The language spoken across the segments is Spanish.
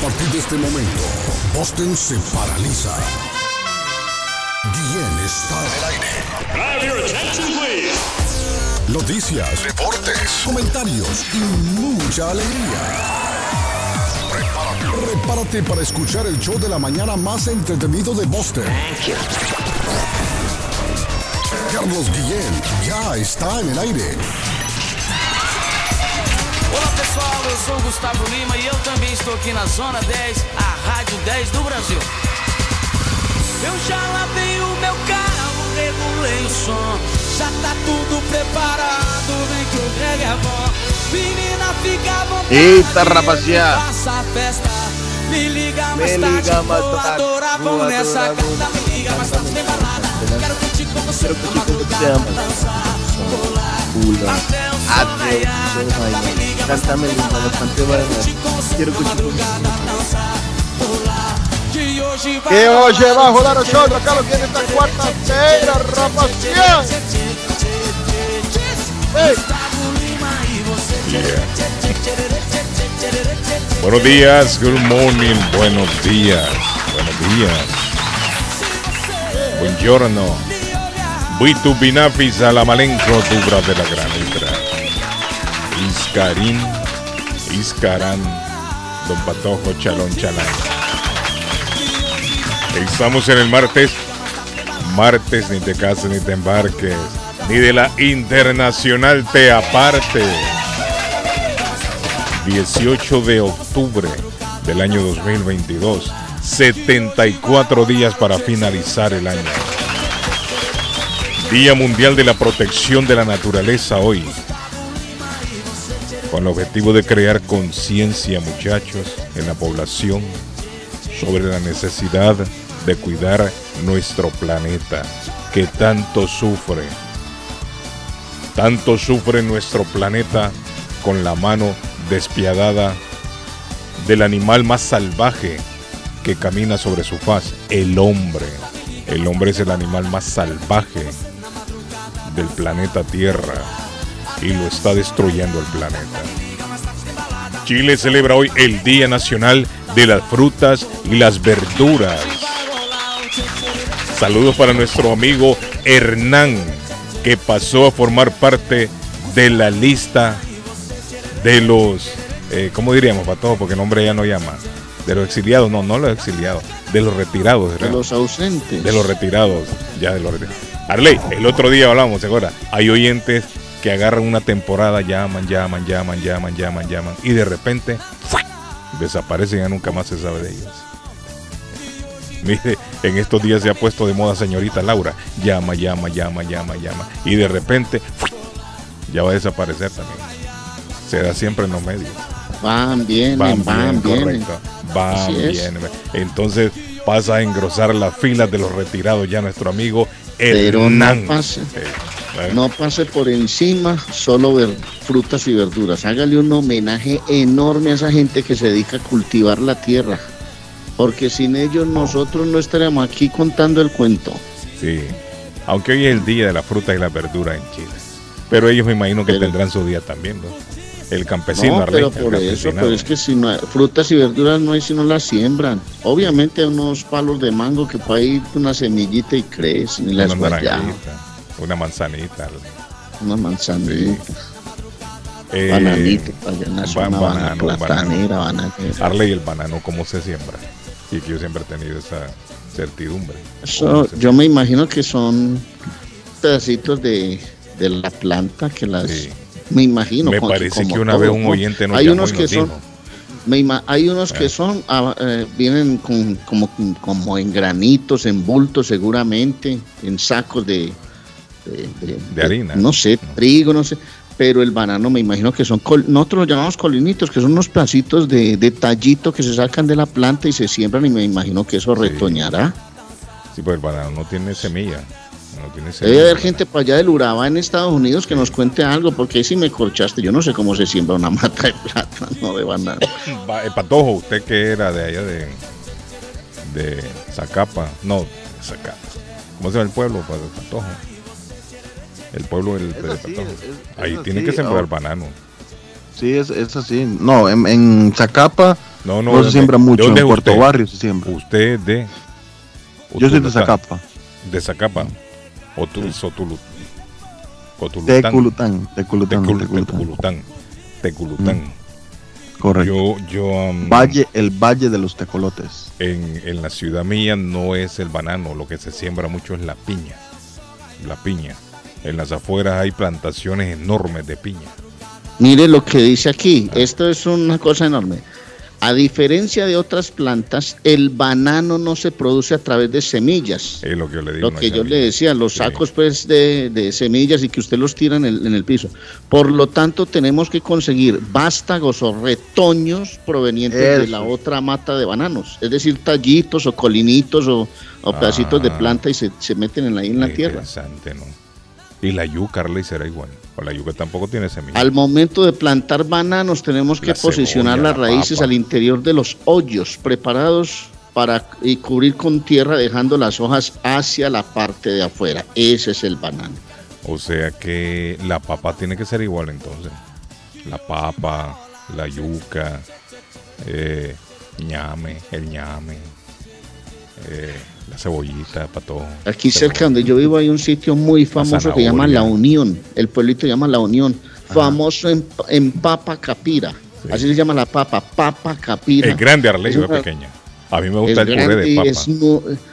A partir de este momento, Boston se paraliza. Guillén está en el aire. Noticias, deportes, comentarios y mucha alegría. Prepárate, prepárate para escuchar el show de la mañana más entretenido de Boston. Carlos Guillén ya está en el aire. Pessoal, eu sou o Gustavo Lima e eu também estou aqui na Zona 10, a Rádio 10 do Brasil. Eu já lavei o meu carro, regulei o som, já tá tudo preparado, vem que o reggae é bom. Menina, fica à vontade, Eita, rapaziada. Faça a festa, me liga mais Me tarde, liga mais vou adorar, vamos nessa carta, me liga mais tarde, tem balada. Quero curtir com você na curtir com você, madrugada, dançar, pular, Pula. até o sol Até raiar. o sol raiar. Cántame lindo, bastante bueno. Quiero curtir con Que hoje vai rolar o show do Carlos Guedes nesta quarta-feira, rapaziada. Ei, Buenos días, good morning, buenos días, buenos días. Buongiorno. Buitu binafis a la malenco dubra de la granitra. Iscarín, Iscarán, Don Patojo, Chalón, Chalán. Estamos en el martes. Martes, ni te cases ni te embarques. Ni de la internacional te aparte. 18 de octubre del año 2022. 74 días para finalizar el año. Día Mundial de la Protección de la Naturaleza hoy. Con el objetivo de crear conciencia, muchachos, en la población sobre la necesidad de cuidar nuestro planeta que tanto sufre. Tanto sufre nuestro planeta con la mano despiadada del animal más salvaje que camina sobre su faz, el hombre. El hombre es el animal más salvaje del planeta Tierra y lo está destruyendo el planeta. Chile celebra hoy el Día Nacional de las Frutas y las Verduras. Saludos para nuestro amigo Hernán, que pasó a formar parte de la lista de los, eh, ¿cómo diríamos, Pato? Porque el nombre ya no llama. De los exiliados, no, no los exiliados, de los retirados. de los ausentes. De los retirados, ya de los retirados. Arley, el otro día hablamos, ¿se acuerda? Hay oyentes que agarran una temporada, llaman, llaman, llaman, llaman, llaman, llaman, y de repente ¡fua! desaparecen, ya nunca más se sabe de ellos. Mire, en estos días se ha puesto de moda señorita Laura, llama, llama, llama, llama, llama, y de repente ¡fua! ya va a desaparecer también. Se da siempre en los medios. Van, vienen, Van van, bien, vienen. correcto. Van bien. Entonces pasa a engrosar las filas de los retirados ya nuestro amigo Pero Hernán. no pase, Eh, no pase por encima solo ver frutas y verduras. Hágale un homenaje enorme a esa gente que se dedica a cultivar la tierra. Porque sin ellos nosotros no estaríamos aquí contando el cuento. Sí. Aunque hoy es el día de la fruta y la verdura en Chile. Pero ellos me imagino que Pero- tendrán su día también, ¿no? El campesino, no, pero por eso, pero es que si no hay, frutas y verduras no hay si no las siembran. Obviamente hay unos palos de mango que puede ir una semillita y crece, las una naranjita, una manzanita. Arley. una manzanita, Eh, bananito, para allá nace ba- una banano, platanera, bananera. Arley, el banano, ¿cómo se siembra? Y que yo siempre he tenido esa certidumbre. Eso, ¿Cómo se- yo me imagino que son pedacitos de, de la planta que las... Sí. Me imagino. Me parece como que una vez un oyente nos Hay llamó unos y que nos son... dijo. Me hay unos que Eh. son, ah, eh, vienen con, como, como en granitos, en bultos seguramente, en sacos de, de, De harina. No sé, trigo, no sé. Pero el banano me imagino que son, col- nosotros los llamamos colinitos, que son unos pedacitos de, de tallito que se sacan de la planta y se siembran y me imagino que eso Sí. retoñará. Sí, pues el banano no tiene semilla. No tiene Debe haber gente para allá del Urabá en Estados Unidos que nos cuente algo, porque ahí sí me corchaste. Yo no sé cómo se siembra una mata de plátano de banano. Va, eh, Patojo, usted que era de allá de, de Zacapa, no, Zacapa. ¿Cómo se llama el pueblo? Pues, de Patojo. El pueblo del, Es de así, Patojo. es- es Ahí tiene que sembrar ahora. banano. Sí, es, es así. No, en, en Zacapa No, no. No se siembra mucho, en Puerto usted? Barrio se siembra. Usted es de. Yo soy de. Zacapa, De Zacapa. O tú, Sotulu- Cotulután. Teculután, Teculután, Tecul- Teculután. Teculután. Teculután. Correcto. Yo, yo um, Valle, el Valle de los Tecolotes. en, en la ciudad mía no es el banano, lo que se siembra mucho es la piña. La piña. En las afueras hay plantaciones enormes de piña. Mire lo que dice aquí. Esto es una cosa enorme. A diferencia de otras plantas, el banano no se produce a través de semillas. Es lo que yo le digo. Lo que yo le decía, los Sí. sacos pues de, de semillas y que usted los tira en el, en el piso. Por lo tanto, tenemos que conseguir vástagos o retoños provenientes de la otra mata de bananos. Es decir, tallitos o colinitos o, o pedacitos de Ah. planta y se, se meten en ahí en la tierra. Interesante, ¿no? Y la yuca, Arley, será igual. O la yuca tampoco tiene semillas. Al momento de plantar bananos tenemos que La posicionar cebolla, las la raíces papa. al interior de los hoyos preparados para y cubrir con tierra dejando las hojas hacia la parte de afuera. Ese es el banano. O sea que la papa tiene que ser igual entonces. La papa, la yuca, eh, ñame, el ñame, eh, la cebollita, pato. Aquí cerca donde yo vivo hay un sitio muy famoso que llama La. Unión. El pueblito se llama La Unión. Famoso en, en papa capira. Sí. Así se llama la papa, papa capira. Es grande Arley, Es una- pequeña. A mí me gusta el puré grande de y, papa. es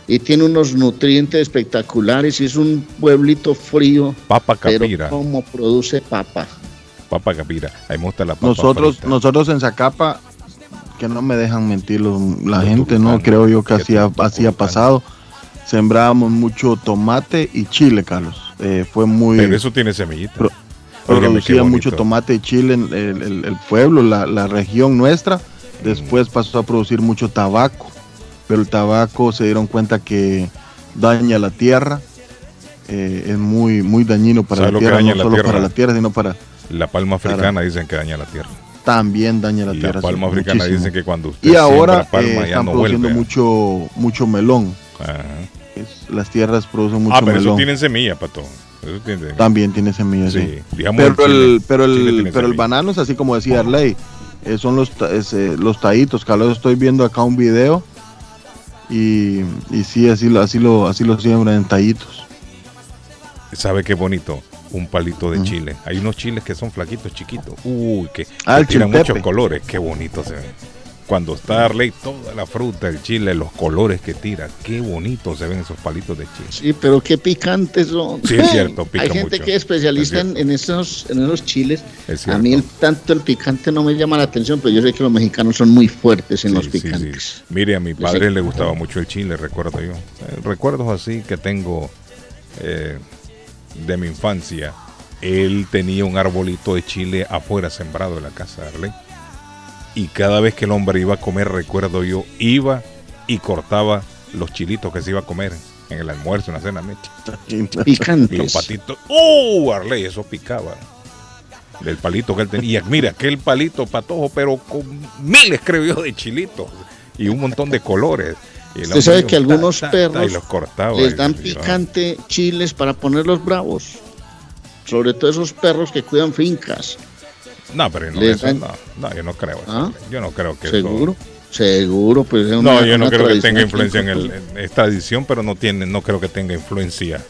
y tiene unos nutrientes espectaculares y es un pueblito frío. Papa Pero capira. cómo produce papa. Papa capira. A mí me gusta la papa Nosotros, frita. nosotros en Zacapa, que no me dejan mentir los- la Los gente, ¿no? Creo yo que así ha, así pasado. Sembrábamos mucho tomate y chile, Carlos. Eh, fue muy... Pero eso tiene semillita. Pro- Óigame, qué producía mucho tomate y chile en el, el- el pueblo, la, la región nuestra. Después pasó a producir mucho tabaco, pero el tabaco se dieron cuenta que daña la tierra, eh, es muy muy dañino para ¿Sabe la lo que tierra, daña no la solo tierra? para la tierra, sino para La palma africana dicen que daña la tierra. También daña la y tierra. la sí, palma africana muchísimo. dicen que cuando usted y ahora palma eh, están no produciendo vuelve. mucho mucho melón. Ajá. Es- las tierras producen mucho Ah, pero eso melón. tienen semilla, pato. Eso tiene. También tiene semillas, sí. Sí, digamos pero el pero el, pero el banano es así como decía Arley, eh, son los es, eh, los taitos, Carlos estoy viendo acá un video y, y sí así lo así lo así lo siembran en tallitos. ¿Sabe qué bonito? Un palito de chile. Hay unos chiles que son flaquitos, chiquitos. Uy, que, Ah, que chiltepe. muchos colores. Qué bonito se ven. Cuando está Arley, toda la fruta, el chile, los colores que tira. Qué bonito se ven esos palitos de chile. Sí, pero qué picantes son. Sí, es cierto, pica Hay gente mucho. que es especialista Es en, esos, en esos chiles. Es A mí el, tanto el picante no me llama la atención, pero yo sé que los mexicanos son muy fuertes en Sí, los sí, sí. picantes. Mire, a mi padre le gustaba mucho el chile, recuerdo yo. Eh, recuerdos así que tengo eh, de mi infancia. Él tenía un arbolito de chile afuera sembrado en la casa de Arley. Y cada vez que el hombre iba a comer, recuerdo yo, iba y cortaba los chilitos que se iba a comer en el almuerzo, en la cena. Y los Picantes. patitos. ¡Uh! Arley, eso picaba. Del palito que él tenía. Mira, aquel palito patojo, pero con miles, creo yo, de chilitos. Y un montón de colores. Usted sabe que algunos ta, ta, ta, perros y los cortaba. Les dan picante chiles para ponerlos bravos. Sobre todo esos perros que cuidan fincas. No, pero no, eso dan- no, no, yo no creo. eso. ¿Ah? Yo no creo que Seguro. eso. Seguro, pues es No, yo no una creo que tenga influencia en el. Colombia. en- es tradición, pero no tiene, no creo que tenga influencia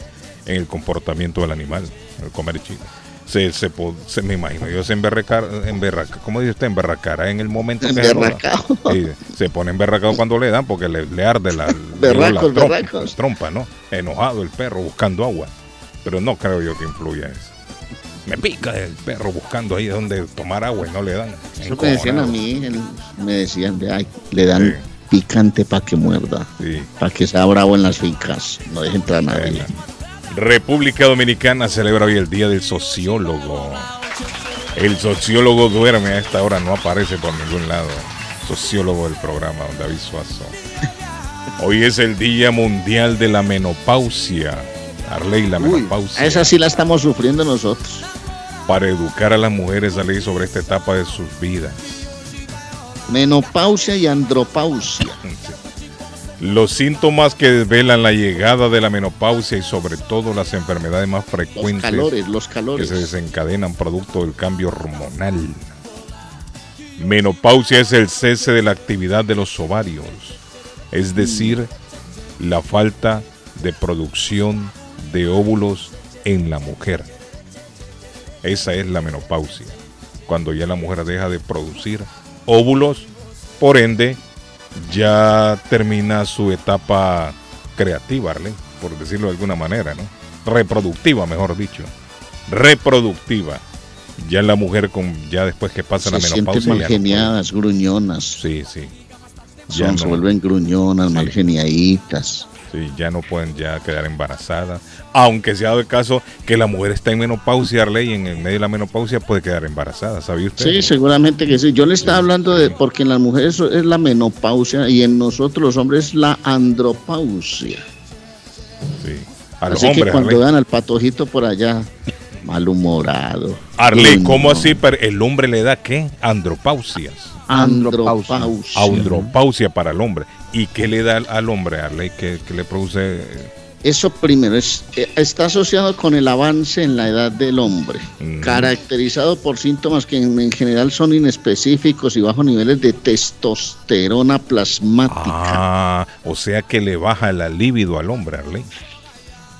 en el comportamiento del animal, el comer chile. Se, se, me imagino, yo se emberracar, emberraca, ¿cómo dice usted? Emberracara en el momento que se. Sí, se pone emberracado cuando le dan porque le, le arde la, Berracos, la trompa, ¿no? Enojado el perro buscando agua. Pero no creo yo que influya eso. Me pica el perro buscando ahí donde tomar agua y no le dan. Eso me decían a mí, el- me decían, de, ay, le dan Sí. picante para que muerda, Sí. para que sea bravo en las fincas, no deje entrar a nadie. Bueno. República Dominicana celebra hoy el Día del Sociólogo. El sociólogo duerme a esta hora, no aparece por ningún lado. Sociólogo del programa, don David Suazo. Hoy es el Día Mundial de la Menopausia. Arley, la Uy, menopausia. esa sí la estamos sufriendo nosotros. Para educar a las mujeres a ley sobre esta etapa de sus vidas. Menopausia y andropausia. Los síntomas que desvelan la llegada de la menopausia y sobre todo las enfermedades más Los frecuentes calores, los que calores. se desencadenan producto del cambio hormonal. Menopausia es el cese de la actividad de los ovarios, es decir, la falta de producción de óvulos en la mujer. Esa es la menopausia, cuando ya la mujer deja de producir óvulos, por ende ya termina su etapa creativa, Arlene, por decirlo de alguna manera, ¿no? Reproductiva, mejor dicho. Reproductiva. Ya la mujer con ya después que pasa la Se menopausia. sienten ya no gruñonas. sí, sí. Son- Ya se no, vuelven gruñonas, Sí. malgeniaditas. Sí, ya no pueden ya quedar embarazadas. Aunque se ha dado el caso que la mujer está en menopausia, Arley, y en el medio de la menopausia puede quedar embarazada, ¿sabía usted? Sí, seguramente que sí. Yo le estaba hablando de, porque en las mujeres es la menopausia y en nosotros los hombres la andropausia. Sí. Al Así hombre, que cuando Arley. vean al patojito por allá, malhumorado. Arley, ¿cómo así? Pero el hombre le da qué? Andropausias. Andropausia. Andropausia para el hombre. ¿Y qué le da al, hombre, Arley? ¿Qué, qué le produce? Eso primero es, eh, está asociado con el avance en la edad del hombre, Mm. caracterizado por síntomas que en, en general son inespecíficos y bajos niveles de testosterona plasmática. Ah, o sea que le baja la libido al hombre, Arley.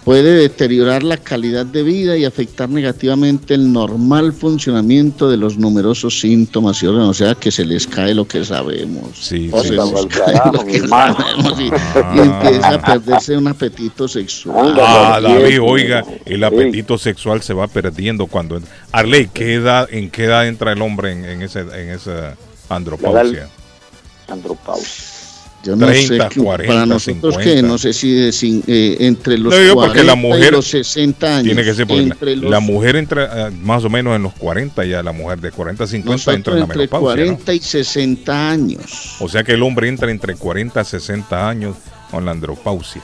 Puede deteriorar la calidad de vida y afectar negativamente el normal funcionamiento de los numerosos síntomas y órganos, o sea que se les cae lo que sabemos. Sí, O sí, se sí. les cae carajo, lo que sabemos y, y Ah. empieza a perderse un apetito sexual. Ah, David, oiga, el apetito sexual se va perdiendo cuando... Arley, ¿qué edad, ¿en qué edad entra el hombre en, en, ese, en esa andropausia? Andropausia. Yo no 30, sé, que 40, para nosotros 50. que no sé si de cin- eh, entre los No, digo, porque 40 la mujer y los 60 años. Tiene que ser porque entre la, los- la mujer entra eh, más o menos en los 40 ya, la mujer de 40 a 50 entra en la entre menopausia. ¿no? 40 y 60 años. O sea que el hombre entra entre 40 a 60 años con la andropausia,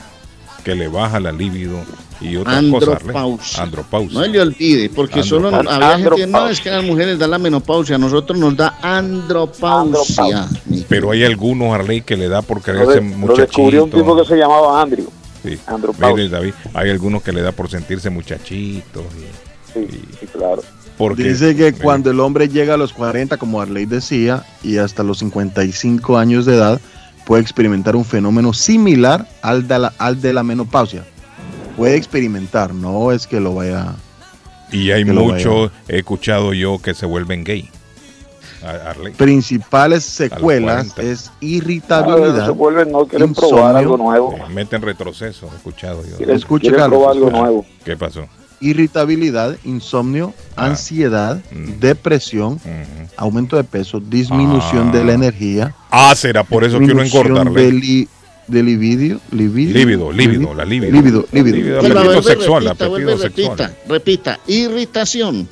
que le baja la libido y otras cosas. Arley. Andropausia. Andropausia. No le olvide, porque solo no- Andropausia. había gente, no Andropausia. es que a las mujeres da la menopausia, a nosotros nos da andropausia. Andropausia. Pero hay algunos, Arley, que le da por creerse muchachito. lo descubrió un tipo que se llamaba Andrew. Sí. Andropausia. Mire, David, hay algunos que le da por sentirse muchachitos. y- Sí, sí, claro. porque, Dice que mire, cuando el hombre llega a los 40, como Arley decía, y hasta los 55 años de edad, puede experimentar un fenómeno similar al de la, al de la menopausia. Puede experimentar, no es que lo vaya... Y hay muchos, he escuchado yo, que se vuelven gay. Arley. Principales secuelas 40. es Ah, irritabilidad, se vuelven, no quieren insomnio. probar algo nuevo. Eh, Meten retroceso, he escuchado yo. Quieren, Escuche, quieren Carlos, probar algo nuevo. ¿Qué pasó? irritabilidad, insomnio, Ah. ansiedad, Mm. depresión, aumento de peso, disminución Ah. de la energía, Ah, será por eso quiero engordarle. de, li- de libidio, libidio, Líbido, líbido, la líbido. Líbido, líbido. Apetito vuelve, sexual, repita, vuelve, apetito repita, sexual. repita, irritación,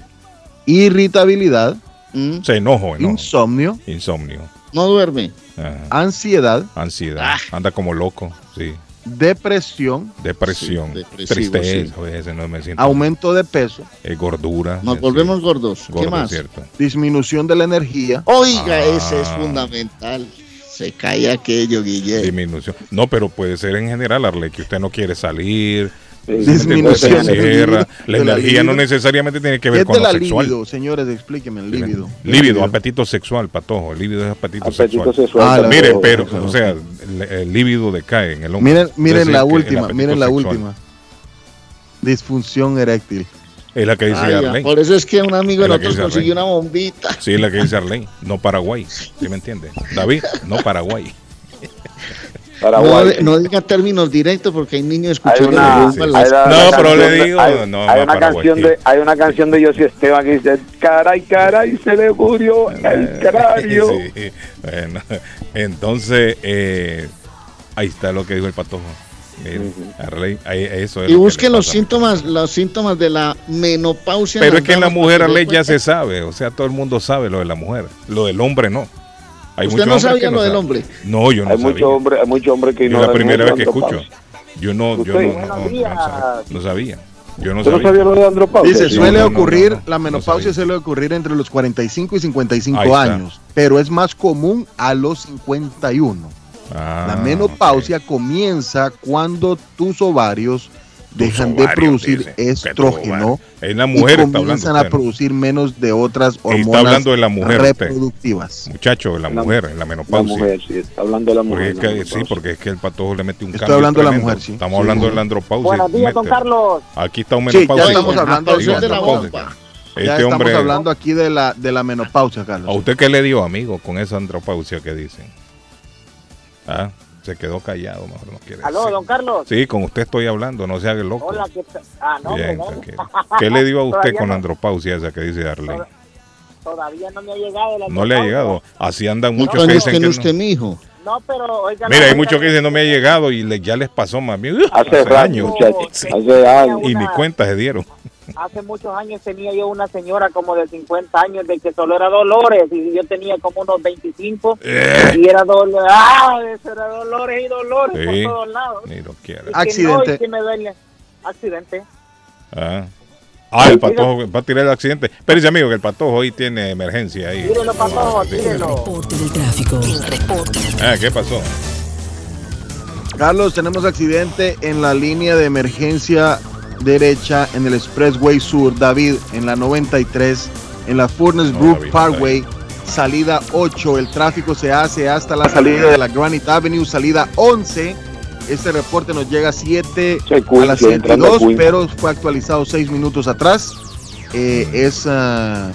irritabilidad, ¿Mm? Se enojo, enojo. insomnio, Insomnio. no duerme, Ajá. ansiedad, Ansiedad. Ah. Anda como loco. Sí. Depresión, Depresión. Sí, tristeza. oye, ese no me siento. aumento de peso, Eh, gordura. nos sí, volvemos sí. gordos. Gordo, ¿Qué más? cierto. disminución de la energía, Oiga, Ah. ese es fundamental. Se cae aquello, Guillermo. Disminución. No, pero puede ser en general, Arle, que usted no quiere salir. Disminución la La energía no necesariamente tiene que ¿qué ver es con de lo la sexual. libido? Señores, explíquenme el líbido. Líbido, apetito sexual, patojo. Líbido es apetito, Apetito sexual. sexual. Ah, la Mire, verdad, pero, o sea, el, el líbido decae en el hombre. Miren, miren la el última, miren la sexual última. Disfunción eréctil. Es la que dice Ay, Arley. por eso es que un amigo de nosotros consiguió una bombita. Sí, es la que dice Arley. No Paraguay. ¿Sí me entiende? David, no Paraguay. No, Paraguay. no diga términos directos porque hay niños Hay escuchando una, la sí, bomba. sí. las- hay la- No, pero le digo, hay, no, hay una Paraguay, canción de hay una canción de José Esteban que dice caray caray se le murió el cráneo Sí, bueno, entonces, eh, ahí está lo que dijo el patojo. Arley, eso es Y busquen los síntomas, los síntomas de la menopausia. Pero es que en la mujer, Arley, ya se sabe. O sea, todo el mundo sabe lo de la mujer. Lo del hombre no. Hay Usted no sabía no lo del hombre. No, yo no hay sabía. muchos hombres hay muchos hombres que Yo no es la primera vez que mucho escucho. Yo no, yo no, no, buenos no, no días. sabía. No sabía. Yo no ¿Usted no sabía. sabía lo de andropausia? Dice, Sí. suele ocurrir, no, no, la no menopausia suele ocurrir entre los 45 y 55 Ahí está. años, pero es más común a los 51. Ah, la menopausia comienza cuando tus ovarios dejan de producir estrógeno. Es la y mujer está hablando comienzan usted, a producir menos de otras Está hormonas hablando de la mujer reproductivas. Muchacho, la La- mujer, en la La menopausia. mujer, sí, está hablando de la Porque mujer. es que, la sí, menopausia. porque es que el patojo le mete un Estoy cambio hablando de la mujer, sí. Estamos Sí. hablando de la andropausia. Buenos días, don. Carlos. Aquí está un Sí, ya menopausia. estamos hablando de la andropausia. bomba. Este ya estamos hombre, hablando aquí de la, de la menopausia, Carlos. ¿a usted qué le dio, amigo, con esa andropausia que dicen? Ah, se quedó callado, mejor no quiere Aló, decir. don Carlos. Sí, con usted estoy hablando, no se haga loco. Hola, ¿qué tal? Ah, no, Bien, pues, tranquilo. ¿Qué le dio a usted con la no. andropausia esa que dice Darley? Toda- Todavía no me ha llegado. la No le ha llegado. Así andan ¿Cuántos muchos que dicen que usted, no. mijo? No, pero oiga. Mira, hay muchos que dicen no me ha llegado y le- ya les pasó más bien. Hace rato, años. muchachos. Sí. Hace años. Y ni una- cuenta se dieron. Hace muchos años tenía yo una señora como de 50 años de que solo era dolores y yo tenía como unos 25 Eh. y era dolores. Ah, eso era dolores y dolores Sí. por todos lados. Ni lo quiere. Y que Accidente. no, y que me duele. Accidente. Ah. Ah, el patojo va a tirar el accidente. Espérese, amigo, que el patojo hoy tiene emergencia ahí. Tírelo, patojo, Sí. tírelo. Reporte del tráfico. El reporte. Ah, ¿qué pasó? Carlos, tenemos accidente en la línea de emergencia derecha en el Expressway Sur, David, en la 93, en la Furnace Brook Parkway, salida 8. El tráfico se hace hasta la salida de la Granite Avenue, salida 11. Este reporte nos llega a 7 Sí, a las Quincy, entrando a 102, Quincy. pero fue actualizado 6 minutos atrás. Eh, es ah,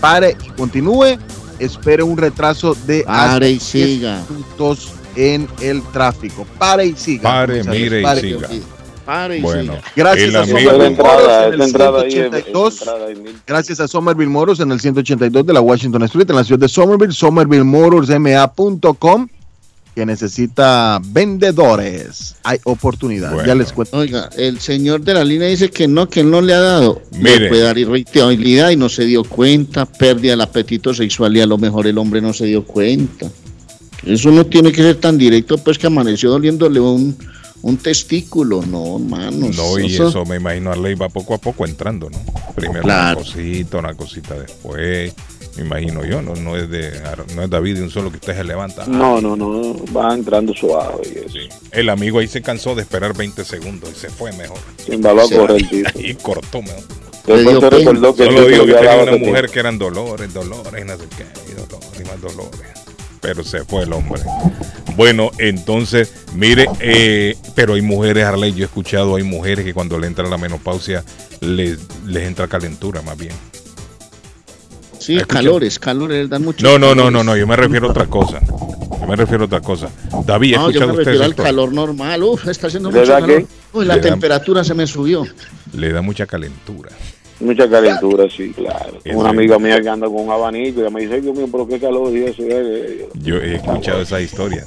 pare y continúe. Espere un retraso de hasta Pare y 10 siga. minutos en el tráfico. Pare y siga. Pare, mire y pare. siga. Pare y Bueno, siga. Gracias a Somerville entrada, Moros en el entrada ahí. es- esa 182. entrada ahí, mil- Gracias a Somerville Motors en el 182 de la Washington Street en la ciudad de Somerville, somervillemotorsma.com. Que necesita vendedores. Hay oportunidad. Bueno. Ya les cuento. Oiga, el señor de la línea dice que no, que él no le ha dado. Mire. Le puede dar irritabilidad y no se dio cuenta, pérdida del apetito sexual y a lo mejor el hombre no se dio cuenta. Eso no tiene que ser tan directo, pues que amaneció doliéndole un, un testículo. No, hermano. No, y eso me imagino a ley va poco a poco entrando, ¿no? Primero Claro. una cosita, una cosita después. Me imagino yo, no, no es de no es David de un solo que usted se levanta. No, no, no, va entrando suave. y eso. Sí. El amigo ahí se cansó de esperar 20 segundos y se fue mejor. Sin valor. Y cortó mejor. Después dio se pena. recordó que Solo el digo que tenía una mujer tiempo. que eran dolores, dolores, y no sé qué, y dolores, y más dolores. Pero se fue el hombre. Bueno, entonces, mire, eh, pero hay mujeres, Arley, yo he escuchado, hay mujeres que cuando le entra la menopausia les, les entra calentura más bien. Sí, calores, calores, dan mucho. No, no, no, no, no, yo me refiero a otra cosa. Yo me refiero a otra cosa. David, ¿ha No, yo escuchado me refiero al historia? calor normal. Uf, está haciendo ¿Le mucho calor. qué? Uy, la da- temperatura se me subió. Le da mucha calentura. Mucha calentura, sí, claro. Una amiga mía que anda con un abanico y ella me dice, Dios mío, pero qué calor y eso. eh, eh, Yo he escuchado esa historia.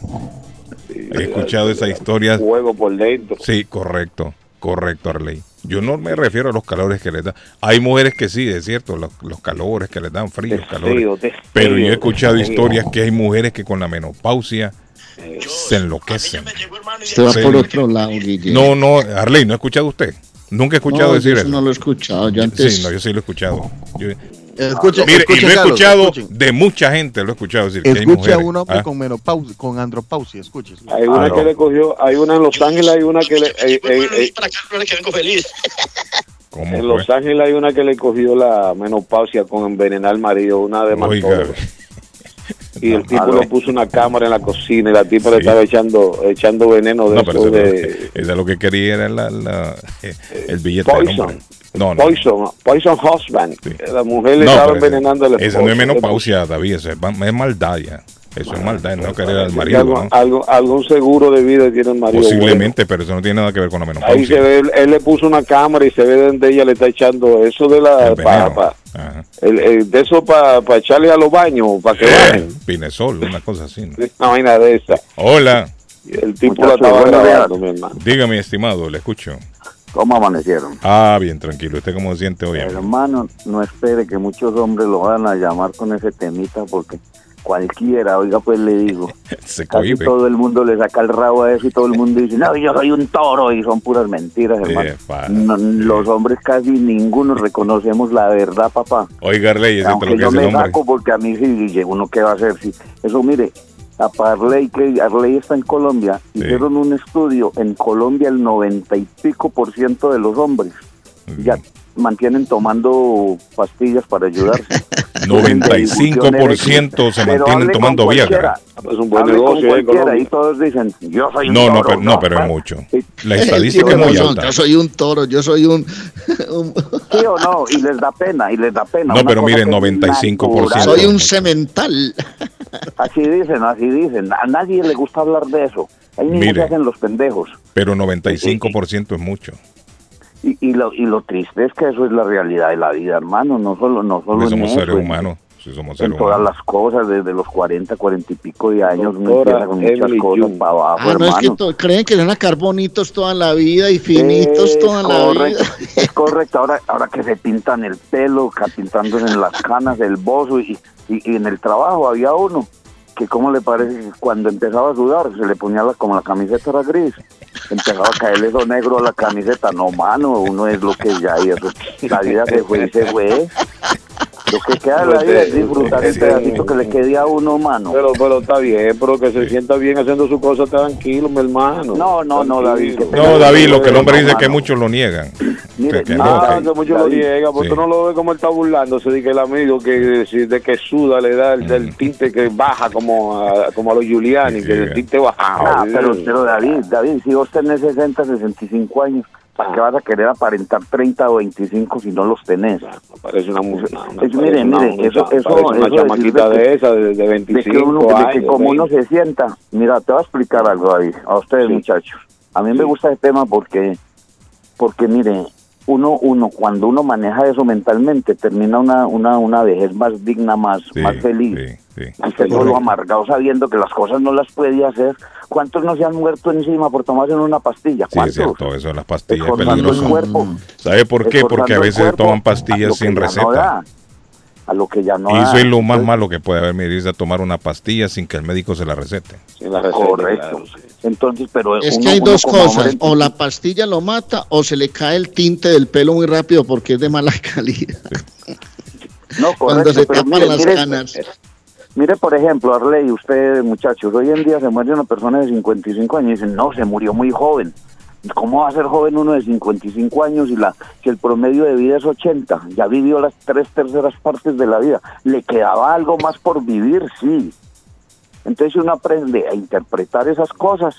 sí, He escuchado esa historia. Fuego por dentro. Sí, correcto, correcto, Arley. Yo no me refiero a los calores que les da. Hay mujeres que sí, es cierto, los, los calores que les dan frío, calores. frío, Pero yo he escuchado historias que hay mujeres que con la menopausia se enloquecen. Usted va por otro lado, Guille. No, no, Arley, ¿no ha escuchado usted? Nunca he escuchado No, decir yo eso. no lo he escuchado. Yo antes. Sí, no, yo sí lo he escuchado. Yo- Escuche, mire, y escuche, lo he Carlos, escuchado escuchen. de mucha gente, lo he escuchado decir que hay Escuche a un hombre ¿ah? con menopausia, con andropausia. Escuche. escuche. Hay una Ah, no. que le cogió, hay una en Los Ángeles, hay una que le, eh, eh, eh, ¿Cómo en fue? Los Ángeles hay una que le cogió la menopausia con envenenar al marido, una de Oiga. Y el tipo le puso una cámara en la cocina y la tipa le estaba echando echando veneno de no, eso de es lo- eso es lo que quería era la, la- el billete Poison. No, no. Poison, Poison Husband. Sí. La mujer le No, estaba envenenando Esa no es menopausia, David, eso es, es maldad ya. Eso es maldad, no querer al marido. algo- ¿no? algo- algún seguro de vida tiene el marido. Posiblemente, pero eso no tiene nada que ver con la bueno. Ahí se menopausia. ve, él, él le puso una cámara y se ve donde ella le está echando eso de la. El pa- pa- el- el- de eso para echarle a los baños, para que Eh, bajen. Pinesol, una cosa así. ¿no? Una vaina de esa. Hola, el tipo la estaba grabando, mi hermano. dígame, estimado, le escucho. ¿Cómo amanecieron? Ah, bien, tranquilo. ¿Usted cómo se siente hoy? Hermano, no espere que muchos hombres lo van a llamar con ese temita porque cualquiera, oiga, pues le digo, Se casi todo el mundo le saca el rabo a eso y todo el mundo dice, no, yo soy un toro y son puras mentiras, hermano. Epa. No, los hombres casi ninguno reconocemos la verdad, papá. Oiga, Arley, es cierto Aunque lo que yo me saco porque a mí sí, uno qué va a hacer, sí. Eso, mire, a Parley, que Arley está en Colombia, hicieron un estudio, en Colombia el 90 y pico por ciento de los hombres ya mantienen tomando pastillas para ayudarse. 95% se mantienen tomando. Viagra. Es un buen negocio, y todos dicen, yo soy un No, no, toro, pero, no, pero es mucho. La Eh, estadística es muy razón, alta. Yo soy un toro, yo soy un... Sí o no, y les da pena, y les da pena. No, pero miren, que es 95%. natural. soy un cemental. Así dicen, así dicen. A nadie le gusta hablar de eso. Ahí mismo Mire. se hacen los pendejos. Pero 95% es mucho. Y, y, lo, y lo triste es que eso es la realidad de la vida, hermano. No solo, no solo en somos eso, seres en- humanos. Sí, somos En todas humanos. las cosas, desde los 40, 40 y pico de años, Doctora con muchas Emily cosas para abajo, Ah, no es que to- creen que van a sacar bonitos toda la vida y finitos Es toda la correcto, vida. Es correcto, ahora, ahora que se pintan el pelo, pintándose en las canas, el bozo, y, y, y en el trabajo había uno que, ¿cómo le parece? Cuando empezaba a sudar, se le ponía la, como la camiseta era gris, empezaba a caerle eso negro a la camiseta. No, mano, uno es lo que ya, y eso, la vida se fue y se fue. Lo que queda de la vida es disfrutar el pedacito que le quede a uno, mano. Pero, pero está bien, pero que se sienta bien haciendo su cosa tranquilo, mi hermano. No, no, no, David. No, David, lo que el hombre dice es que muchos lo niegan. Mire, Que- que no, no, Ah, que- que mucho lo niega, porque Sí. tú no lo ves como él está burlándose de que el amigo que de que suda le da el, el tinte que baja como a, como a los Giuliani, que el tinte baja. Pero, pero David, David, si vos tenés 60, 65 años, ¿para qué vas a querer aparentar 30 o 25 si no los tenés? Parece una una- una- Es- mire, parece una- mire, eso, eso, una eso chamaquita de de, esa, de, de de 25 que, uno, de años. que como uno 20. se sienta, mira, te voy a explicar algo, David, a ustedes muchachos. A mí me gusta el tema porque, porque mire, uno, uno cuando uno maneja eso mentalmente, termina una, una, una vejez más digna, más, más feliz. Usted solo amargado sabiendo que las cosas no las puede hacer. ¿Cuántos no se han muerto encima por tomarse una pastilla? Sí, es ¿Cuántos? cierto, eso las pastillas es peligroso. ¿Sabe por qué? Porque a veces toman pastillas sin no receta. da, a lo que ya no Y eso es lo más malo que puede haber, mire, irse a tomar una pastilla sin que el médico se la recete. Correcto. Entonces, pero Es uno- que hay dos cosas, hombre- o la pastilla lo mata o se le cae el tinte del pelo muy rápido porque es de mala calidad. No, Cuando correcto, se pero tapan mire, las mire, canas. Mire, por ejemplo, Arley, usted, muchachos, hoy en día se muere una persona de 55 años y dicen, no, se murió muy joven. ¿Cómo va a ser joven uno de 55 años y la si el promedio de vida es 80? Ya vivió las tres terceras partes de la vida. ¿Le quedaba algo más por vivir? Sí. Entonces uno aprende a interpretar esas cosas.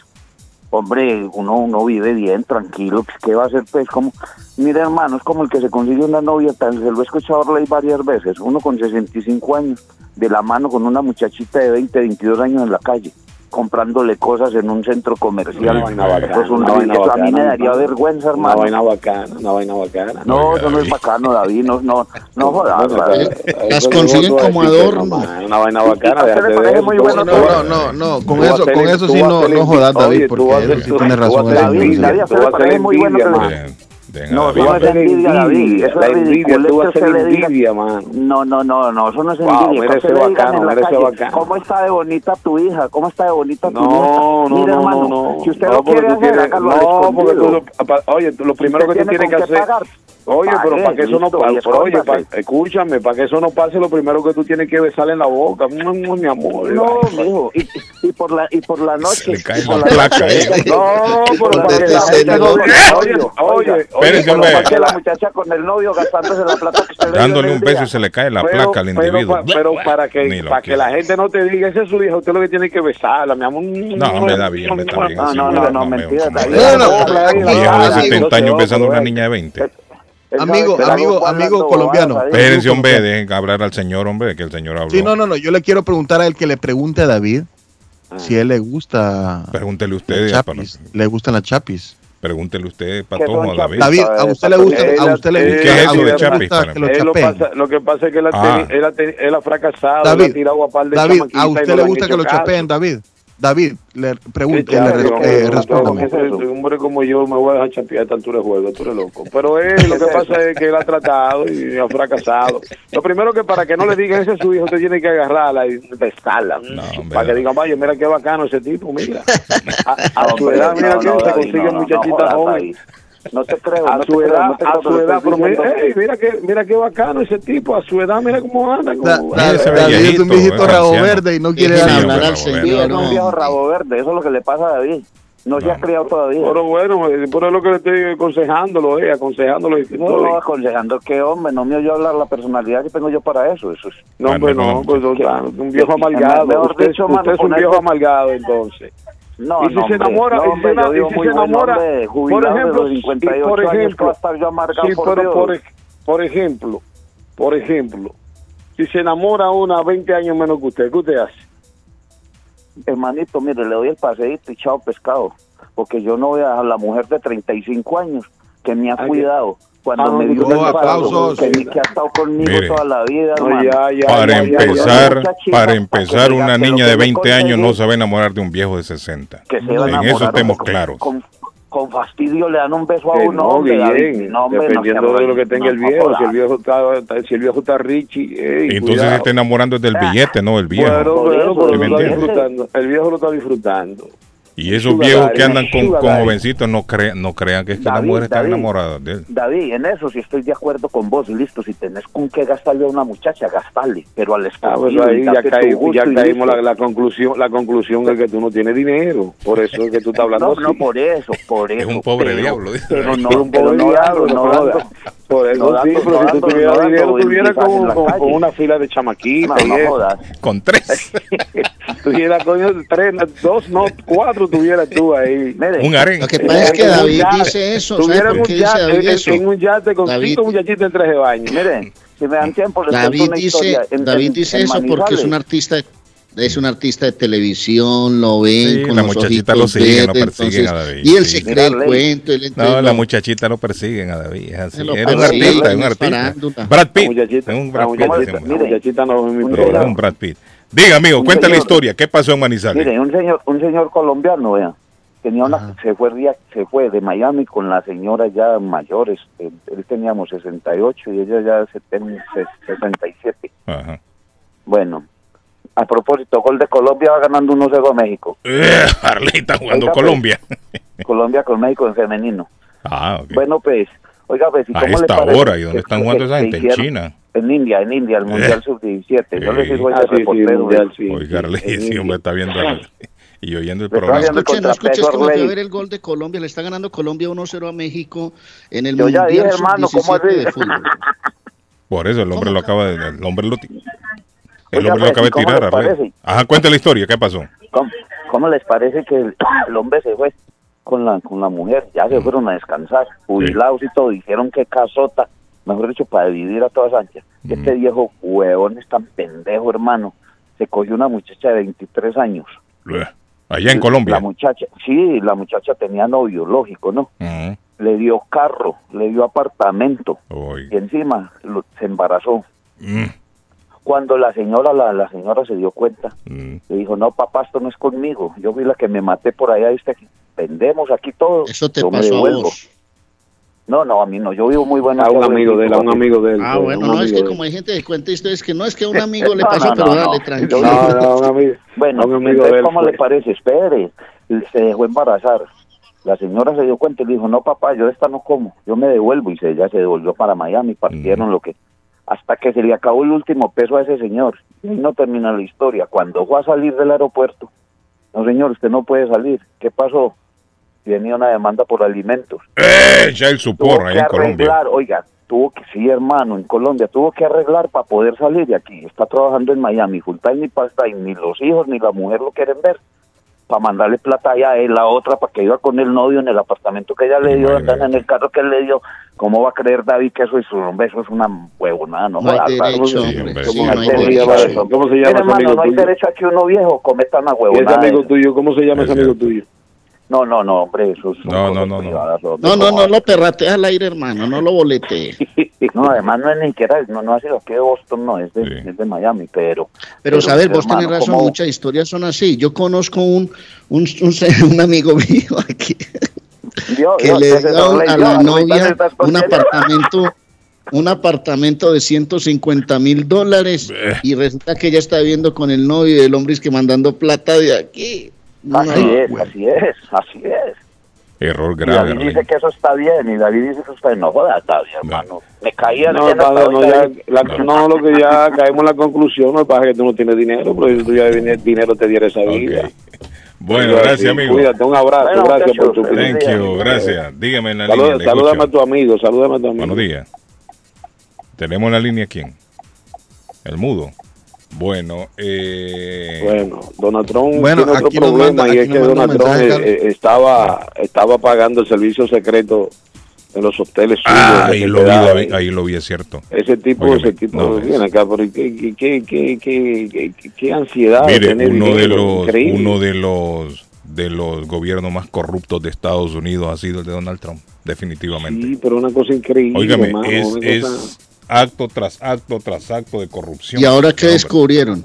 Hombre, uno, uno vive bien, tranquilo. pues, ¿Qué va a hacer? Pues como, mire hermano, es como el que se consigue una novia, tan, se lo he escuchado Arley varias veces. Uno con 65 años, de la mano con una muchachita de 20, 22 años en la calle, comprándole cosas en un centro comercial. Una vaina bacana, Eso es un una vaina eso a mí me daría hermano. vergüenza, Una hermano. vaina bacana, una vaina bacana. No, eso no es bacano, David. No, no, no jodas. David. Las consiguen como adorno. Una vaina bacana, ¿Y a usted déjate le de parece eso. muy bueno todo? No, no, no, con eso, con eso sí no, no jodas, David, porque sí tú- tiene tú vas razón. David. David, Tú le parece muy bueno Deja, No, David. eso no es envidia, David. Eso la es envidia, tú vas a ser envidia, man. No, no, no, no, eso no es Wow, envidia. mira digan bacano, mira calle, bacano. ¿Cómo está de bonita tu hija? ¿Cómo está de bonita tu No, nieta? no, Mire, no, hermano, no, no. si usted No, lo porque quiere tú hacer, al No, porque tú, oye, lo primero que tú tiene tienes que hacer. pagar, Oye, pero pague, para que eso no pase, pero oye, pa- escúchame, para que eso no pase, lo primero que tú tienes que besarle en la boca, Mm, mm, mi amor. No, mijo, y, y por la y por la noche. le cae la placa, eh. No, pero para que la gente no oye, oye, Espérese, pero hombre. para que la- muchacha con el novio gastándose la plata que usted le dio Dándole un beso y se le cae la pero- placa al pero individuo. pa- Pero, para que para que la gente no te diga, ese es su hija, usted lo que tiene que besarla, mi amor. No, hombre, David, hombre. No, así, no, no, no, me- mentira, me- David. No, no, Un viejo de cara, 70 años no se besando a una niña de 20. Él Amigo, amigo, amigo colombiano. Espérense, hombre, dejen hablar al señor, hombre, que el señor habló. Sí, no, no, no. Yo le quiero preguntar a él que le pregunte a David Ah. si a él le gusta Pregúntele las usted, chapis. Le gustan las chapis. Pregúntele usted, ¿Qué Patojo, a David. David, a usted le gusta, a usted le ¿Qué gusta, es eso de que lo pasa, lo que pasa es que él ha, Ah. él ha, él ha fracasado, David, él ha tirado a par de David, ¿a usted no le gusta que lo caso. chapeen, David? David, le re- no, eh, respóndame. Un hombre como yo me voy a dejar chapear a esta altura de juego, tú eres loco. Pero él, lo que pasa es que él ha tratado y ha fracasado. Lo primero que para que no le digan ese es su hijo, usted tiene que agarrarla y besarla. para que digan, vaya, mira qué bacano ese tipo, mira. A, a su edad, mira no, que no, se consigue no, no, no te creo. A no su edad, no a su edad, pero mira, diciendo- ey, mira que, mira qué bacano ese tipo, a su edad, mira cómo anda. Da- Como, da- ese David es un viejito rabo verde y no quiere dar hablar al señor. es un viejo rabo verde, eso es lo que le pasa a David. No se ha criado todavía. pero bueno, eh, por eso es lo que le estoy aconsejándolo, eh, aconsejándolo. y No, no, aconsejando que, hombre, no me oyó hablar la personalidad que tengo yo para eso. Eso es. No, hombre, Bueno, no, no, pues un viejo amargado. mejor Usted, dicho, usted es un viejo amargado, entonces. No, Y si no, se enamora, no, y si y si se enamora, hombre, por ejemplo, y 58 por ejemplo, sí, por por, por ejemplo, por ejemplo, si se enamora una 20 años menos que usted, ¿qué usted hace? Hermanito, mire, le doy el paseíto y chao pescado. Porque yo no voy a la mujer de 35 años que me ha Ay, cuidado. Cuando Ah, no, me dio aplausos. que, que ha estado conmigo Mire. toda la vida, No, hermano. ya, ya, Para ya, ya, ya, empezar, para empezar, una niña de me 20 años no se va a enamorar de un viejo de 60. que se va a En eso estemos hombre, claros. Con, con fastidio le dan un beso a Que uno, no, bien, No, hombre, dependiendo de lo que tenga el viejo, si el viejo está, si el viejo está Richie, entonces cuidado. se está enamorando del billete, no del viejo. Bueno, Por bueno, eso, pero ¿sí lo me está entiende? disfrutando. El viejo lo está disfrutando. Y esos Sugar viejos que andan con, jovencitos no, crean no crean que es que las David, mujeres están David. enamoradas de él. David, en eso sí estoy de acuerdo con vos. Listo, si tenés con qué gastarle a una muchacha, gastarle. Pero al Ah, pues ahí ya, caímos, ya la, la conclusión, la conclusión es que tú no tienes dinero. Por eso es que tú estás hablando No, así. no, por eso, por eso. un pobre pero- diablo, dice. Pero no, Pero un pero pobre no diablo, no. Por eso no sí, dando, pero no si tú tuvieras no dinero, con, una fila de No, chamaquitas. Con tres. tuviera, coño, tres, dos, no, cuatro tuvieras tú ahí. Mire, un harén. Lo que pasa es que David yate. dice eso. ¿Sabe Tuviera por un qué dice yate, David en- eso? En un yate con David- cinco muchachitas en traje de baño. mire, si me dan tiempo les cuento David dice, historia. En- David en- dice en eso porque es un artista es un artista de televisión, lo ven Sí, con la los muchachita lo siguen, lo persiguen entonces- a David, Y él sí. se cree el cuento. él No, la muchachita lo persiguen a David. Es así. Un artista, es un artista. Brad Pitt. Es un Brad Pitt. es mi Un Brad Pitt. Diga, amigo, cuenta la historia. ¿Qué pasó en Manizales? Mire, un señor, un señor colombiano, vea, tenía una, se fue se fue de Miami con la señora ya mayores, él, él teníamos 68 y ella ya 70, 67. Ajá. Bueno, a propósito, gol de Colombia va ganando 1-0 a México. Eh, Harley está jugando Oiga, pues. Colombia. Colombia con México en femenino. Ah, ok. Bueno, pues, oiga, pues, ¿y A cómo le esta parece hora, ¿y dónde están jugando esa gente? En China. En India, en India, el Mundial Eh. Sub-17. Yo les digo Ah, a sí, sí, reportero, mundial, sí. Oiga, Harley, En sí, hombre, está viendo y oyendo el programa. Escuchen, no escuches que a Arley. ver el gol de Colombia. Le está ganando Colombia 1-0 a México en el Yo ya Mundial dije, hermano, ¿cómo Sub-17 así? de fútbol. Por eso el hombre lo acaba de. El hombre lo, el Oiga, hombre lo acaba de ¿y cómo tirar? Ajá, cuenta la historia. ¿Qué pasó? ¿Cómo, cómo les parece que el, el hombre se fue con la con la mujer? Ya se fueron a descansar, jubilados y todo. Dijeron que casota, mejor dicho, para dividir a todas anchas. Este viejo huevón es tan pendejo, hermano. Se cogió una muchacha de 23 años. Bleh. Allá en Colombia. La muchacha, sí, la muchacha tenía novio, lógico, ¿no? Ujú. Le dio carro, le dio apartamento y encima lo- se embarazó. Mm, Cuando la señora, la, la señora se dio cuenta, mm. le dijo, no, papá, esto no es conmigo. Yo fui la que me maté por allá, ¿viste? Vendemos aquí todo. Eso te yo me pasó a vos. No, no, a mí no. Yo vivo muy bueno. A un amigo de él, a un amigo de él. Ah, pues, bueno, no, es que como hay gente que cuenta historias que no es que a un amigo le No, pasó, no, pero no, dale, no. tranquilo. No, no, un amigo. Bueno, a un amigo entonces, de él. ¿cómo fue. le parece? Espere. Se dejó embarazar. La señora se dio cuenta y le dijo, no, papá, yo esta no como. Yo me devuelvo. Y se, ella se devolvió para Miami. Partieron lo que... Hasta que se le acabó el último peso a ese señor. Y ahí no termina la historia. Cuando fue a salir del aeropuerto, no, señor, usted no puede salir. ¿Qué pasó? Tenía una demanda por alimentos. ¡Eh! Ya el supor ahí en Colombia. arreglar, oiga, tuvo que, sí hermano, en Colombia, tuvo que arreglar para poder salir de aquí. Está trabajando en Miami, full time ni pasta, y ni los hijos ni la mujer lo quieren ver. Para mandarle plata allá a él, la otra, para que iba con el novio en el apartamento que ella le dio, Imagínate. andan en el carro que él le dio. ¿Cómo va a creer David que eso es un hombre? Eso es una huevonada, no, No hay derecho, ¿cómo se- Sí, hombre. hombre, sí, sí, no hay ¿cómo se derecho. llama eso? ¿Cómo se Mira, llama ese hermano, amigo no hay tuyo? derecho a que uno viejo cometa una ¿Y ese huevonada. amigo tuyo, cómo se llama Es ese amigo tuyo? No, no, no, hombre, eso es No, no, no, no. No, no, no lo perrateas al aire, hermano, no lo boletees. No, además no es ni siquiera, no, no ha sido aquí de Boston, no, es de, Sí. es de Miami, pero... Pero, sabes, vos hermano, tenés razón, ¿cómo- muchas historias son así. Yo conozco un, un, un, un amigo mío aquí Dios, que Dios, le dio a la novia un apartamento un apartamento de 150 mil dólares Bleh. y resulta que ella está viviendo con el novio y el hombre es que mandando plata de aquí. No, Así es, bueno. así es, así es. Error Y grave. David dice que eso está bien, y David dice que eso está bien. No joda, está bien, hermano. Me caía No, padre, no, ya, la- no, lo que ya caemos en la conclusión, no pasa que tú no tienes dinero, pero si tú ya tienes dinero te diera esa vida. Bueno, Sí, gracias, amigo. Cuídate, un abrazo, Bueno, gracias por tu muchachos, Thank opinión. you, gracias. Dígame en la Saluda- línea. Salúdame a tu amigo, salúdame a tu amigo. Buenos días. Tenemos en la línea quién? El mudo. Bueno, eh, Bueno, Donald Trump Bueno, tiene otro problema manda- y es que Donald Trump mensaje, eh, estaba, estaba pagando el servicio secreto en los hoteles suyos. ah, ahí lo vi, ahí. ahí lo vi, es cierto. Ese tipo, Óyeme, ese tipo, no, viene acá, pero qué, qué, qué, qué, qué, qué- qué- qué ansiedad. Mire, tener uno de los, increíble. uno de los, de los gobiernos más corruptos de Estados Unidos ha sido el de Donald Trump, definitivamente. Sí, pero una cosa increíble. Hermano, es, una es cosa- acto tras acto tras acto de corrupción. ¿Y ahora qué descubrieron?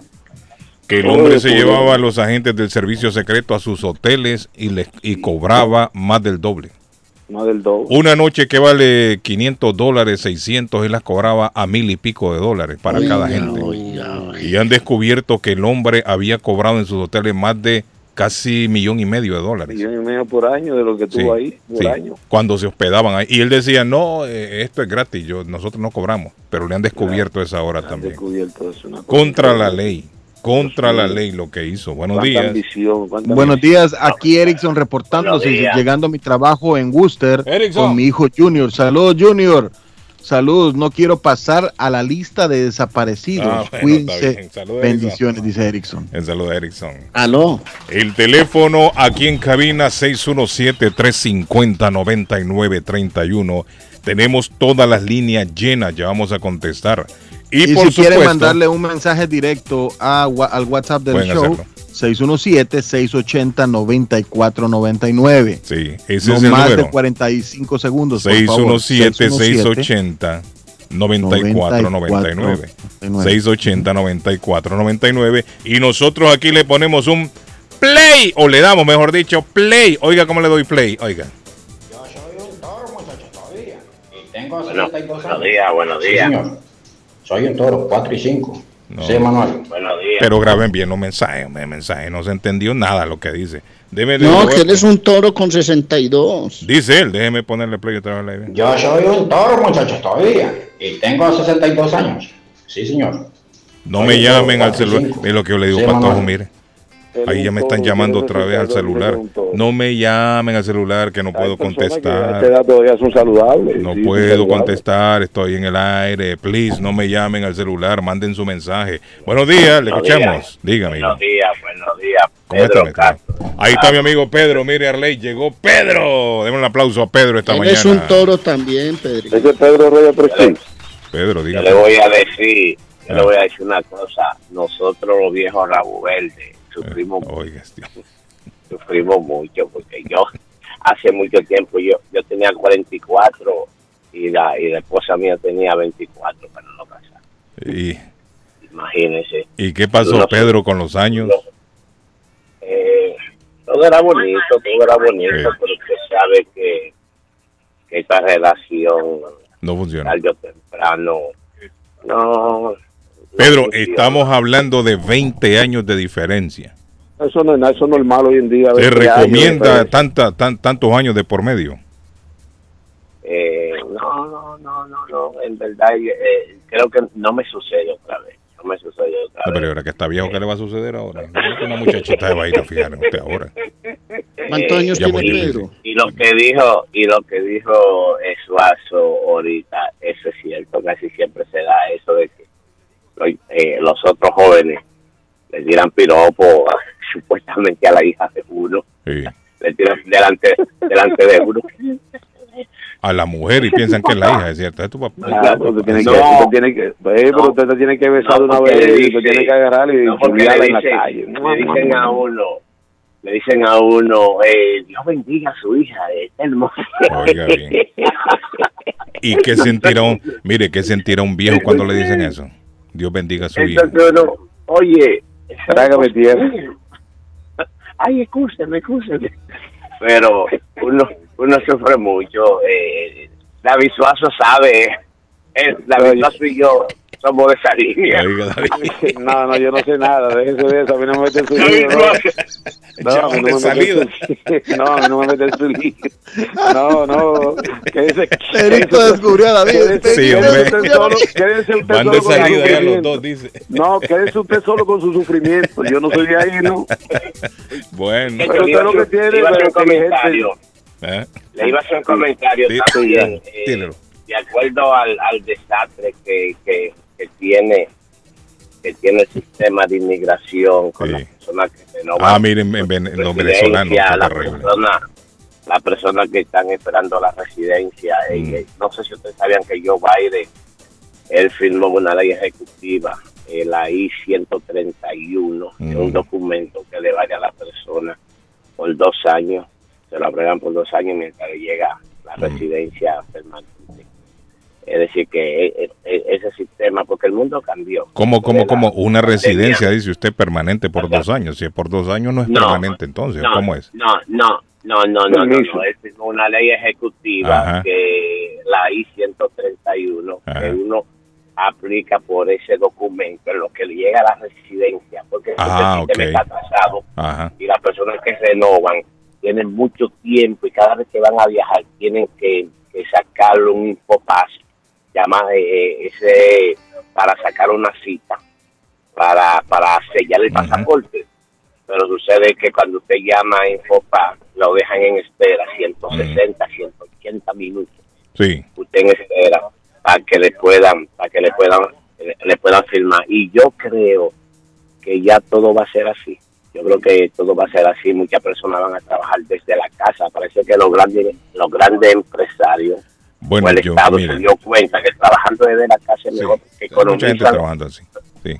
Que el hombre se llevaba a los agentes del servicio secreto a sus hoteles y les y cobraba más del doble. más del doble. Una noche que vale 500 dólares, 600, él las cobraba a mil y pico de dólares para cada gente. oiga, oiga. Y han descubierto que el hombre había cobrado en sus hoteles más de casi millón y medio de dólares. Millón y medio por año de lo que Sí, tuvo ahí, por sí, año. cuando se hospedaban ahí. Y él decía, no, eh, esto es gratis, yo, nosotros no cobramos. Pero le han descubierto esa hora Han también. descubierto eso, Contra la ley, contra la ley lo que hizo. Buenos días. ambición, Buenos ambición. días, aquí Erickson reportándose, llegando a mi trabajo en Worcester Erickson. con mi hijo Junior. Saludos, Junior. Saludos, no quiero pasar a la lista de desaparecidos. Ah, bueno, Cuídense. Bendiciones, dice Erickson. En salud a Erickson. Aló. El teléfono aquí en cabina 617-350-9931. Tenemos todas las líneas llenas, ya vamos a contestar. Y, Y, por si quieren supuesto, mandarle un mensaje directo a, al WhatsApp del show, hacerlo. 617-680-9499. sí, ese No es el más número. de 45 segundos. por favor. 617-680. 9499 680 9499 y nosotros aquí le ponemos un play o le damos mejor dicho play oiga cómo le doy play oiga Bueno, buenos días, buenos días. Soy un toro, 4 y 5. No. Sí, Manuel. Buenos días. pero graben bien los mensajes hombre, mensajes no se entendió nada lo que dice Deme- No, que él es un toro con 62. dice él déjeme ponerle play otra vez. Yo soy un toro, muchachos, todavía. Y tengo 62 años. Sí, señor. no Soy me llamen al celular 45. es lo que yo le digo Sí, Patojo mire ahí ya me están llamando otra vez al 62, celular no me llamen al celular que no puedo contestar son saludables. No puedo contestar, estoy en el aire. Please, no me llamen al celular, manden su mensaje. Buenos días, le Buenos escuchamos. días. Dígame. Buenos días, buenos días. ¿Cómo está, Pedro? Ahí está mi amigo Pedro. Mire, Arley, llegó Pedro. Demos un aplauso a Pedro esta Él mañana. es un toro también, Pedro. Ese es Pedro Reyes Prestige. Pedro, Yo dígame. le voy a decir, yo Ah. le voy a decir una cosa. Nosotros los viejos Rabo Verde sufrimos, Oiga, este- sufrimos mucho porque yo hace mucho tiempo yo yo tenía 44 y la y la esposa mía tenía 24 para no casar. ¿Y, Imagínense. ¿Y qué pasó, No. Pedro, con los años? Eh, todo era bonito, todo era bonito, Sí. pero usted sabe que, que esta relación No funciona. tarde o temprano no Pedro, estamos hablando de 20 años de diferencia. Eso no es nada, eso es normal hoy en día. ¿Se 20 años, recomienda tanta, tan, tantos años de por medio? Eh, no, no, no, no, no, en verdad eh, creo que no me sucede otra vez, no me sucede otra No, vez. pero ahora que está viejo, ¿qué le va a suceder ahora? No es que una muchachita se va a ir a fijar en usted ahora. ¿Cuántos años Ya tiene. Pedro? Y lo que dijo, y lo que dijo eh, Suazo ahorita, eso es cierto, casi siempre se da eso de que eh, los otros jóvenes le tiran piropo supuestamente a la hija de uno, Sí. le tiran delante, delante de uno. A la mujer y piensan que es la hija, es cierto. Es tu papá. Pero usted tiene No. que, usted tiene que, pero usted te tiene que besar No, de una vez y usted tiene que agarrar y subirla le en la dicen, calle. le dicen a uno, le dicen a uno, eh, Dios bendiga a su hija, está hermosa. Oiga bien. ¿Y qué sentirá un, mire, qué sentirá un viejo cuando le dicen eso? Dios bendiga a su. Entonces uno, oye, Trágame tierra. Ay, escúcheme, escúcheme. Pero uno, uno sufre mucho. Eh, David Suazo sabe. Eh, David Oye. Y yo somos de esa línea. No, no, yo no sé nada, déjese de eso, a mí no me meten su lío. No, no, a mí no me su No, a mí no me meten su lío. No, no, quédese. Perito descubrió a David. Sí, hombre. Quédese usted solo, quédese usted Van solo con su sufrimiento. dos, dice. No, quédese usted solo con su sufrimiento. Yo no soy de ahí, ¿no? Bueno. Pero usted lo que tiene Le iba a hacer un es. ¿Eh? Le iba a hacer un comentario Sí, también. sí, eh. De acuerdo al, al desastre que, que, que tiene que tiene el sistema de inmigración con Sí. las personas que renovan Ah, miren, en Ven- los venezolanos, la persona las personas que están esperando la residencia Mm. eh, no sé si ustedes sabían que Joe Biden él firmó una ley ejecutiva eh, la I-131 es un Mm. documento que le vale a la persona por dos años se lo aprueban por dos años mientras le llega la Mm. residencia permanente es decir que eh, eh, ese sistema porque el mundo cambió ¿Cómo, cómo, cómo? Una pandemia. residencia, dice usted, permanente por dos años. Si es por dos años, no es No, permanente entonces. no, ¿Cómo es? No, no, no, no, no, no. Es una ley ejecutiva Ajá. que la I-131, Ajá. que uno aplica por ese documento en lo que le llega a la residencia, porque Ah, el sistema ok. está atrasado Ajá. y las personas que renovan tienen mucho tiempo y cada vez que van a viajar tienen que, que sacarle un infopaz, llama eh, ese para sacar una cita, para, para sellar el pasaporte. Pero sucede que cuando usted llama a Infopaz, lo dejan en espera 160, 180 minutos. Sí. Usted en espera para que le puedan, para que le puedan, le puedan firmar. Y yo creo que ya todo va a ser así. Yo creo que todo va a ser así. Muchas personas van a trabajar desde la casa. Parece que los grandes, los grandes empresarios Bueno, o el yo, Estado mire, se dio cuenta que trabajando desde la casa es sí, mejor, que hay mucha gente economizan, trabajando así. Sí.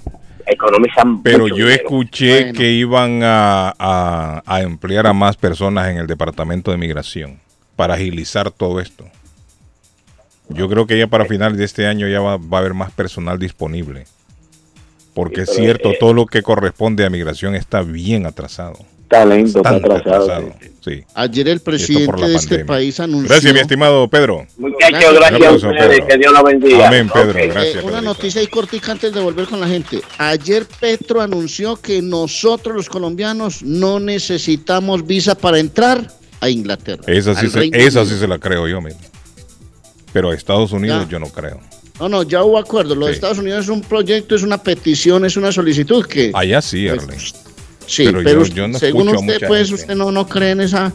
economizan Pero mucho yo dinero. escuché Bueno. que iban a, a- a emplear a más personas en el departamento de migración para agilizar todo esto. Yo creo que ya para finales de este año ya va, va a haber más personal disponible. Porque es Sí, cierto, eh, todo lo que corresponde a migración está bien atrasado. Talento, está Bastante atrasado. atrasado. Sí. Ayer el presidente de este país anunció Gracias, mi estimado Pedro. Muchachos, Gracias. gracias a ustedes, Pedro. que Dios los bendiga. Amén, Pedro, gracias. Eh, una noticia y cortica antes de volver con la gente. Ayer Petro anunció que nosotros los colombianos no necesitamos visa para entrar a Inglaterra. Esa sí, se, esa sí se la creo yo. Pero a Estados Unidos Ya. yo no creo. No, no, ya hubo acuerdo. Lo de Sí. Estados Unidos es un proyecto, es una petición, es una solicitud que... Allá sí, pues, Arley. Sí, pero pero, yo- yo no según escucho a usted, mucha pues gente. usted no, no cree en esa...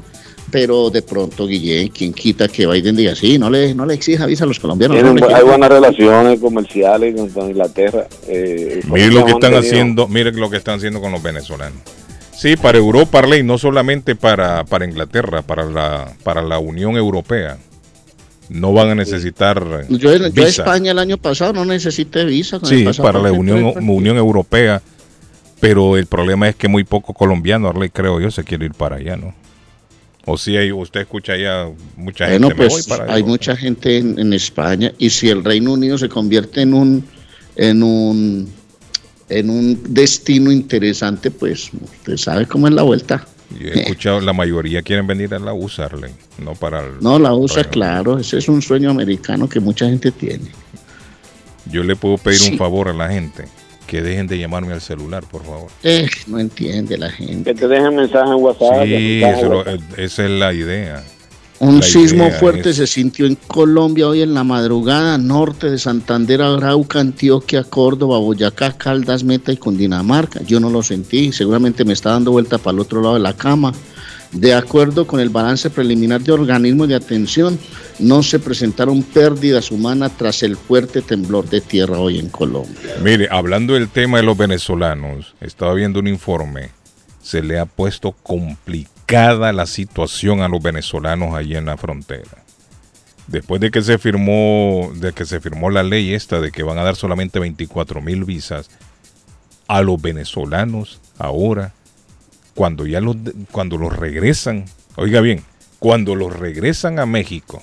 Pero de pronto, Guillén, quien quita que Biden diga, sí, no le, no le exija visa a los colombianos. Tienen- hay exija". buenas relaciones comerciales con, Inglaterra. Eh, Mire lo que están tenido- haciendo, mire lo que están haciendo con los venezolanos. Sí, para Europa, Arley, no solamente para, para Inglaterra, para la, para la Unión Europea. No van a necesitar Yo, yo visa. España el año pasado no necesité visa. Con Sí, para la Unión, Unión Europea. Pero el problema es que muy poco colombiano, Arley, creo yo, se quiere ir para allá, ¿no? O si hay, usted escucha allá mucha Bueno, gente, me voy pues para hay mucha gente en, en España y si el Reino Unido se convierte en un en un en un destino interesante, pues usted sabe cómo es la vuelta. Yo he escuchado, la mayoría quieren venir a la USA, Arley, no para el- No, la USA, claro, ese es un sueño americano que mucha gente tiene. Yo le puedo pedir Sí. un favor a la gente, que dejen de llamarme al celular, por favor. Eh, no entiende la gente. Que te dejen mensaje en WhatsApp. Sí, mensaje lo- eh, esa es la idea. Un La sismo idea fuerte es- se sintió en Colombia hoy en la madrugada, norte de Santander, Arauca, Antioquia, Córdoba, Boyacá, Caldas, Meta y Cundinamarca. Yo no lo sentí, seguramente me está dando vuelta para el otro lado de la cama. De acuerdo con el balance preliminar de organismos de atención, no se presentaron pérdidas humanas tras el fuerte temblor de tierra hoy en Colombia. Mire, hablando del tema de los venezolanos, estaba viendo un informe, se le ha puesto complicada la situación a los venezolanos allí en la frontera. Después de que se firmó, de que se firmó la ley esta de que van a dar solamente 24 mil visas a los venezolanos ahora, cuando ya los, cuando los regresan, oiga bien, cuando los regresan a México,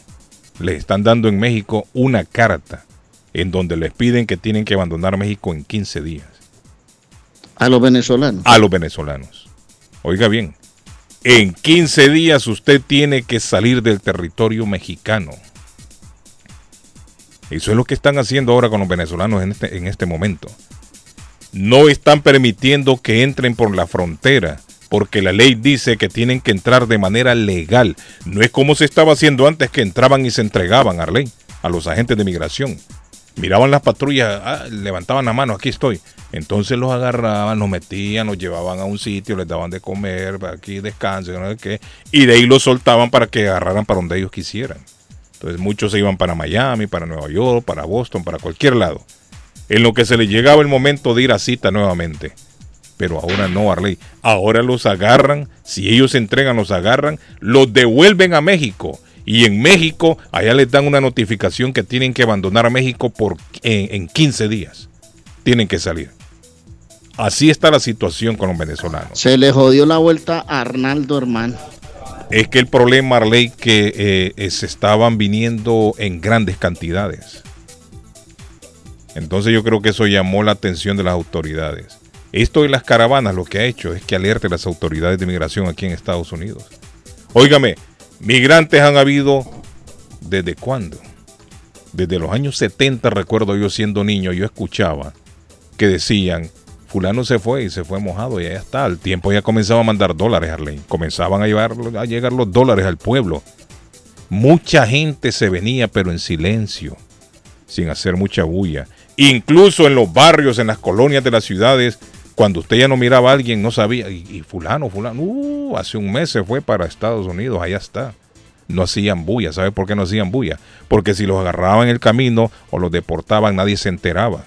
les están dando en México una carta en donde les piden que tienen que abandonar México en 15 días A los venezolanos. a los venezolanos. Oiga bien, en 15 días usted tiene que salir del territorio mexicano. Eso es lo que están haciendo ahora con los venezolanos en este, en este momento. No están permitiendo que entren por la frontera, porque la ley dice que tienen que entrar de manera legal. No es como se estaba haciendo antes, que entraban y se entregaban, Arley, a los agentes de migración. Miraban las patrullas, ah, levantaban la mano, aquí estoy. Entonces los agarraban, los metían, los llevaban a un sitio, les daban de comer, aquí descansen, no sé qué, y de ahí los soltaban para que agarraran para donde ellos quisieran. Entonces muchos se iban para Miami, para Nueva York, para Boston, para cualquier lado. En lo que se les llegaba el momento de ir a cita nuevamente. Pero ahora no, Arley. Ahora los agarran, si ellos se entregan, los agarran, los devuelven a México. Y en México, allá les dan una notificación que tienen que abandonar a México por, en, en 15 días. Tienen que salir. Así está la situación con los venezolanos. Se le jodió la vuelta a Arnaldo, hermano. Es que el problema, Arley, que eh, eh, se estaban viniendo en grandes cantidades. Entonces yo creo que eso llamó la atención de las autoridades. Esto de las caravanas lo que ha hecho es que alerte a las autoridades de migración aquí en Estados Unidos. Óigame, migrantes han habido desde cuándo? Desde los años 70 recuerdo yo siendo niño, yo escuchaba que decían, fulano se fue y se fue mojado y ya está. Al tiempo ya comenzaba a mandar dólares, Arlene. Comenzaban a, llevar, a llegar los dólares al pueblo. Mucha gente se venía, pero en silencio, sin hacer mucha bulla. Incluso en los barrios, en las colonias de las ciudades, cuando usted ya no miraba a alguien, no sabía. Y, fulano, fulano, uh, hace un mes se fue para Estados Unidos, allá está. No hacían bulla. ¿Sabe por qué no hacían bulla? Porque si los agarraban en el camino o los deportaban, nadie se enteraba.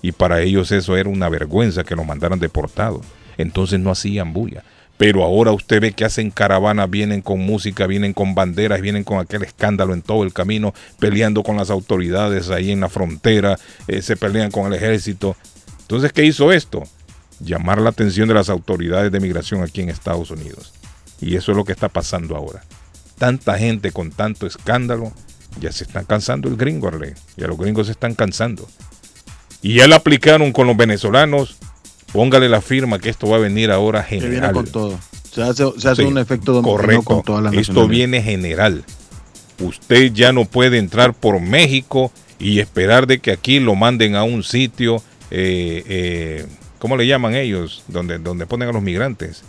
Y para ellos eso era una vergüenza que los mandaran deportados. Entonces no hacían bulla. Pero ahora usted ve que hacen caravanas, vienen con música, vienen con banderas, vienen con aquel escándalo en todo el camino, peleando con las autoridades ahí en la frontera, eh, se pelean con el ejército. Entonces, ¿qué hizo esto? Llamar la atención de las autoridades de migración aquí en Estados Unidos. Y eso es lo que está pasando ahora. Tanta gente con tanto escándalo, ya se están cansando el gringo, Arley. Ya los gringos se están cansando. Y ya lo aplicaron con los venezolanos Póngale la firma que esto va a venir ahora general. viene con todo. Se hace, un efecto dominó con todas las Esto viene general. Usted ya no puede entrar por México y esperar de que aquí lo manden a un sitio, eh, eh, ¿cómo le llaman ellos? Donde, donde ponen a los migrantes.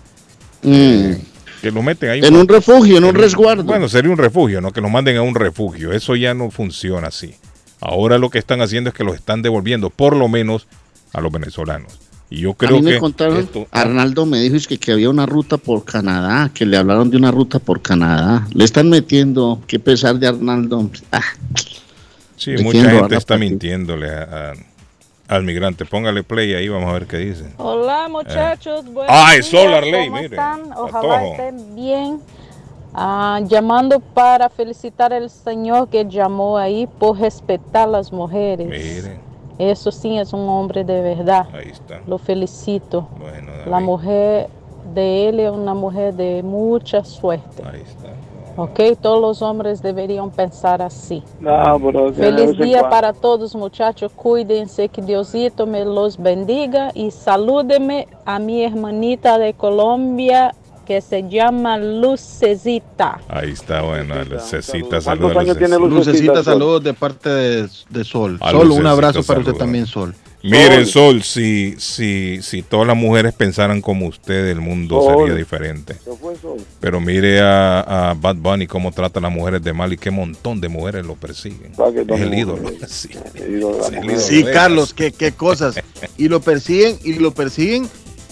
Mm. Eh, que lo meten ahí. En un refugio, en un resguardo. Bueno, sería un refugio, ¿no? Que los manden a un refugio. Eso ya no funciona así. Ahora lo que están haciendo es que los están devolviendo, por lo menos, a los venezolanos. Y yo creo a mí me que contaron, Arnaldo me dijo es que, que, había una ruta por Canadá, que le hablaron de una ruta por Canadá. Le están metiendo, qué pesar de Arnaldo. Ah. Sí, mucha gente está mintiéndole al migrante. Póngale play ahí, vamos a ver qué dice. Hola muchachos, eh. Es Solar Ley, mire. Están? Ojalá estén bien. Ah, llamando para felicitar al Señor que llamó ahí por respetar a las mujeres. Miren. Eso sí es un hombre de verdad. Ahí está. Lo felicito. la mujer de él es una mujer de mucha suerte. Ahí está. Ok, todos los hombres deberían pensar así. No, pero Feliz día para todos muchachos, cuídense, que Diosito me los bendiga y salúdeme a mi hermanita de Colombia, que se llama Lucecita. Ahí está, bueno, Lucecita, saludos. Lucecita, saludos de parte de, Sol. Sol, un abrazo para usted también, Sol. Miren, Sol, si, si, si todas las mujeres pensaran como usted, el mundo sería diferente. Pero mire a, Bad Bunny cómo trata a las mujeres de mal y qué montón de mujeres lo persiguen. Es el ídolo. Sí, Carlos, qué, qué cosas. Y lo persiguen, y lo persiguen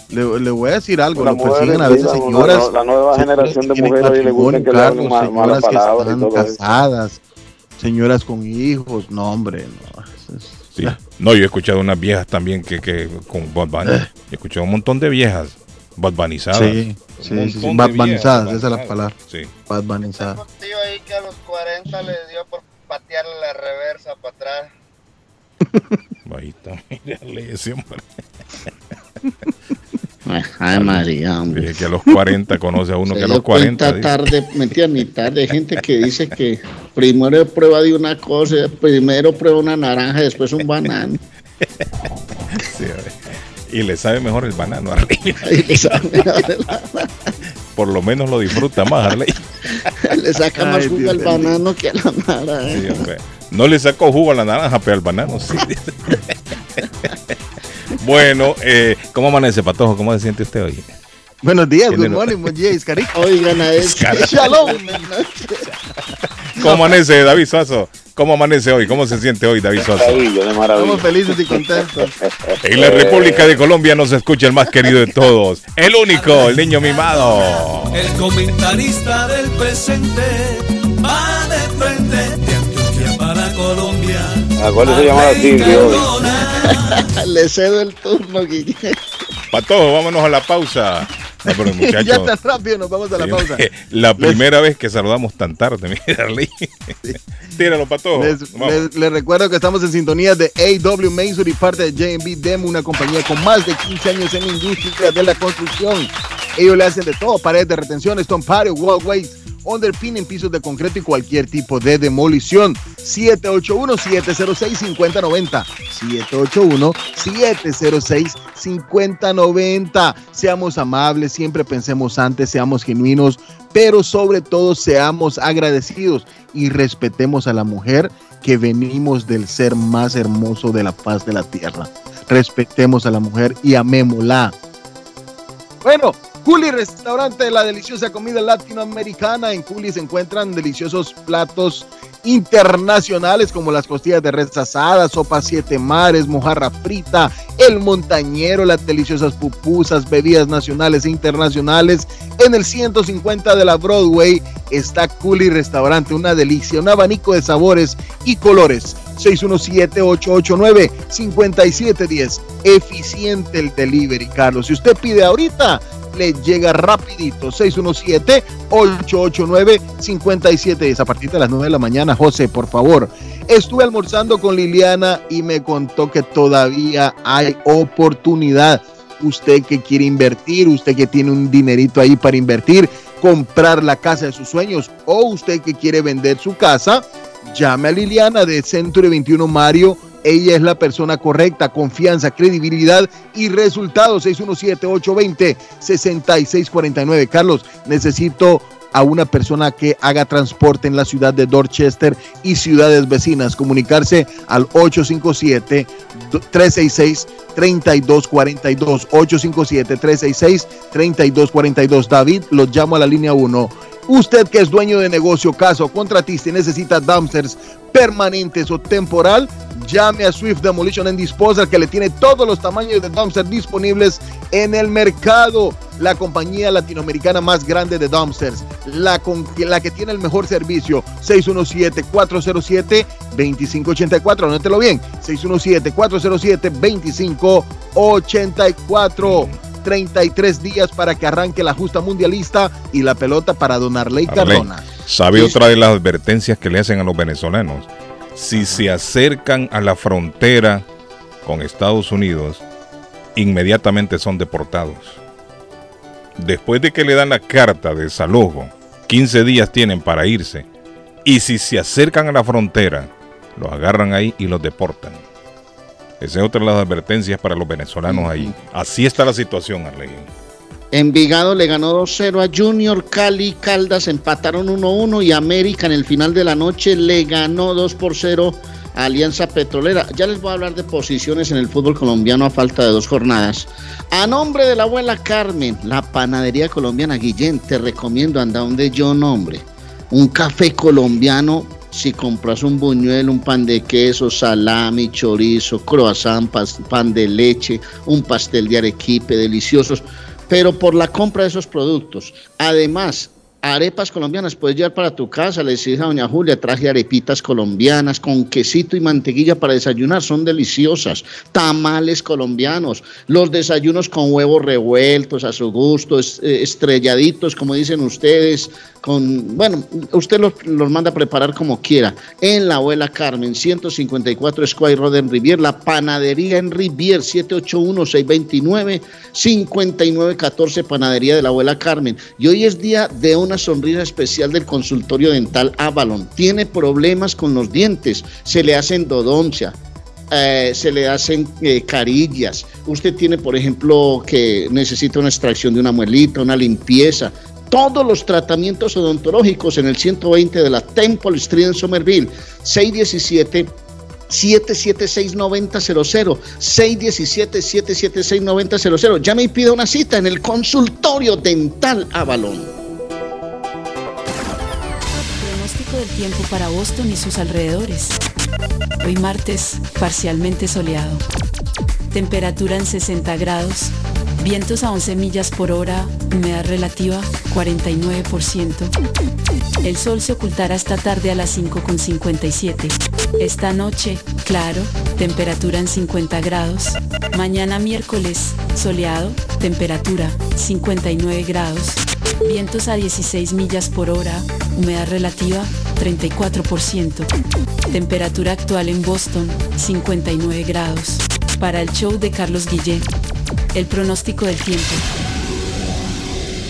le, le, voy a decir algo, lo persiguen a veces señoras. La, nueva generación de mujeres le gusta que Carlos, le mal, señoras que están casadas, señoras con hijos, no hombre, no. Sí. No, yo he escuchado unas viejas también que, que con Bad Bunny. Eh. He escuchado un montón de viejas Bad Bunnizadas. Sí, sí, sí, sí. Bad Bunnizadas, esa es la palabra. Sí. Bad Bunnizadas. Un tío ahí que a los 40 le dio por patearle la reversa para atrás. Ahí está, mírale siempre. Ay, María, hombre. que a los 40 conoce a uno que a los 40. tarde, mentira, ni tarde. gente que dice que primero prueba de una cosa, primero prueba una naranja, después un banano. y le sabe mejor el banano a Por lo menos lo disfruta más, Arley. le saca más jugo al banano que a la naranja. No le sacó jugo a la naranja, pero al banano sí. bueno, eh, ¿cómo amanece, Patojo? ¿Cómo se siente usted hoy? Buenos días, good morning, buen día, Iscarico. Oigan a eso. Shalom. ¿Cómo amanece, David Suazo? ¿Cómo amanece hoy? ¿Cómo se siente hoy, David Suazo? Estamos felices y contentos. En la República de Colombia nos escucha el más querido de todos, el único, el niño mimado. El comentarista del presente va de frente de Antioquia para Colombia. ¿A cuál se llama Silvio? Le cedo el turno, Guille. Patojo, vámonos a la pausa. No, pero, muchacho, ya tan rápido, nos vamos a la pausa. La primera vez que saludamos tan tarde, mira. Tíralo, Patojo. Les, Vamos. les- les recuerdo que estamos en sintonía de AW Masonry, parte de JB Demo, una compañía con más de 15 años en la industria de la construcción. Ellos le hacen de todo, paredes de retención, stone patio, walkways, underpinning, pisos de concreto y cualquier tipo de demolición. 781-706-5090. 781-706-5090. Seamos amables, siempre pensemos antes, seamos genuinos, pero sobre todo seamos agradecidos y respetemos a la mujer que venimos del ser más hermoso de la paz de la tierra. Respetemos a la mujer y amémosla. Bueno, Culi Restaurante, la deliciosa comida latinoamericana. En Culi se encuentran deliciosos platos internacionales como las costillas de res asadas, sopa siete mares, mojarra frita, el montañero, las deliciosas pupusas, bebidas nacionales e internacionales. En el 150 de la Broadway está Culi Restaurante, una delicia, un abanico de sabores y colores. 617-889-5710. Eficiente el delivery, Carlos. Si usted pide ahorita, le llega rapidito. 617-889-5710. A partir de las 9 de la mañana, José, por favor. Estuve almorzando con Liliana y me contó que todavía hay oportunidad. Usted que quiere invertir, usted que tiene un dinerito ahí para invertir, comprar la casa de sus sueños o usted que quiere vender su casa, llame a Liliana de Century 21 Mario. Ella es la persona correcta, confianza, credibilidad y resultados. 617-820-6649. Carlos, necesito a una persona que haga transporte en la ciudad de Dorchester y ciudades vecinas. Comunicarse al 857-366-3242. 857-366-3242. David, los llamo a la línea 1. Usted que es dueño de negocio, caso, contratista y necesita dumpsters permanentes o temporal, llame a Swift Demolition and Disposal que le tiene todos los tamaños de dumpsters disponibles en el mercado. La compañía latinoamericana más grande de dumpsters, la, la que tiene el mejor servicio, 617-407-2584. Anótelo bien, 617-407-2584. 33 días para que arranque la justa mundialista y la pelota para Donarley Arley, Cardona. ¿Sabe otra de las advertencias que le hacen a los venezolanos? Si se acercan a la frontera con Estados Unidos, inmediatamente son deportados. Después de que le dan la carta de desalojo, 15 días tienen para irse. Y si se acercan a la frontera, los agarran ahí y los deportan. Esa es otra de las advertencias para los venezolanos ahí. Así está la situación, Arley. Envigado le ganó 2-0 a Junior, Cali, Caldas empataron 1-1 y América en el final de la noche le ganó 2 por 0 a Alianza Petrolera. Ya les voy a hablar de posiciones en el fútbol colombiano a falta de dos jornadas. A nombre de la abuela Carmen, la panadería colombiana Guillén, te recomiendo anda donde yo nombre. Un café colombiano si compras un buñuelo, un pan de queso, salami, chorizo, croissant, pan de leche, un pastel de arequipe, deliciosos, pero por la compra de esos productos. Además, arepas colombianas puedes llevar para tu casa. Le decís a doña Julia, traje arepitas colombianas con quesito y mantequilla para desayunar, son deliciosas. Tamales colombianos, los desayunos con huevos revueltos a su gusto, eh, estrelladitos, como dicen ustedes, con, bueno, usted los, los manda a preparar como quiera. En la abuela Carmen, 154 Square Road en Rivier, la panadería en Rivier, 781-629-5914, panadería de la abuela Carmen. Y hoy es día de una sonrisa especial del consultorio dental Avalon. Tiene problemas con los dientes, se le hace endodoncia, eh, se le hacen eh, carillas. Usted tiene, por ejemplo, que necesita una extracción de una muelita, una limpieza. todos los tratamientos odontológicos en el 120 de la Temple Street en Somerville, 617 776-9000, 617-776-9000. Llame y pida una cita en el consultorio dental Avalon. Tiempo para Boston y sus alrededores. Hoy martes, parcialmente soleado. Temperatura en 60 grados. Vientos a 11 millas por hora. Humedad relativa 49%. El sol se ocultará esta tarde a las 5.57. Esta noche, claro, temperatura en 50 grados. Mañana miércoles, soleado, temperatura 59 grados. Vientos a 16 millas por hora. Humedad relativa 34%. Temperatura actual en Boston 59 grados. Para el show de Carlos Guillén. El pronóstico del tiempo.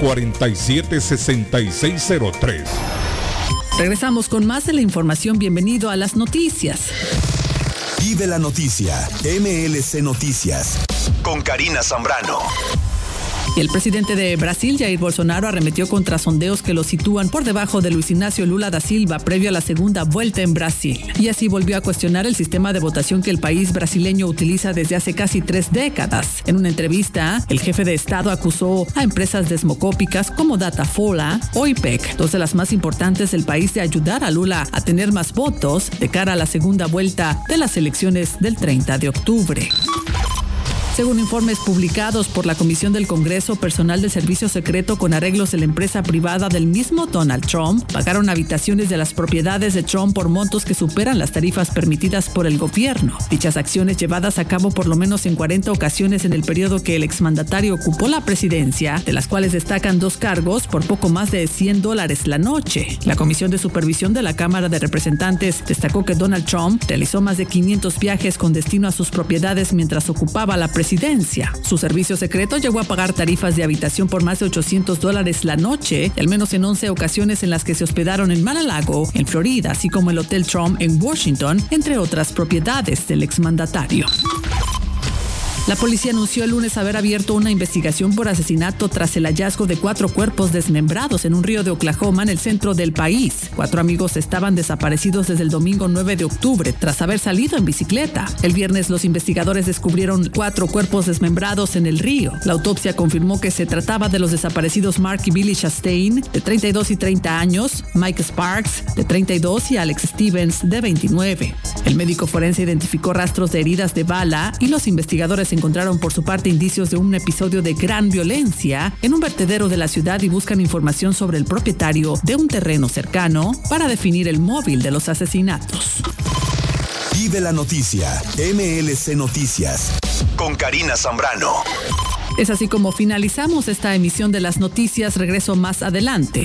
447-6603. Regresamos con más de la información. Bienvenido a las noticias. Vive la noticia. MLC Noticias. Con Karina Zambrano. Y el presidente de Brasil, Jair Bolsonaro, arremetió contra sondeos que lo sitúan por debajo de Luis Ignacio Lula da Silva previo a la segunda vuelta en Brasil. Y así volvió a cuestionar el sistema de votación que el país brasileño utiliza desde hace casi tres décadas. En una entrevista, el jefe de Estado acusó a empresas desmocópicas como Datafola o IPEC, dos de las más importantes del país, de ayudar a Lula a tener más votos de cara a la segunda vuelta de las elecciones del 30 de octubre. Según informes publicados por la Comisión del Congreso, personal del Servicio Secreto con arreglos de la empresa privada del mismo Donald Trump pagaron habitaciones de las propiedades de Trump por montos que superan las tarifas permitidas por el gobierno. Dichas acciones llevadas a cabo por lo menos en 40 ocasiones en el periodo que el exmandatario ocupó la presidencia, de las cuales destacan dos cargos por poco más de 100 dólares la noche. La Comisión de Supervisión de la Cámara de Representantes destacó que Donald Trump realizó más de 500 viajes con destino a sus propiedades mientras ocupaba la presidencia Su servicio secreto llegó a pagar tarifas de habitación por más de 800 dólares la noche, al menos en 11 ocasiones en las que se hospedaron en Mar-a-Lago, en Florida, así como el Hotel Trump en Washington, entre otras propiedades del exmandatario. La policía anunció el lunes haber abierto una investigación por asesinato tras el hallazgo de cuatro cuerpos desmembrados en un río de Oklahoma en el centro del país. Cuatro amigos estaban desaparecidos desde el domingo 9 de octubre tras haber salido en bicicleta. El viernes los investigadores descubrieron cuatro cuerpos desmembrados en el río. La autopsia confirmó que se trataba de los desaparecidos Mark y Billy Chastain, de 32 y 30 años, Mike Sparks, de 32 y Alex Stevens, de 29. El médico forense identificó rastros de heridas de bala y los investigadores encontraron por su parte indicios de un episodio de gran violencia en un vertedero de la ciudad y buscan información sobre el propietario de un terreno cercano para definir el móvil de los asesinatos. Vive la noticia. MLC Noticias. Con Karina Zambrano. Es así como finalizamos esta emisión de las noticias. Regreso más adelante.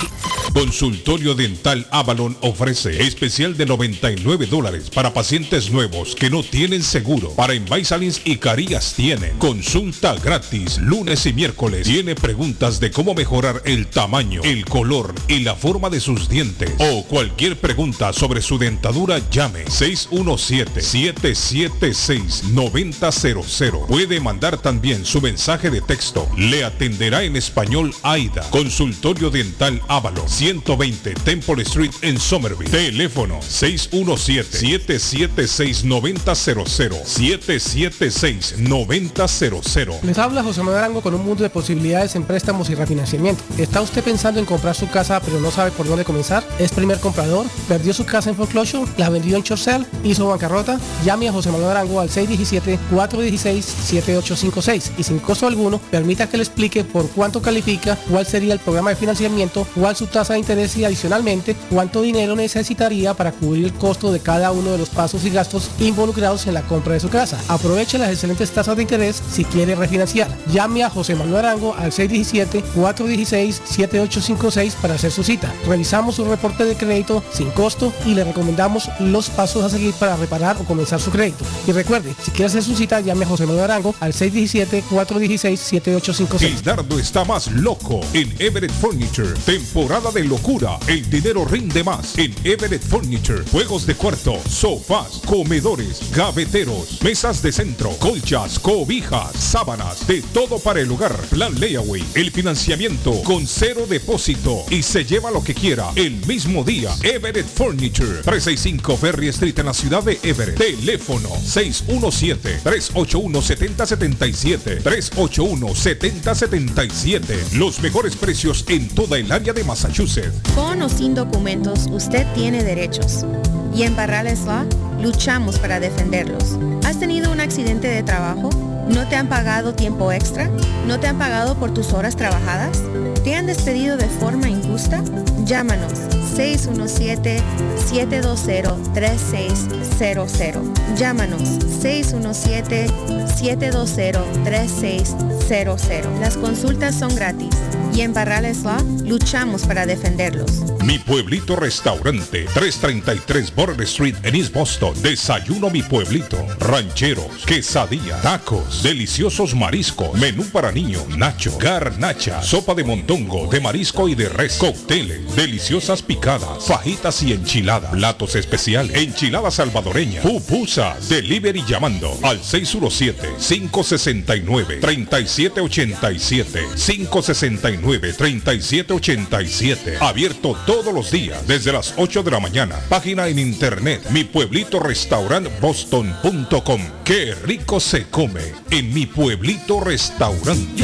Consultorio Dental Avalon ofrece especial de 99 dólares para pacientes nuevos que no tienen seguro. Para Invisalins y Carías tienen consulta gratis lunes y miércoles. Tiene preguntas de cómo mejorar el tamaño, el color y la forma de sus dientes o cualquier pregunta sobre su dentadura llame 617-776-9000. Puede mandar también su mensaje de texto. Le atenderá en español AIDA. Consultorio Dental Avalon 120 Temple Street en Somerville. Teléfono 617-776-9000. 776-9000. Les habla José Manuel Arango con un mundo de posibilidades en préstamos y refinanciamiento. ¿Está usted pensando en comprar su casa pero no sabe por dónde comenzar? ¿Es primer comprador? ¿Perdió su casa en foreclosure? ¿La vendió en Chorcel? ¿Hizo bancarrota? Llame a José Manuel Arango al 617-416-7856 y sin costo alguno permita que le explique por cuánto califica, cuál sería el programa de financiamiento, cuál su tasa de interés y adicionalmente cuánto dinero necesitaría para cubrir el costo de cada uno de los pasos y gastos involucrados en la compra de su casa. Aproveche las excelentes tasas de interés si quiere refinanciar. Llame a José Manuel Arango al 617-416-7856 para hacer su cita. Revisamos su reporte de crédito sin costo y le recomendamos los pasos a seguir para reparar o comenzar su crédito. Y recuerde, si quiere hacer su cita, llame a José Manuel Arango al 617 416 7856 Dardo está más loco en Everett Furniture. Temporada de locura. El dinero rinde más en Everett Furniture. Juegos de cuarto, sofás, comedores, gaveteros, mesas de centro, colchas, cobijas, sábanas, de todo para el hogar. Plan Layaway. El financiamiento con cero depósito y se lleva lo que quiera el mismo día. Everett Furniture. 365 Ferry Street en la ciudad de Everett. Teléfono 617 381 7077 381 381-7077. Los mejores precios en toda el área de Massachusetts. Con o sin documentos, usted tiene derechos. Y en Barrales Law luchamos para defenderlos. ¿Has tenido un accidente de trabajo? ¿No te han pagado tiempo extra? ¿No te han pagado por tus horas trabajadas? ¿Te han despedido de forma injusta? Llámanos 617-720-3600. Llámanos 617-720-3600. Las consultas son gratis y en Barrales Law luchamos para defenderlos. Mi pueblito restaurante, 333 Border Street en East Boston. Desayuno mi pueblito. Rancheros, quesadilla, tacos, deliciosos mariscos, menú para niños, nacho, garnacha, sopa de montongo, de marisco y de res, cócteles, deliciosas picadas, fajitas y enchiladas, platos especiales, enchiladas salvadoreñas, pupusas, delivery llamando al 617-569-3787, 569-3787, abierto todos los días desde las 8 de la mañana, página en internet, mi pueblito restaurant boston.com, qué rico se come en mi pueblito restaurante.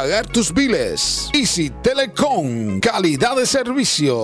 tus biles. Easy Telecom, calidad de servicio.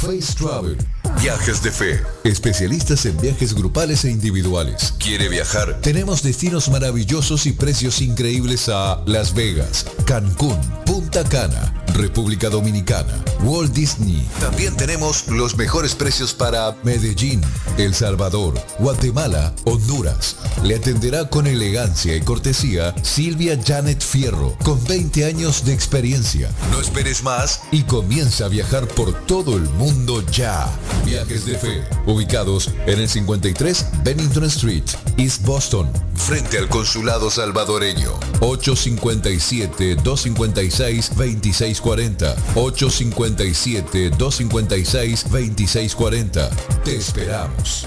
Face Travel. Viajes de fe. Especialistas en viajes grupales e individuales. ¿Quiere viajar? Tenemos destinos maravillosos y precios increíbles a Las Vegas, Cancún, Punta Cana, República Dominicana, Walt Disney. También tenemos los mejores precios para Medellín, El Salvador, Guatemala, Honduras. Le atenderá con elegancia y cortesía Silvia Janet Fierro, con 20 años de experiencia. No esperes más y comienza a viajar por todo el mundo ya. Viajes de Fe, ubicados en el 53 Bennington Street, East Boston, frente al consulado salvadoreño. 857-256-2640. 857-256-2640. Te esperamos.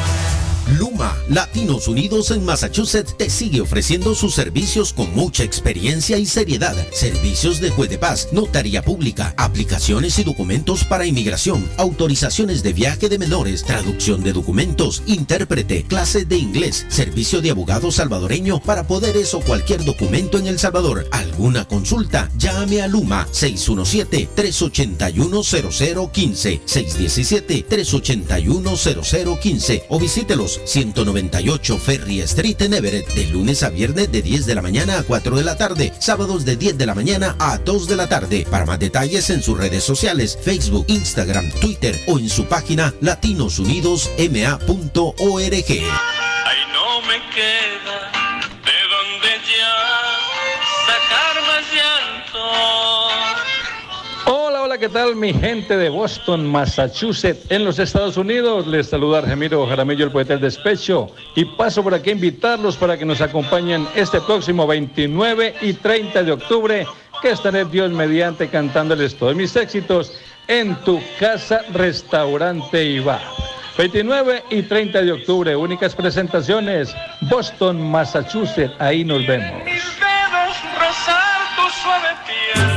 Luma, Latinos Unidos en Massachusetts, te sigue ofreciendo sus servicios con mucha experiencia y seriedad. Servicios de juez de paz, notaría pública, aplicaciones y documentos para inmigración, autorizaciones de viaje de menores, traducción de documentos, intérprete, clases de inglés, servicio de abogado salvadoreño para poderes o cualquier documento en El Salvador. ¿Alguna consulta? Llame a Luma 617-381-0015, 617-381-0015 o visítelos 100 198 Ferry Street en Everett, de lunes a viernes de 10 de la mañana a 4 de la tarde, sábados de 10 de la mañana a 2 de la tarde. Para más detalles en sus redes sociales, Facebook, Instagram, Twitter o en su página latinosunidosma.org. Ay, no me queda ¿qué tal mi gente de Boston, Massachusetts, en los Estados Unidos? Les saluda Argemiro Jaramillo, el poeta del despecho, y paso por aquí a invitarlos para que nos acompañen este próximo 29 y 30 de octubre, que estaré Dios mediante cantándoles todos mis éxitos en tu casa, restaurante y bar. 29 y 30 de octubre, únicas presentaciones, Boston, Massachusetts, ahí nos vemos. Rozar tu suave piel.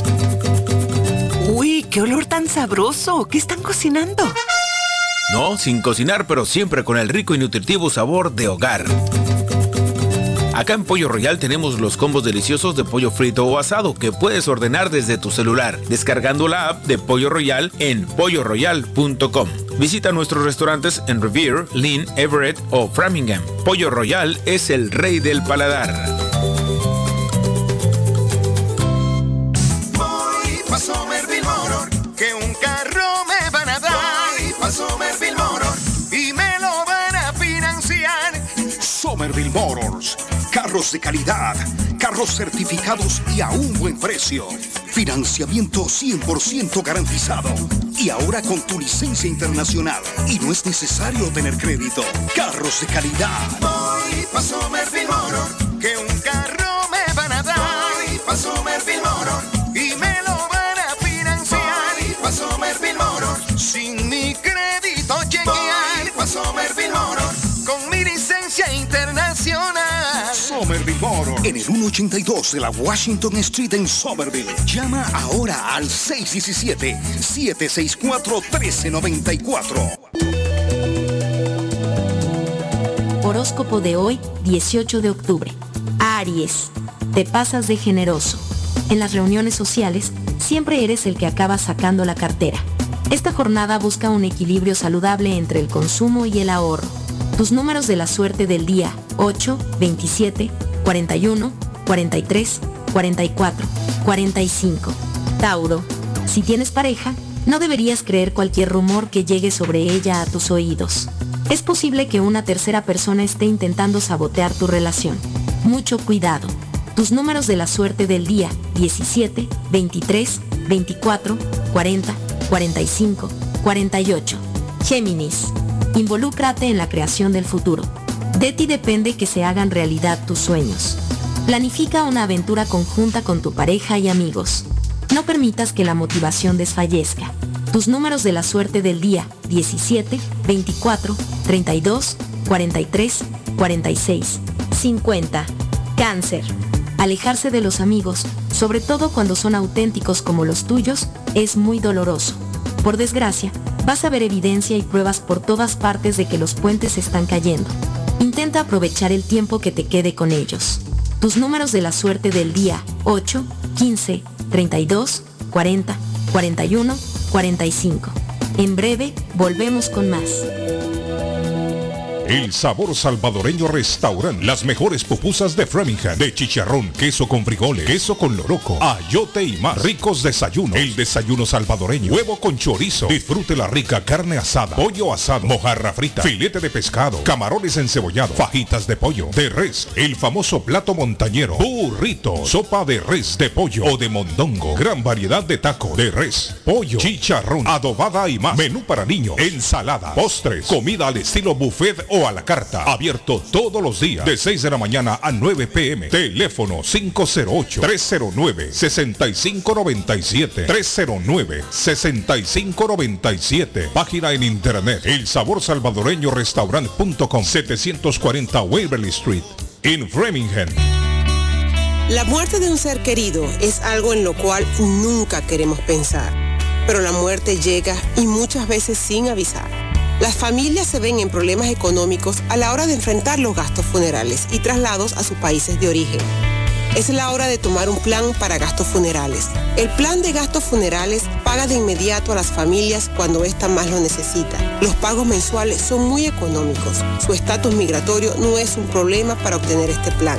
Uy, qué olor tan sabroso. ¿Qué están cocinando? No, sin cocinar, pero siempre con el rico y nutritivo sabor de hogar. Acá en Pollo Royal tenemos los combos deliciosos de pollo frito o asado que puedes ordenar desde tu celular, descargando la app de Pollo Royal en polloroyal.com. Visita nuestros restaurantes en Revere, Lynn, Everett o Framingham. Pollo Royal es el rey del paladar. Somerville Motors. Carros de calidad, carros certificados y a un buen precio. Financiamiento 100% garantizado. Y ahora con tu licencia internacional. Y no es necesario tener crédito. Carros de calidad. Voy pa' Somerville Motor, que un carro me van a dar. Voy pa' Somerville En el 182 de la Washington Street en Somerville. Llama ahora al 617-764-1394. Horóscopo de hoy, 18 de octubre. Aries, te pasas de generoso. En las reuniones sociales, siempre eres el que acaba sacando la cartera. Esta jornada busca un equilibrio saludable entre el consumo y el ahorro. Tus números de la suerte del día 8, 27, 41, 43, 44, 45. Tauro, si tienes pareja, no deberías creer cualquier rumor que llegue sobre ella a tus oídos. Es posible que una tercera persona esté intentando sabotear tu relación. Mucho cuidado. Tus números de la suerte del día 17, 23, 24, 40, 45, 48. Géminis. Involúcrate en la creación del futuro. De ti depende que se hagan realidad tus sueños. Planifica una aventura conjunta con tu pareja y amigos. No permitas que la motivación desfallezca. Tus números de la suerte del día 17, 24, 32, 43, 46, 50. Cáncer. Alejarse de los amigos, sobre todo cuando son auténticos como los tuyos, es muy doloroso. Por desgracia, vas a ver evidencia y pruebas por todas partes de que los puentes están cayendo. Intenta aprovechar el tiempo que te quede con ellos. Tus números de la suerte del día 8, 15, 32, 40, 41, 45. En breve, volvemos con más. El sabor salvadoreño restaurant. Las mejores pupusas de Framingham. De chicharrón, queso con frijoles, queso con loroco, ayote y más. Ricos desayunos. El desayuno salvadoreño. Huevo con chorizo. Disfrute la rica carne asada. Pollo asado. Mojarra frita. Filete de pescado. Camarones encebollados. Fajitas de pollo. De res. El famoso plato montañero. Burrito. Sopa de res. De pollo o de mondongo. Gran variedad de taco. De res. Pollo. Chicharrón. Adobada y más. Menú para niños. Ensalada. Postres. Comida al estilo buffet o a la carta. Abierto todos los días de 6 de la mañana a 9 pm. Teléfono 508-309-6597. 309-6597. Página en internet. El sabor salvadoreño restaurant.com 740 Waverly Street. En Framingham. La muerte de un ser querido es algo en lo cual nunca queremos pensar, pero la muerte llega y muchas veces sin avisar. Las familias se ven en problemas económicos a la hora de enfrentar los gastos funerales y traslados a sus países de origen. Es la hora de tomar un plan para gastos funerales. El plan de gastos funerales paga de inmediato a las familias cuando ésta más lo necesita. Los pagos mensuales son muy económicos. Su estatus migratorio no es un problema para obtener este plan.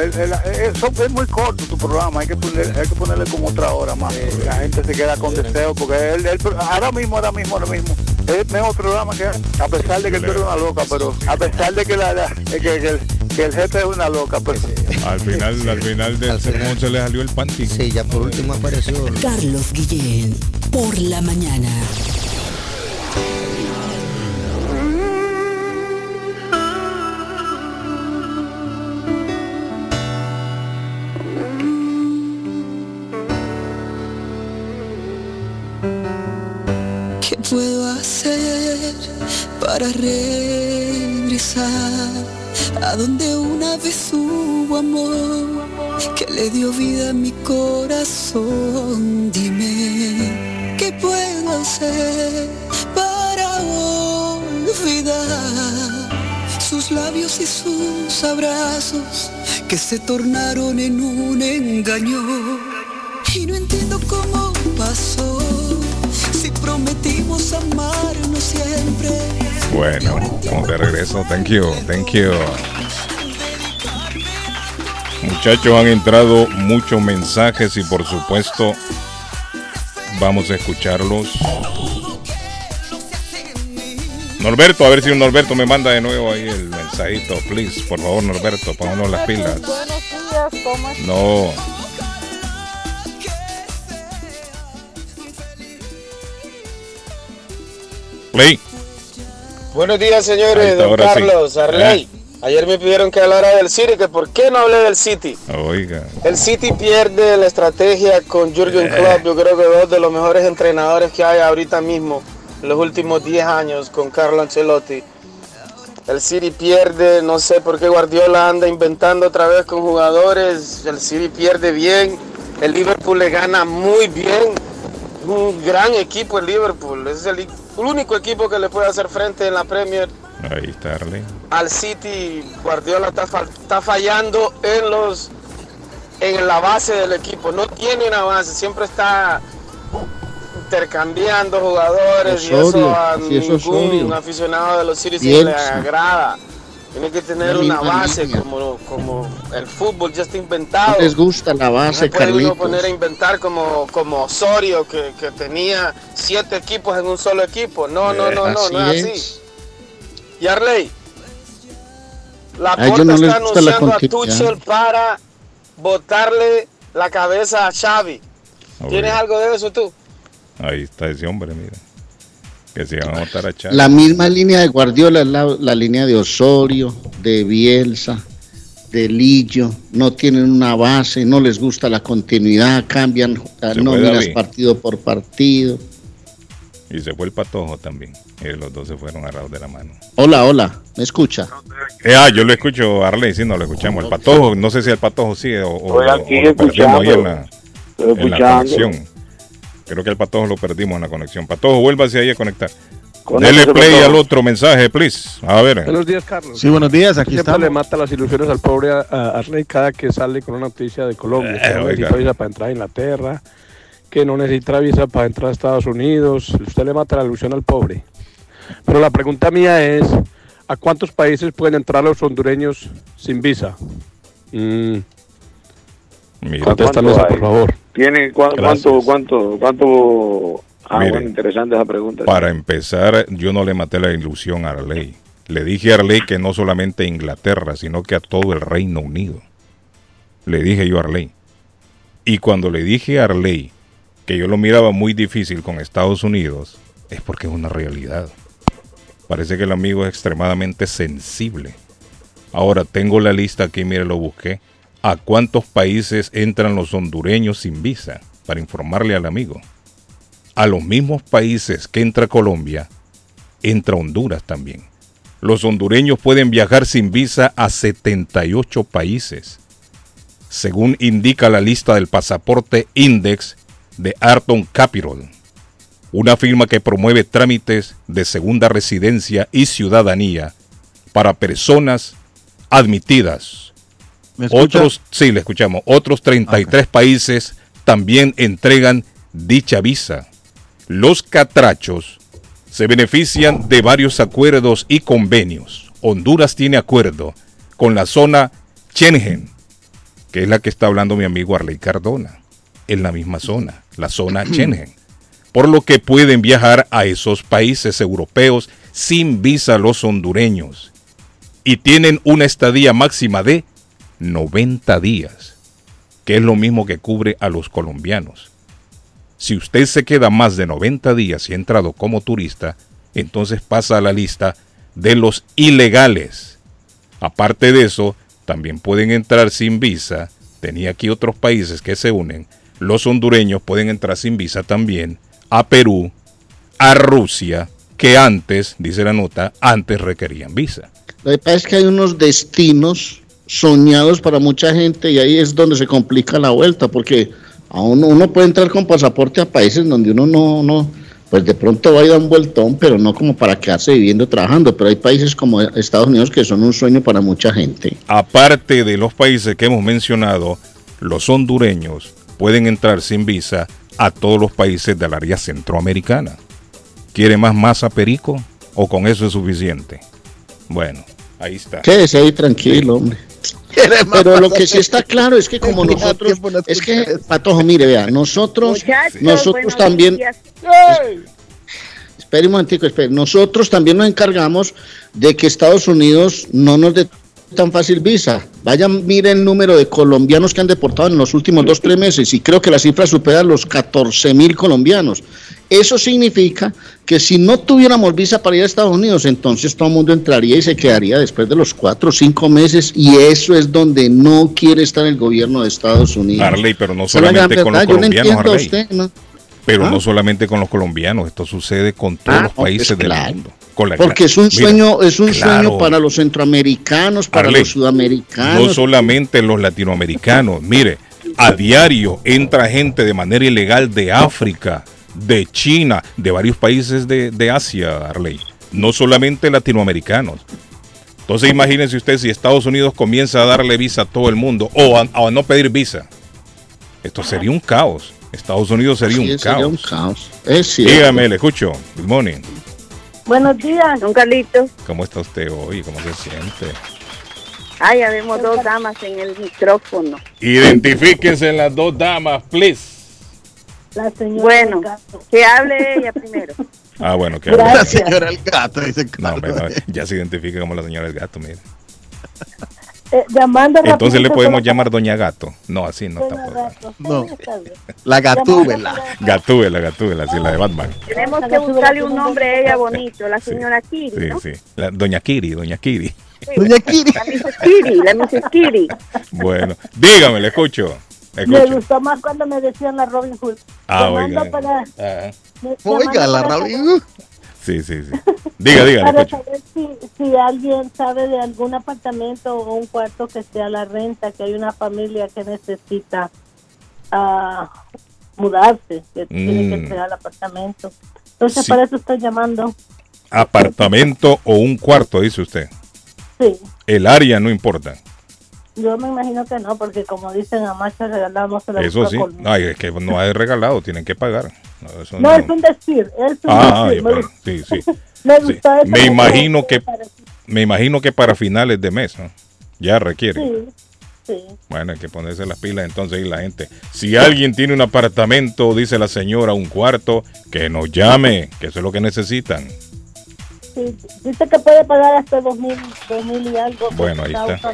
El- el- eso es muy corto tu programa, hay que, poner- hay que ponerle como otra hora más. La gente se queda con deseo, porque él, él- ahora mismo, ahora mismo, ahora mismo, es mejor programa que a pesar de que tú eres una loca, pero a pesar de que, la, la- que, que el, que el jefe es una loca, pero Al final, al final del sermón se le salió el panty. Sí, ya por último apareció. Carlos Guillén por la mañana. Para regresar a donde una vez hubo amor que le dio vida a mi corazón? Dime, ¿qué puedo hacer para olvidar sus labios y sus abrazos que se tornaron en un engaño? Y no entiendo cómo pasó prometimos amarnos siempre. Bueno, como de regreso, thank you, thank you. Muchachos, han entrado muchos mensajes y por supuesto vamos a escucharlos. Norberto, a ver si un Norberto me manda de nuevo ahí el mensajito, please. Por favor, Norberto, pónganos las pilas. Buenos días, ¿cómo estás? No. Play. Buenos días, señores. Don ahora sí. Carlos, Arley. Ayer me pidieron que hablara del City, que por qué no hablé del City. Oiga. El City pierde la estrategia con Jürgen Eh. Klopp, yo creo que dos de los mejores entrenadores que hay ahorita mismo, en los últimos 10 años con Carlo Ancelotti. El City pierde, no sé por qué Guardiola anda inventando otra vez con jugadores, el City pierde bien, el Liverpool le gana muy bien, un gran equipo el Liverpool, es el, el único equipo que le puede hacer frente en la Premier Ahí está Arley. al City Guardiola está, fa- está fallando en los en la base del equipo. No tiene una base siempre está intercambiando jugadores y eso a sí, ningún aficionado de los City sí le agrada tiene que tener La una base línea. como, como el fútbol ya está inventado No les gusta la no base, se puede uno Carlitos. poner a inventar como, como Osorio que, que tenía siete equipos en un solo equipo no no no no Así no es así y Arley, la A ellos Porta no les está anunciando a. Tuchel para botarle la cabeza a Xavi. ¿Tienes algo de eso tú? Ahí está ese hombre, mira. Que se van a votar a Chávez. La misma línea de Guardiola es la, la línea de Osorio, de Bielsa, de Lillo. No tienen una base, no les gusta la continuidad, cambian nóminas David. partido por partido. Y se fue el patojo también. Y los dos se fueron agarrados de la mano. Hola, hola, ¿me escucha? Eh, ah, yo lo escucho, Arley, sí, no lo escuchamos. El patojo, no sé si el patojo sigue o, o, Estoy aquí o lo perdimos ahí en la, Estoy en la escuchando. conexión. Creo que el patojo lo perdimos en la conexión. Patojo, vuélvase ahí a conectar. Dele play al otro mensaje, please. A ver. Buenos días, Carlos. Sí, buenos días, aquí Siempre estamos. le mata las ilusiones al pobre Arley cada que sale con una noticia de Colombia. Eh, que no necesita visa para entrar a Inglaterra, que no necesita visa para entrar a Estados Unidos. Usted le mata la ilusión al pobre. Pero la pregunta mía es, ¿a cuántos países pueden entrar los hondureños sin visa? Mm, Contéstame esa, ¿Cuánto por favor. ¿Tiene Gracias. cuánto, cuánto, cuánto? Ah, Mire. bueno, interesante esa pregunta. Para empezar, yo no le maté la ilusión a Arley. Le dije a Arley que no solamente a Inglaterra, sino que a todo el Reino Unido. Le dije yo a Arley. Y cuando le dije a Arley que yo lo miraba muy difícil con Estados Unidos, es porque es una realidad. Parece que el amigo es extremadamente sensible. Ahora tengo la lista aquí, mire, lo busqué. ¿A cuántos países entran los hondureños sin visa? Para informarle al amigo. A los mismos países que entra Colombia, entra Honduras también. Los hondureños pueden viajar sin visa a 78 países, según indica la lista del pasaporte Index de Arton Capital, una firma que promueve trámites de segunda residencia y ciudadanía para personas admitidas. Otros, sí, le escuchamos. Otros 33 países también entregan dicha visa. Los catrachos se benefician de varios acuerdos y convenios. Honduras tiene acuerdo con la zona Schengen, que es la que está hablando mi amigo Arley Cardona, en la misma zona, la zona Schengen. Por lo que pueden viajar a esos países europeos sin visa los hondureños. Y tienen una estadía máxima de 90 días, que es lo mismo que cubre a los colombianos. Si usted se queda más de 90 días y ha entrado como turista, entonces pasa a la lista de los ilegales. Aparte de eso, también pueden entrar sin visa. Tenía aquí otros países que se unen. Los hondureños pueden entrar sin visa también a Perú, a Rusia, que antes, dice la nota, antes requerían visa. Lo que pasa es que hay unos destinos soñados para mucha gente y ahí es donde se complica la vuelta, porque a uno, uno puede entrar con pasaporte a países donde uno no, no, pues de pronto va a ir a un vueltón, pero no como para quedarse viviendo, trabajando. Pero hay países como Estados Unidos que son un sueño para mucha gente. Aparte de los países que hemos mencionado, los hondureños pueden entrar sin visa a todos los países del área centroamericana. ¿Quiere más masa perico o con eso es suficiente? Bueno, ahí está. Quédese ahí tranquilo, hombre. Pero lo que sí está claro es que como nosotros, es que, Patojo, mire, vea, nosotros, Muchachos, nosotros también, espere un momentico, espere, nosotros también nos encargamos de que Estados Unidos no nos dé tan fácil visa. Vayan, miren el número de colombianos que han deportado en los últimos dos, tres meses y creo que la cifra supera los 14 mil colombianos. Eso significa que si no tuviéramos visa para ir a Estados Unidos, entonces todo el mundo entraría y se quedaría después de los cuatro o cinco meses y eso es donde no quiere estar el gobierno de Estados Unidos. Pero no solamente con los verdad, yo le colombianos, entiendo a usted, ¿no? Pero ¿Ah? no solamente con los colombianos, esto sucede con todos Ah, los países pues del mundo. Con la- Porque es un Mira, sueño, es un claro, sueño para los centroamericanos, para los sudamericanos. No solamente los latinoamericanos, mire, a diario entra gente de manera ilegal de África, de China, de varios países de, de Asia, Arley. No solamente latinoamericanos. Entonces imagínense usted si Estados Unidos comienza a darle visa a todo el mundo o a, a no pedir visa. Esto sería un caos. Estados Unidos sería, Sí, un, sería caos. un caos. Es cierto. Dígame, le escucho. Good morning. Buenos días, don Carlitos. ¿Cómo está usted hoy? ¿Cómo se siente? Ay, ya vemos dos damas en el micrófono. Identifíquense las dos damas, please. La señora bueno, que hable ella primero. Ah, bueno, que La señora el gato, dice No, hombre, no, ya se identifica como la señora del gato, mire. Eh, llamando Entonces le podemos llamar Doña Gato. No, así no para- tampoco. No. Está bien. La gatúbela. Gatúbela, Gatúbela, así la de Batman. Tenemos que buscarle un nombre a ella bonito, la señora Kiri, Sí, ¿no? sí. La- Doña Kiri, Doña Kiri. Doña Kiri. La Mrs. Kiri, la Mrs. Kiri. Bueno, dígame, le escucho. Le Me gustó más cuando me decían la Robin Hood. Ah, oiga. para- Ah, me- Oiga, la Robin saber- sí, sí, sí. Diga, diga, Para saber si, si alguien sabe de algún apartamento o un cuarto que esté a la renta, que hay una familia que necesita ah, mudarse, que tiene que Mm. entregar el apartamento. Entonces, Sí. para eso estoy llamando. Apartamento o un cuarto, dice usted. Sí, El área no importa. yo me imagino que no, porque como dicen a macho se le Eso sí. Ay, es que no hay regalado, tienen que pagar. No, eso No, no- es un decir, es un Ah, decir. me, bueno, sí, sí. me Sí. imagino que me imagino que para finales de mes ¿no? ya requiere. Sí, sí. Bueno, hay que ponerse las pilas entonces y la gente. Si alguien tiene un apartamento, dice la señora, un cuarto, que nos llame, que eso es lo que necesitan. Sí, dice que puede pagar hasta dos mil, dos mil y algo. Bueno, ahí está.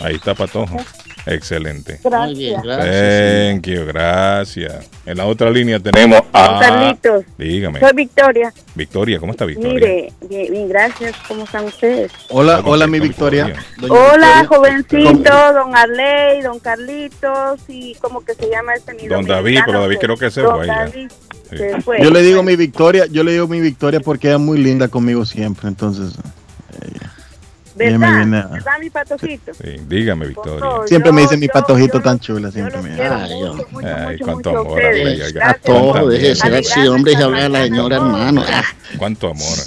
Ahí está Patojo. Excelente. Gracias. Muy bien, gracias. Thank you, gracias. En la otra línea tenemos a... Carlitos, Dígame. soy Victoria. Victoria, ¿cómo está Victoria? Mire, bien, bien, gracias. ¿Cómo están ustedes? Hola, hola mi Victoria. Hola, Victoria. jovencito, don Arley, don Carlitos y ¿cómo que se llama este mi Don David, pero David creo que se Don fue. David se fue. Yo le digo mi Victoria, yo le digo mi Victoria porque ella es muy linda conmigo siempre, entonces me ¿Verdad? viene a- ¿Verdad, mi patojito? Sí, dígame, Victoria. siempre me dice mi patojito tan chula, siempre me Ay, cuánto mucho a amor, ustedes. Arley, oiga, Gracias. cuánta Todo, deje de ser mierda. así, hombre, y habla a la señora, hermano. Ah, Cuánto amor.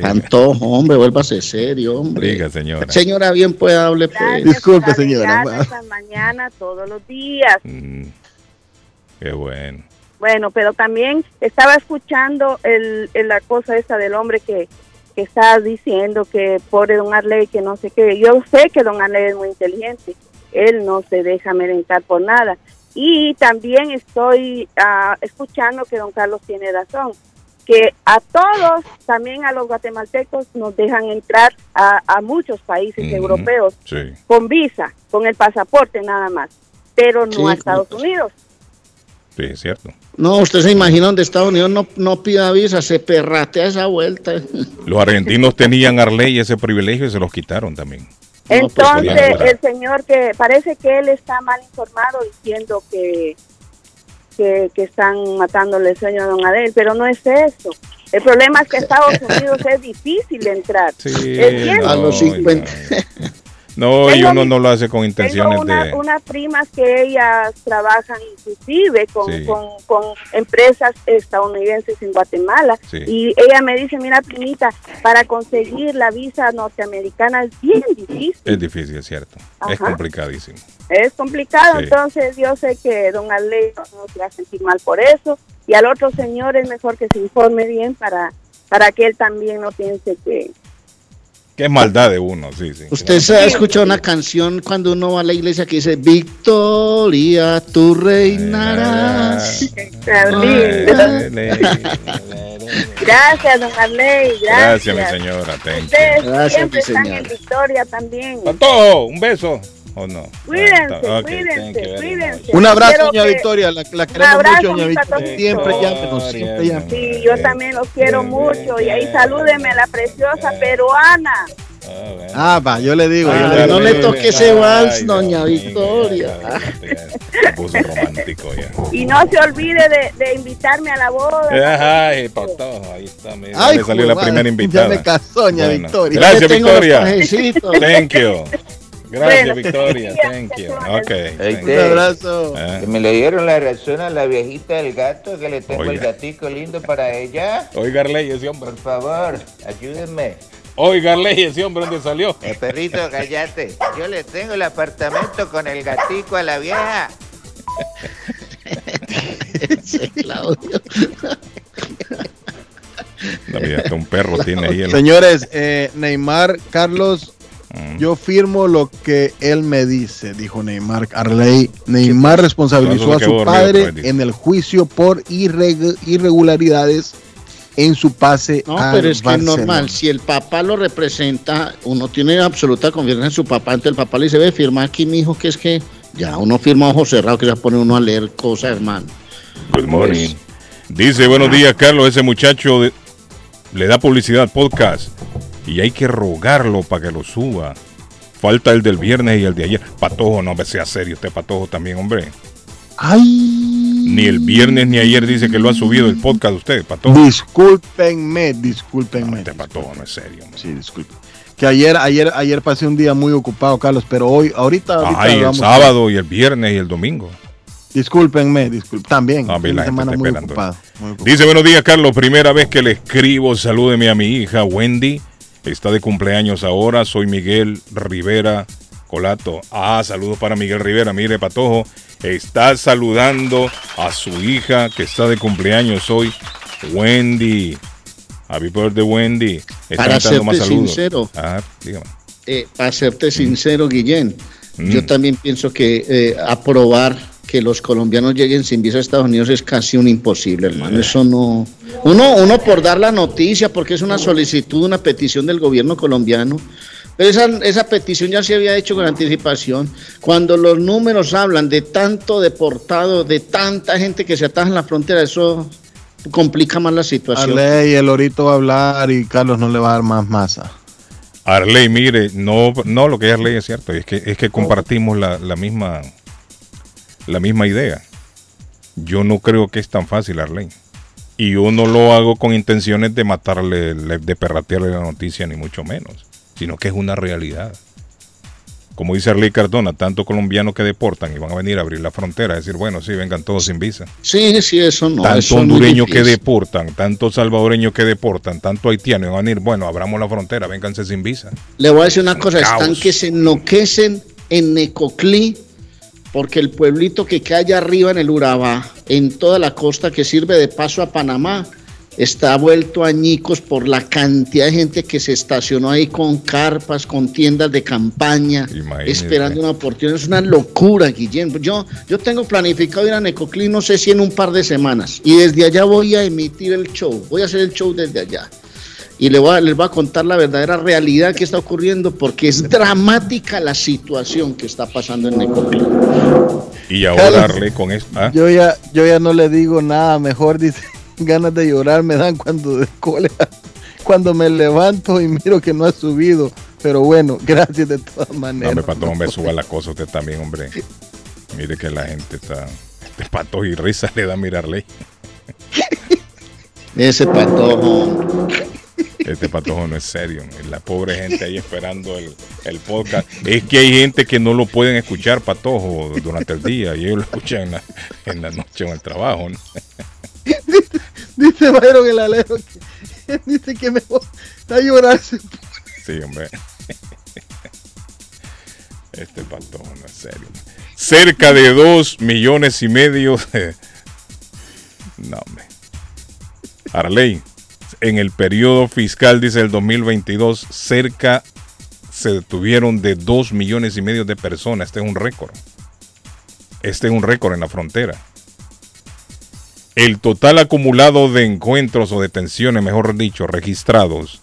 tanto, hombre, vuélvase serio, hombre. Diga, señora. Señora, bien puede hable, pues. Disculpe, señora. Mañana, todos los días. Mm, qué bueno. Bueno, pero también estaba escuchando el, el- la cosa esa del hombre que, que está diciendo que pobre don Arley, que no sé qué. Yo sé que don Arley es muy inteligente. Él no se deja merentar por nada. Y también estoy ah, escuchando que don Carlos tiene razón, que a todos, también a los guatemaltecos, nos dejan entrar a, a muchos países europeos Sí. con visa, con el pasaporte nada más, pero no Sí, a Estados Unidos. Sí, es cierto. No, usted se imagina donde Estados Unidos no, no pida visa, se perratea esa vuelta. Los argentinos tenían Arley ese privilegio y se los quitaron también. Entonces, podían entrar. el señor que parece que él está mal informado diciendo que, que, que están matándole el sueño a don Adel, pero no es eso. El problema es que Estados Unidos es difícil entrar. ¿Entiendes? A los 50. No, y Tengo uno mi- no lo hace con Tengo intenciones una- de... unas primas que ellas trabajan inclusive con, Sí. con, con empresas estadounidenses en Guatemala Sí. y ella me dice, mira primita, para conseguir la visa norteamericana es bien difícil. Es difícil, es cierto. Es complicadísimo. Es complicado, Sí. entonces yo sé que don Arley no se va a sentir mal por eso y al otro señor es mejor que se informe bien para, para que él también no piense que... Qué maldad de uno, sí, sí. Usted se ha escuchado una canción cuando uno va a la iglesia que dice Victoria, tú reinarás. Gracias, don Arley, gracias. Gracias, mi señora. Thank you. Ustedes Gracias, siempre mi están señora. en victoria también. Patojo, un beso. ¿O no? Cuídense, Ok, cuídense, cuídense. Un abrazo, Quiero doña que- Victoria, la, la queremos abrazo, mucho, doña Victoria. Siempre llámenos, siempre llámenos. Sí, yo también los quiero mucho y ahí salúdeme a la preciosa peruana. Ah, va, yo le digo. yo Ay, le no digo. le toque ese vals, doña Victoria. Se puso romántico ya. Y no se olvide de, de invitarme a la boda. Ay, Patojo, ahí está. mira, Ay, salió la joder, primera ya invitada. me casó, doña Bueno, Victoria. Gracias, Yo Victoria. Thank you. Gracias, Bueno, Victoria. Thank you. Ok. thank Un abrazo. Ah, Que me le dieron la razón a la viejita del gato que le tengo el gatico lindo para ella. Oiga, Arley, ese hombre. Por favor, ayúdenme. Oiga, Arley, ese hombre, ¿dónde salió? Eh, perrito, cállate. Yo le tengo el apartamento con el gatico a la vieja. Ese Claudio. No, un perro tiene ahí. El... Señores, eh, Neymar, Carlos. Yo firmo lo que él me dice, dijo Neymar Arley. Neymar responsabilizó a su padre en el juicio por irreg- irregularidades en su pase No, al pero es que es normal. Si el papá lo representa, uno tiene absoluta confianza en su papá. Entonces el papá le dice, ve, firma aquí, mi hijo, que es que ya uno firma a ojo cerrado, que se pone uno a leer cosas, hermano. Good morning. Dice, buenos días, Carlos. Ese muchacho de- le da publicidad al podcast y hay que rogarlo para que lo suba. Falta el del viernes y el de ayer. Patojo, no sea serio usted, Patojo, también, hombre. Ay, Ni el viernes ni ayer dice que lo ha subido el podcast usted, Patojo. discúlpenme, discúlpenme. Este Patojo no es serio. hombre. Sí, disculpen. Que ayer, ayer, ayer pasé un día muy ocupado, Carlos, pero hoy, ahorita, ahorita Ay, el sábado y el viernes y el domingo. Discúlpenme, disculpen. También, Ah, vi la de gente semana está muy ocupado. muy. Dice, buenos días, Carlos. Primera vez que le escribo. Salúdeme a mi hija Wendy. Está de cumpleaños ahora. Soy Miguel Rivera Colato. Ah, saludos para Miguel Rivera. Mire, Patojo. Está saludando a su hija que está de cumpleaños hoy. Wendy. Happy birthday, Wendy. Está Para dando más serte saludos. sincero. Ah, dígame. Eh, para serte sincero, Guillén, Mm. yo también pienso que eh, aprobar que los colombianos lleguen sin visa a Estados Unidos es casi un imposible, hermano. Eso no. Uno, uno por dar la noticia, porque es una solicitud, una petición del gobierno colombiano. Pero esa, esa petición ya se había hecho con anticipación. Cuando los números hablan de tanto deportado, de tanta gente que se ataja en la frontera, eso complica más la situación. Arley, el orito va a hablar y Carlos no le va a dar más masa. Arley, mire, no, no lo que es Arley es cierto, es que, es que compartimos la, la misma la misma idea. Yo no creo que es tan fácil, Arley. Y yo no lo hago con intenciones de matarle, le- de perratearle la noticia, ni mucho menos, sino que es una realidad. Como dice Arley Cardona, tanto colombianos que deportan y van a venir a abrir la frontera, decir, bueno, sí, vengan todos sin visa. Sí, sí, eso no. tanto hondureños que deportan, tanto salvadoreños que deportan, tanto haitianos, van a venir, bueno, abramos la frontera, vénganse sin visa. Le voy a decir una cosa, están que se enloquecen en Necoclí, porque el pueblito que queda allá arriba en el Urabá, en toda la costa que sirve de paso a Panamá, está vuelto añicos por la cantidad de gente que se estacionó ahí con carpas, con tiendas de campaña, esperando una oportunidad. Es una locura, Guillermo. Yo, yo tengo planificado ir a Necoclí, no sé si en un par de semanas, y desde allá voy a emitir el show, voy a hacer el show desde allá y le voy a- les voy a contar la verdadera realidad que está ocurriendo porque es dramática la situación que está pasando en Necoclí. Y ahora con esto. ¿ah? Yo ya, yo ya no le digo nada, mejor dice, ganas de llorar me dan cuando de cólera, cuando me levanto y miro que no ha subido. Pero bueno, gracias de todas No, maneras. pato, hombre, suba la cosa usted también, hombre. Mire que la gente está. Este pato y risa le da a mirarle. Ese patojo. Este patojo no es serio. La pobre gente ahí esperando el, el podcast. Es que hay gente que no lo pueden escuchar, patojo, durante el día. Y ellos lo escuchan en la, en la noche o en el trabajo. ¿no? Dice Byron el alero que dice que mejor está a llorar. Sí, hombre. Este patojo no es serio. Cerca de dos millones y medio de... No, hombre. Arley, en el periodo fiscal, dice el 2022, cerca se detuvieron de dos millones y medio de personas. Este es un récord. Este es un récord en la frontera. El total acumulado de encuentros o detenciones, mejor dicho, registrados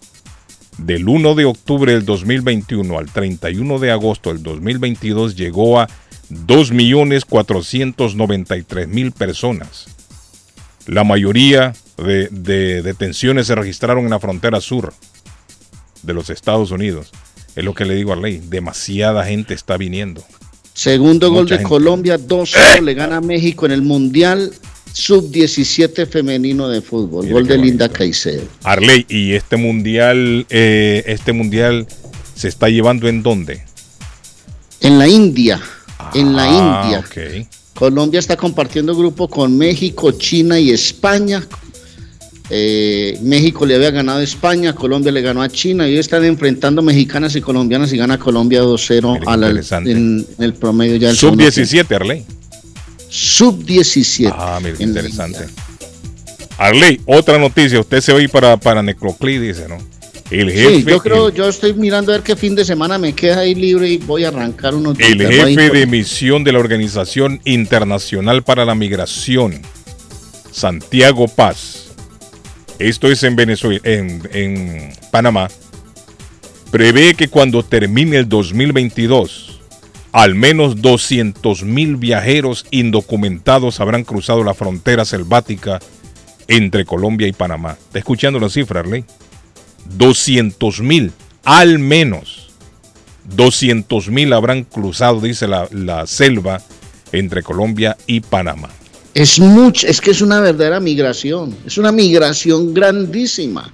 del 1 de octubre del 2021 al 31 de agosto del 2022 llegó a 2.493.000 personas. La mayoría de, de detenciones se registraron en la frontera sur de los Estados Unidos. Es lo que le digo a Ley, demasiada gente está viniendo. Segundo gol de gente. Colombia, 2-0 le gana a México en el Mundial Sub-17 femenino de fútbol. Gol de Linda Caicedo. Arley, ¿y este mundial, eh, este mundial se está llevando en dónde? En la India. en la Ah, India. ok. Colombia está compartiendo grupo con México, China y España. Eh, México le había ganado a España, Colombia le ganó a China y ellos están enfrentando mexicanas y colombianas y gana Colombia 2-0 a la- interesante. en, en el promedio ya del segundo Sub-17, Arley. tiempo. Sub-17. Ah, mira, qué interesante. Arley, otra noticia. Usted se va a ir para, para Necroclí, dice, ¿no? El jefe, Sí, yo creo, yo estoy mirando a ver qué fin de semana me queda ahí libre y voy a arrancar unos el jefe de misión de la Organización Internacional para la Migración, Santiago Paz, esto es en Venezuela, en, en Panamá, prevé que cuando termine el 2022, al menos 200 mil viajeros indocumentados habrán cruzado la frontera selvática entre Colombia y Panamá. ¿Está escuchando la cifra, Arley? 200 mil, al menos. 200 mil habrán cruzado, dice la, la selva, entre Colombia y Panamá. Es mucho, es que es una verdadera migración, es una migración grandísima.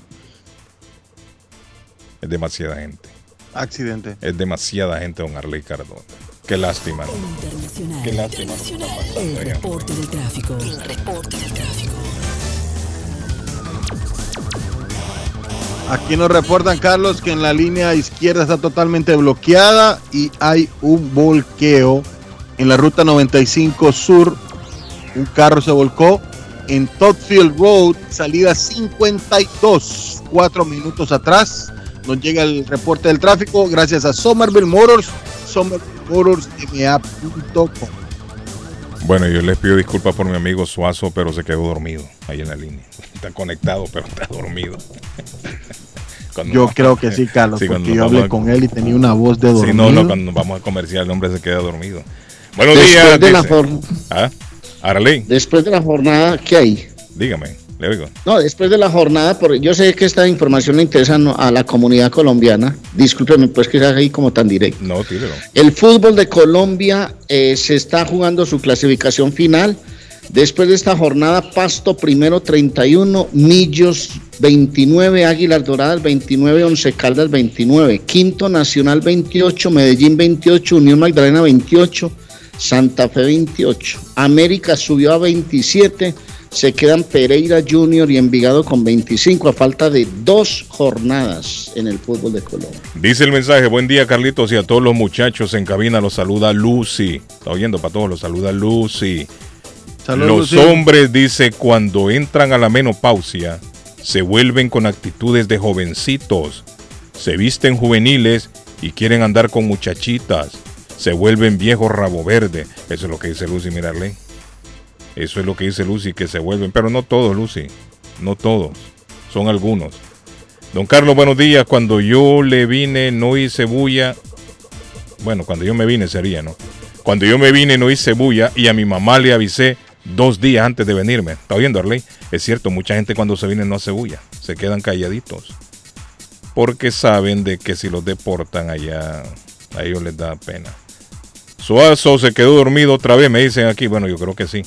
Es demasiada gente. Accidente. Es demasiada gente, don Arley Cardona. Qué lástima, ¿no? Qué lástima. El reporte del tráfico. El reporte del tráfico. Aquí nos reportan, Carlos, que en la línea izquierda está totalmente bloqueada y hay un volqueo en la ruta 95 sur. Un carro se volcó en Totfield Road, salida 52, cuatro minutos atrás. Nos llega el reporte del tráfico gracias a Somerville Motors, somervillemotorsma.com. Bueno, yo les pido disculpas por mi amigo Suazo, pero se quedó dormido ahí en la línea. Está conectado, pero está dormido. Cuando Yo vamos- creo que sí, Carlos, Sí, porque yo hablé a- con él y tenía una voz de dormido. Sí, no, no, cuando vamos a comercial el hombre se queda dormido. Buenos Después días. de dice. ¿Ah? Arley, Después de la jornada, ¿qué hay? dígame. Le oigo. No, después de la jornada, por, yo sé que esta información le interesa a la comunidad colombiana. Discúlpeme, pues que sea ahí como tan directo. No, tírelo. El fútbol de Colombia eh, se está jugando su clasificación final. Después de esta jornada, Pasto primero 31, Millos 29, Águilas Doradas 29, Once Caldas 29, Quinto Nacional 28, Medellín 28, Unión Magdalena 28, Santa Fe 28. América subió a 27, se quedan Pereira Junior y Envigado con 25 a falta de dos jornadas en el fútbol de Colombia. Dice el mensaje, buen día Carlitos y a todos los muchachos en cabina los saluda Lucy. Está oyendo para todos, los saluda Lucy. Salud, los Lucy. hombres, dice, cuando entran a la menopausia, se vuelven con actitudes de jovencitos, se visten juveniles y quieren andar con muchachitas, se vuelven viejos rabo verde. Eso es lo que dice Lucy, mirarle. Eso es lo que dice Lucy, que se vuelven, pero no todos, Lucy, no todos, son algunos. Don Carlos, buenos días. Cuando yo le vine, no hice bulla. Bueno, cuando yo me vine sería, ¿no? Cuando yo me vine, no hice bulla y a mi mamá le avisé dos días antes de venirme. ¿Está oyendo, Arley? Es cierto, mucha gente cuando se viene no hace bulla. Se quedan calladitos. Porque saben de que si los deportan allá, a ellos les da pena. Suazo se quedó dormido otra vez, me dicen aquí. Bueno, yo creo que sí.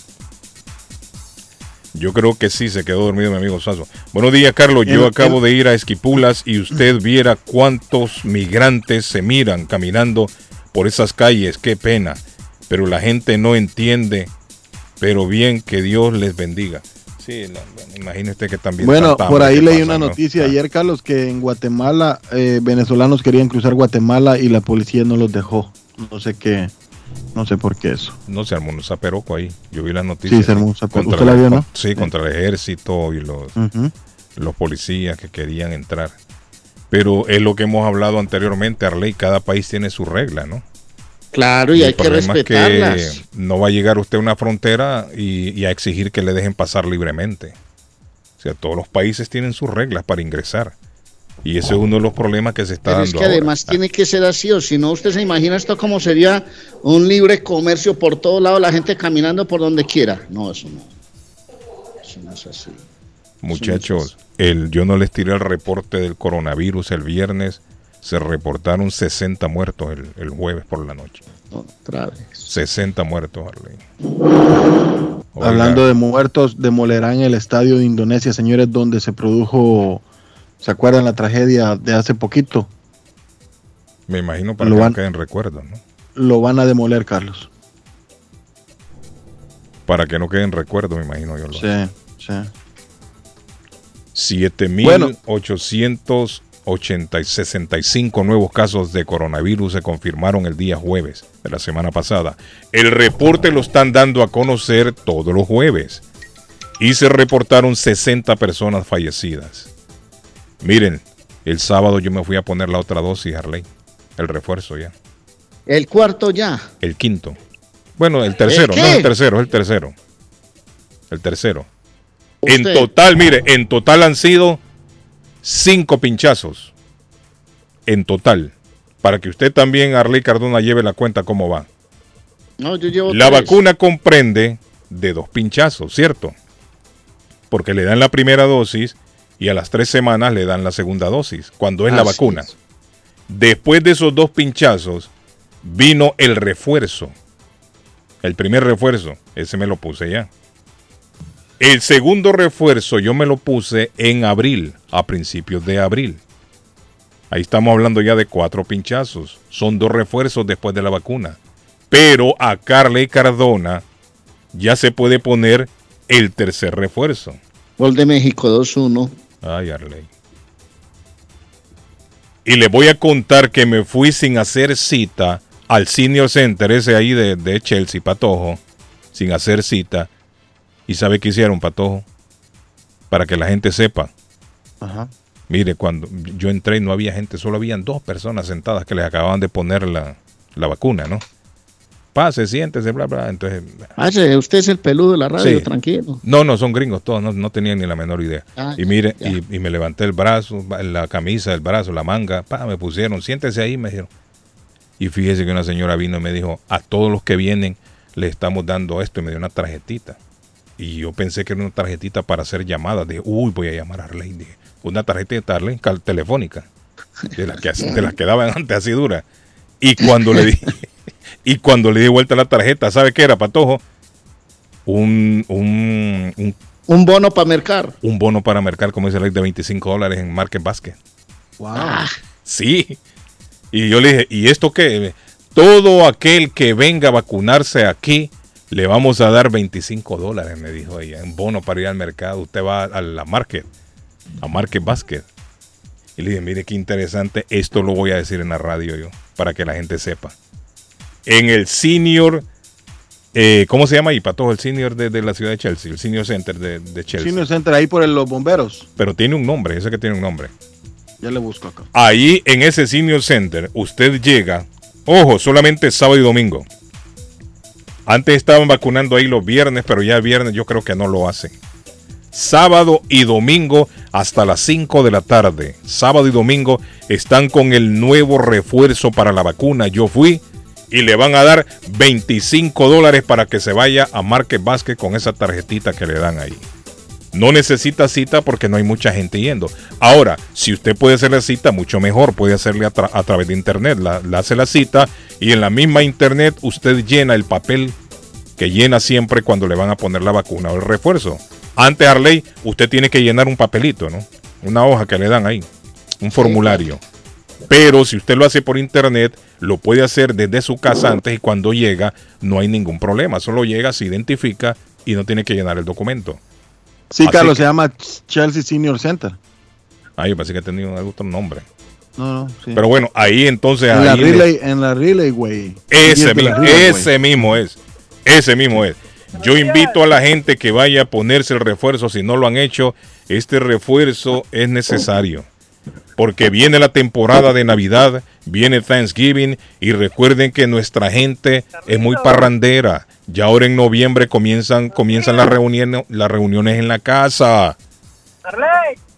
Yo creo que sí se quedó dormido mi amigo Suazo. Buenos días, Carlos. Yo El- acabo de ir a Esquipulas y usted viera cuántos migrantes se miran caminando por esas calles. Qué pena. Pero la gente no entiende. Pero bien, que Dios les bendiga. Sí, la- bueno, imagínese que también. Bueno, por ahí leí pasa, una ¿no? noticia ayer, Carlos, que en Guatemala eh, venezolanos querían cruzar Guatemala y la policía no los dejó. No sé qué, no sé por qué eso. No se armó un zaperoco ahí. Yo vi las noticias. Sí, se armó un zaperoco. ¿Usted la el- vio, no? Sí, contra el ejército y los, los policías que querían entrar. Pero es lo que hemos hablado anteriormente, Arley. Cada país tiene su regla, ¿no? Claro, y, hay que problema es respetarlas. que no va a llegar usted a una frontera y, y a exigir que le dejen pasar libremente. O sea, todos los países tienen sus reglas para ingresar. Y ese es uno de los problemas que se está Pero dando es que ahora. además tiene que ser así, o si no, usted se imagina esto como sería un libre comercio por todos lados, la gente caminando por donde quiera. No, eso no. Eso no es así. Muchachos, el, yo no les tiré el reporte del coronavirus el viernes. Se reportaron 60 muertos el, el jueves por la noche. Otra vez. 60 muertos. Oiga, Hablando de muertos, demolerán el estadio de Indonesia, señores, donde se produjo, ¿se acuerdan la tragedia de hace poquito? Me imagino para lo que van- no queden recuerdos, ¿no? Lo van a demoler, Carlos. Para que no queden recuerdos, me imagino yo. Lo Sí, sí. 7.865 nuevos casos de coronavirus se confirmaron el día jueves de la semana pasada. El reporte lo están dando a conocer todos los jueves. Y se reportaron 60 personas fallecidas. Miren, el sábado yo me fui a poner la otra dosis, Harley. El refuerzo ya. El cuarto ya. El quinto. Bueno, el tercero, ¿El no qué? el tercero, es el tercero. El tercero. En total, mire, en total han sido cinco pinchazos. En total. Para que usted también, Arley Cardona, lleve la cuenta cómo va. No, yo llevo La tres. vacuna comprende de dos pinchazos, ¿cierto? Porque le dan la primera dosis y a las tres semanas le dan la segunda dosis, cuando es la vacuna. es. Después de esos dos pinchazos, vino el refuerzo. El primer refuerzo, ese me lo puse ya. El segundo refuerzo yo me lo puse en abril, a principios de abril. Ahí estamos hablando ya de cuatro pinchazos. Son dos refuerzos después de la vacuna. Pero a Carly Cardona ya se puede poner el tercer refuerzo. Gol de México 2-1. Ay, Arley. Y le voy a contar que me fui sin hacer cita al Senior Center, ese ahí de, de Chelsea, Patojo, sin hacer cita. ¿Y sabe qué hicieron, Patojo? Para que la gente sepa. Ajá. Mire, cuando yo entré no había gente, solo habían dos personas sentadas que les acababan de poner la, la vacuna, ¿no? Pase, siéntese, bla, bla. Entonces, Vaya, usted es el peludo de la radio, Sí. tranquilo. no, no, son gringos todos, no, no tenían ni la menor idea. Ah, y mire, y, y me levanté el brazo, la camisa, el brazo, la manga, pa, me pusieron, siéntese ahí, me dijeron. Y fíjese que una señora vino y me dijo, a todos los que vienen le estamos dando esto y me dio una tarjetita. Y yo pensé que era una tarjetita para hacer llamadas. Dije, uy, voy a llamar a Arley. Dije, una tarjetita de Arley telefónica. De las que, de las que daban antes así dura. Y cuando le di, y cuando le di vuelta la tarjeta, ¿sabe qué era, Patojo? Un, un, un, Un bono para mercar. un bono para mercar, como dice Arley, de 25 dólares en Market Basket. Wow. Sí. Y yo le dije, ¿y esto qué? Todo aquel que venga a vacunarse aquí, le vamos a dar 25 dólares, me dijo ella, en bono para ir al mercado. Usted va a la market, a Market Basket. Y le dije, mire qué interesante, esto lo voy a decir en la radio yo, para que la gente sepa. En el senior, eh, ¿cómo se llama ahí, Patojo? El senior de, de la ciudad de Chelsea, el senior center de, de Chelsea. Senior Center ahí por el- los bomberos. Pero tiene un nombre, ese que tiene un nombre. Ya le busco acá. Ahí en ese senior center, usted llega, ojo, solamente sábado y domingo. Antes estaban vacunando ahí los viernes, pero ya el viernes yo creo que no lo hacen. Sábado y domingo hasta las 5 de la tarde. Sábado y domingo están con el nuevo refuerzo para la vacuna. Yo fui y le van a dar 25 dólares para que se vaya a Market Basket con esa tarjetita que le dan ahí. No necesita cita porque no hay mucha gente yendo. Ahora, si usted puede hacer la cita, mucho mejor. Puede hacerle a, tra- a través de internet. La hace la cita y en la misma internet usted llena el papel que llena siempre cuando le van a poner la vacuna o el refuerzo. Antes, Arley, usted tiene que llenar un papelito, ¿no? Una hoja que le dan ahí. Un formulario. Pero si usted lo hace por internet, lo puede hacer desde su casa antes y cuando llega no hay ningún problema. Solo llega, se identifica y no tiene que llenar el documento. Sí, Así Carlos, que- se llama Chelsea Senior Center. Ah, yo pensé que tenía otro nombre. No, no, sí. Pero bueno, ahí entonces. en, la ahí relay, en la Relay, güey. ese, la Relay, ese mismo es. Ese mismo es. Yo invito a la gente que vaya a ponerse el refuerzo. Si no lo han hecho, este refuerzo es necesario. Porque viene la temporada de Navidad, viene Thanksgiving y recuerden que nuestra gente es muy parrandera. Ya ahora en noviembre comienzan, comienzan las, reuniones, las reuniones en la casa.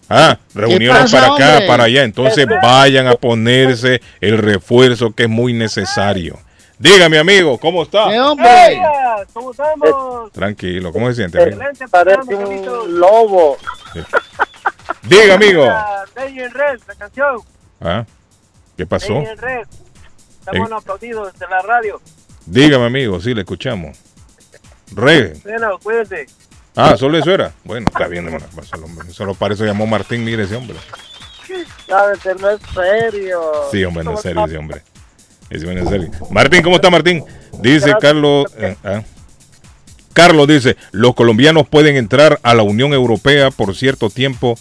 Ah, reuniones pasa, para acá, hombre? para allá. Entonces vayan a ponerse el refuerzo que es muy necesario. Dígame, amigo, ¿cómo está? ¡Eh, hombre! ¿Cómo estamos? Tranquilo, ¿cómo se siente? amigo? Parece un lobo. Diga, amigo. Red, la canción. Ah, ¿Qué pasó? Red. Estamos Eh. aplaudidos desde la radio. Dígame, amigo, sí, le escuchamos. Re. Bueno, cuídense. Ah, solo eso era. Bueno, está bien, hermano. Solo, solo para eso llamó Martín, mire ese hombre. Que no es serio. Sí, hombre, no es serio ese hombre. Es serio. Martín, ¿cómo está Martín? Dice Carlos. eh, ah. Carlos dice, los colombianos pueden entrar a la Unión Europea por cierto tiempo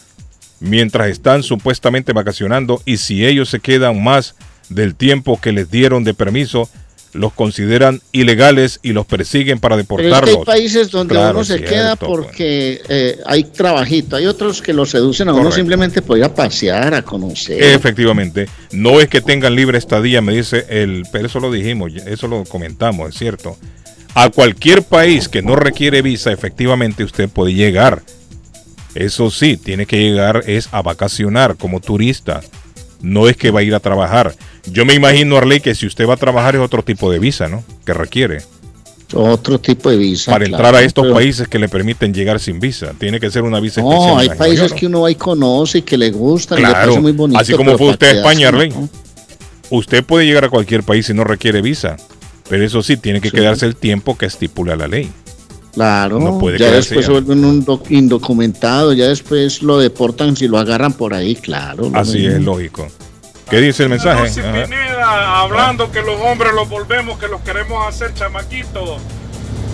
mientras están supuestamente vacacionando y si ellos se quedan más del tiempo que les dieron de permiso, los consideran ilegales y los persiguen para Pero es que deportarlos. hay países donde Claro, uno se cierto, queda pues. porque eh, hay trabajito. Hay otros que lo seducen a uno simplemente por ir a pasear, a conocer. Efectivamente, no es que tengan libre estadía, me dice el, pero eso lo dijimos, eso lo comentamos, es cierto. A cualquier país que no requiere visa, efectivamente usted puede llegar. Eso sí, tiene que llegar es a vacacionar como turista. No es que va a ir a trabajar. Yo me imagino, Arley, que si usted va a trabajar es otro tipo de visa, ¿no? Que requiere. Otro tipo de visa. Para claro, entrar a estos pero- países que le permiten llegar sin visa. Tiene que ser una visa especial. No, hay países ¿no? que uno va y conoce y que le gustan y le Claro, parece muy bonito. así como fue usted a España, Arley. ¿no? Usted puede llegar a cualquier país si no requiere visa, pero eso sí, tiene que Sí. quedarse el tiempo que estipula la ley. Claro, No puede ya después se vuelven un doc- indocumentado, ya después lo deportan si lo agarran por ahí, claro. Así mismo. es lógico. ¿Qué dice el mensaje? Lucy Ajá. Pineda, hablando que los hombres los volvemos, que los queremos hacer chamaquitos.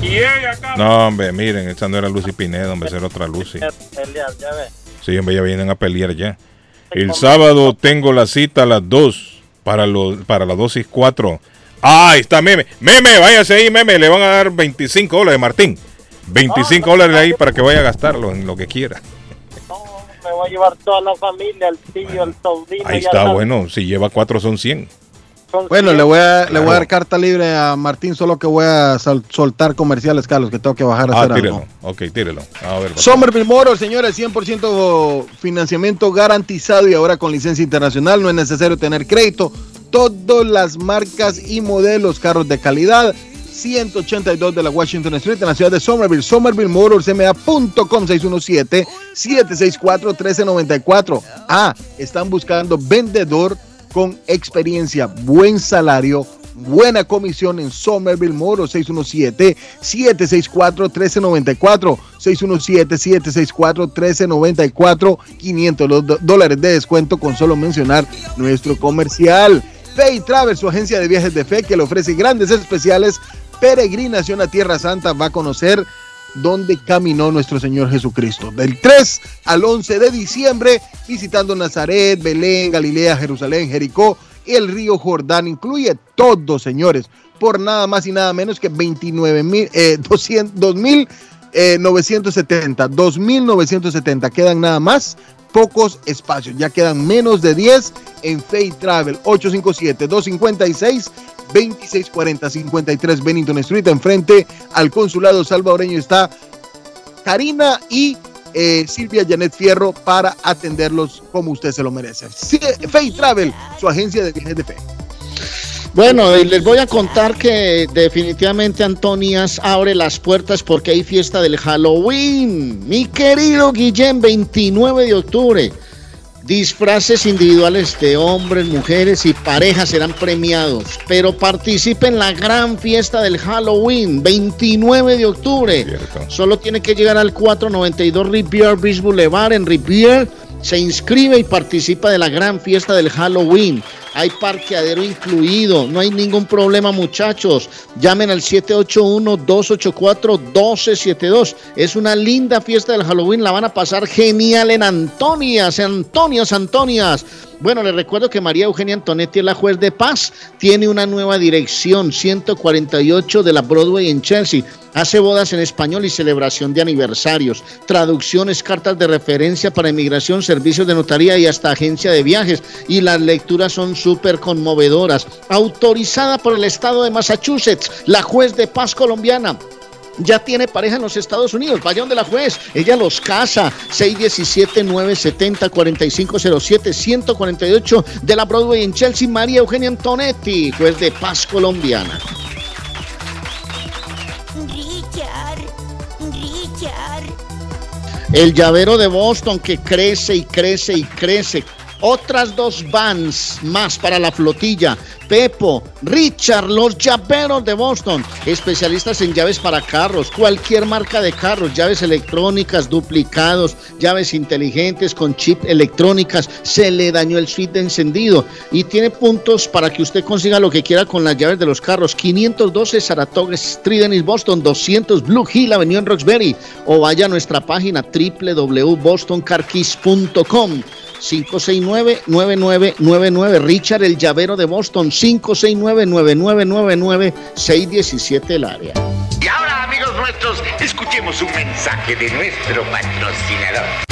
Y ella acá. No, hombre, miren, esta no era Lucy Pineda, hombre, era otra Lucy. Sí, hombre, ya vienen a pelear ya. El sábado tengo la cita a las 2 para, los, para la dosis 4. Ah, ahí está Meme. Meme, váyase ahí, Meme. Le van a dar 25 dólares, Martín. 25 dólares ahí para que vaya a gastarlo en lo que quiera. Me voy a llevar toda la familia, el tío, el sobrino. Ahí está, bueno. Si lleva 4 son 100. Son Bueno, le voy, a, le voy a dar carta libre a Martín, solo que voy a sol- soltar comerciales, Carlos, que tengo que bajar a Ah, hacer tírelo. algo. Ok, tírelo. A ver. Somerville Motors, señores, 100% financiamiento garantizado y ahora con licencia internacional. No es necesario tener crédito. Todas las marcas y modelos, carros de calidad, 182 de la Washington Street en la ciudad de Somerville. Somerville Motors MA.com 617-764-1394. Ah, están buscando vendedor con experiencia, buen salario, buena comisión en Somerville Motors 617-764-1394. 617-764-1394. 500 do- dólares de descuento con solo mencionar nuestro comercial. Fay Travel, su agencia de viajes de fe que le ofrece grandes especiales. Peregrinación a Tierra Santa va a conocer dónde caminó nuestro Señor Jesucristo. Del 3 al 11 de diciembre, visitando Nazaret, Belén, Galilea, Jerusalén, Jericó y el río Jordán. Incluye todo, señores, por nada más y nada menos que 29 mil, eh, 200, 2.000, eh, 970, 2.970. Quedan nada más pocos espacios. Ya quedan menos de 10 en Fay Travel 857-256-2640-53 Bennington Street. Enfrente al consulado salvadoreño está Karina y eh, Silvia Janet Fierro para atenderlos como usted se lo merece. Fay Travel, su agencia de viajes de fe. Bueno, y les voy a contar que definitivamente Antonias abre las puertas porque hay fiesta del Halloween. Mi querido Guillén, 29 de octubre. Disfraces individuales de hombres, mujeres y parejas serán premiados. Pero participe en la gran fiesta del Halloween, 29 de octubre. Solo tiene que llegar al 492 Rivier Beach Boulevard en Rivier. Se inscribe y participa de la gran fiesta del Halloween. Hay parqueadero incluido, no hay ningún problema muchachos. Llamen al 781-284-1272. Es una linda fiesta del Halloween, la van a pasar genial en Antonias, Antonias, Antonias. Bueno, les recuerdo que María Eugenia Antonetti es la juez de paz. Tiene una nueva dirección, 148 de la Broadway en Chelsea. Hace bodas en español y celebración de aniversarios, traducciones, cartas de referencia para inmigración, servicios de notaría y hasta agencia de viajes. Y las lecturas son súper conmovedoras. Autorizada por el estado de Massachusetts, la juez de paz colombiana ya tiene pareja en los Estados Unidos. Vaya donde la juez. Ella los casa. 617-970-4507, 148 de la Broadway en Chelsea. María Eugenia Antonetti, juez de paz colombiana. El llavero de Boston que crece y crece y crece. Otras dos vans más para la flotilla. Pepo, Richard, los llaveros de Boston. Especialistas en llaves para carros, cualquier marca de carros, llaves electrónicas, duplicados, llaves inteligentes con chip electrónicas. Se le dañó el switch de encendido y tiene puntos para que usted consiga lo que quiera con las llaves de los carros. 512 Saratoga Street en Boston, 200 Blue Hill Avenue en Roxbury o vaya a nuestra página www.bostoncarkeys.com. 569-9999 Richard el llavero de Boston 569-9999 617 el área Y ahora, amigos nuestros, escuchemos un mensaje de nuestro patrocinador.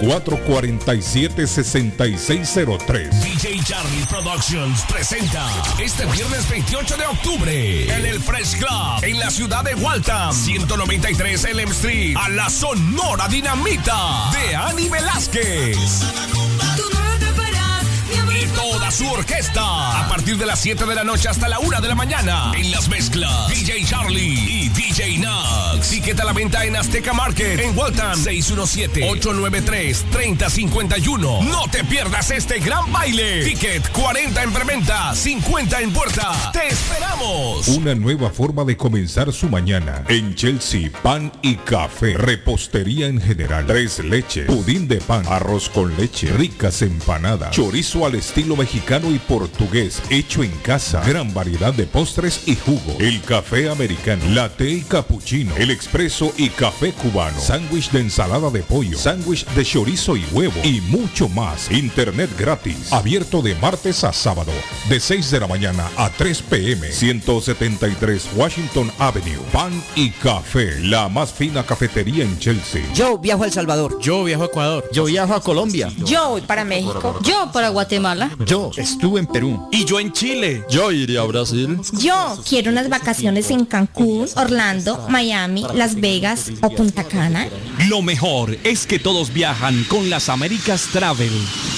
447-6603. DJ Charlie Productions presenta este viernes 28 de octubre en el Fresh Club en la ciudad de Waltham 193 Elm Street a la Sonora Dinamita de Ani Velázquez toda su orquesta a partir de las 7 de la noche hasta la 1 de la mañana en las mezclas DJ Charlie y DJ Knox Ticket a la venta en Azteca Market en Waltham 617-893-3051 No te pierdas este gran baile Ticket 40 en preventa 50 en puerta ¡Te esperamos! Una nueva forma de comenzar su mañana. En Chelsea, pan y café. Repostería en general. Tres leches. Pudín de pan. Arroz con leche. Ricas empanadas. Chorizo al estilo mexicano. Mexicano y portugués, hecho en casa. Gran variedad de postres y jugo. El café americano, latte y cappuccino, el expreso y café cubano, sándwich de ensalada de pollo, sándwich de chorizo y huevo y mucho más. Internet gratis, abierto de martes a sábado, de 6 de la mañana a 3 pm. 173 Washington Avenue. Pan y café, la más fina cafetería en Chelsea. Yo viajo a El Salvador. Yo viajo a Ecuador. Yo viajo a Colombia. Yo voy para México. Yo para Guatemala. Yo estuve en Perú. Y yo en Chile. Yo iría a Brasil. Yo quiero unas vacaciones en Cancún, Orlando, Miami, Las Vegas o Punta Cana. Lo mejor es que todos viajan con las Américas Travel.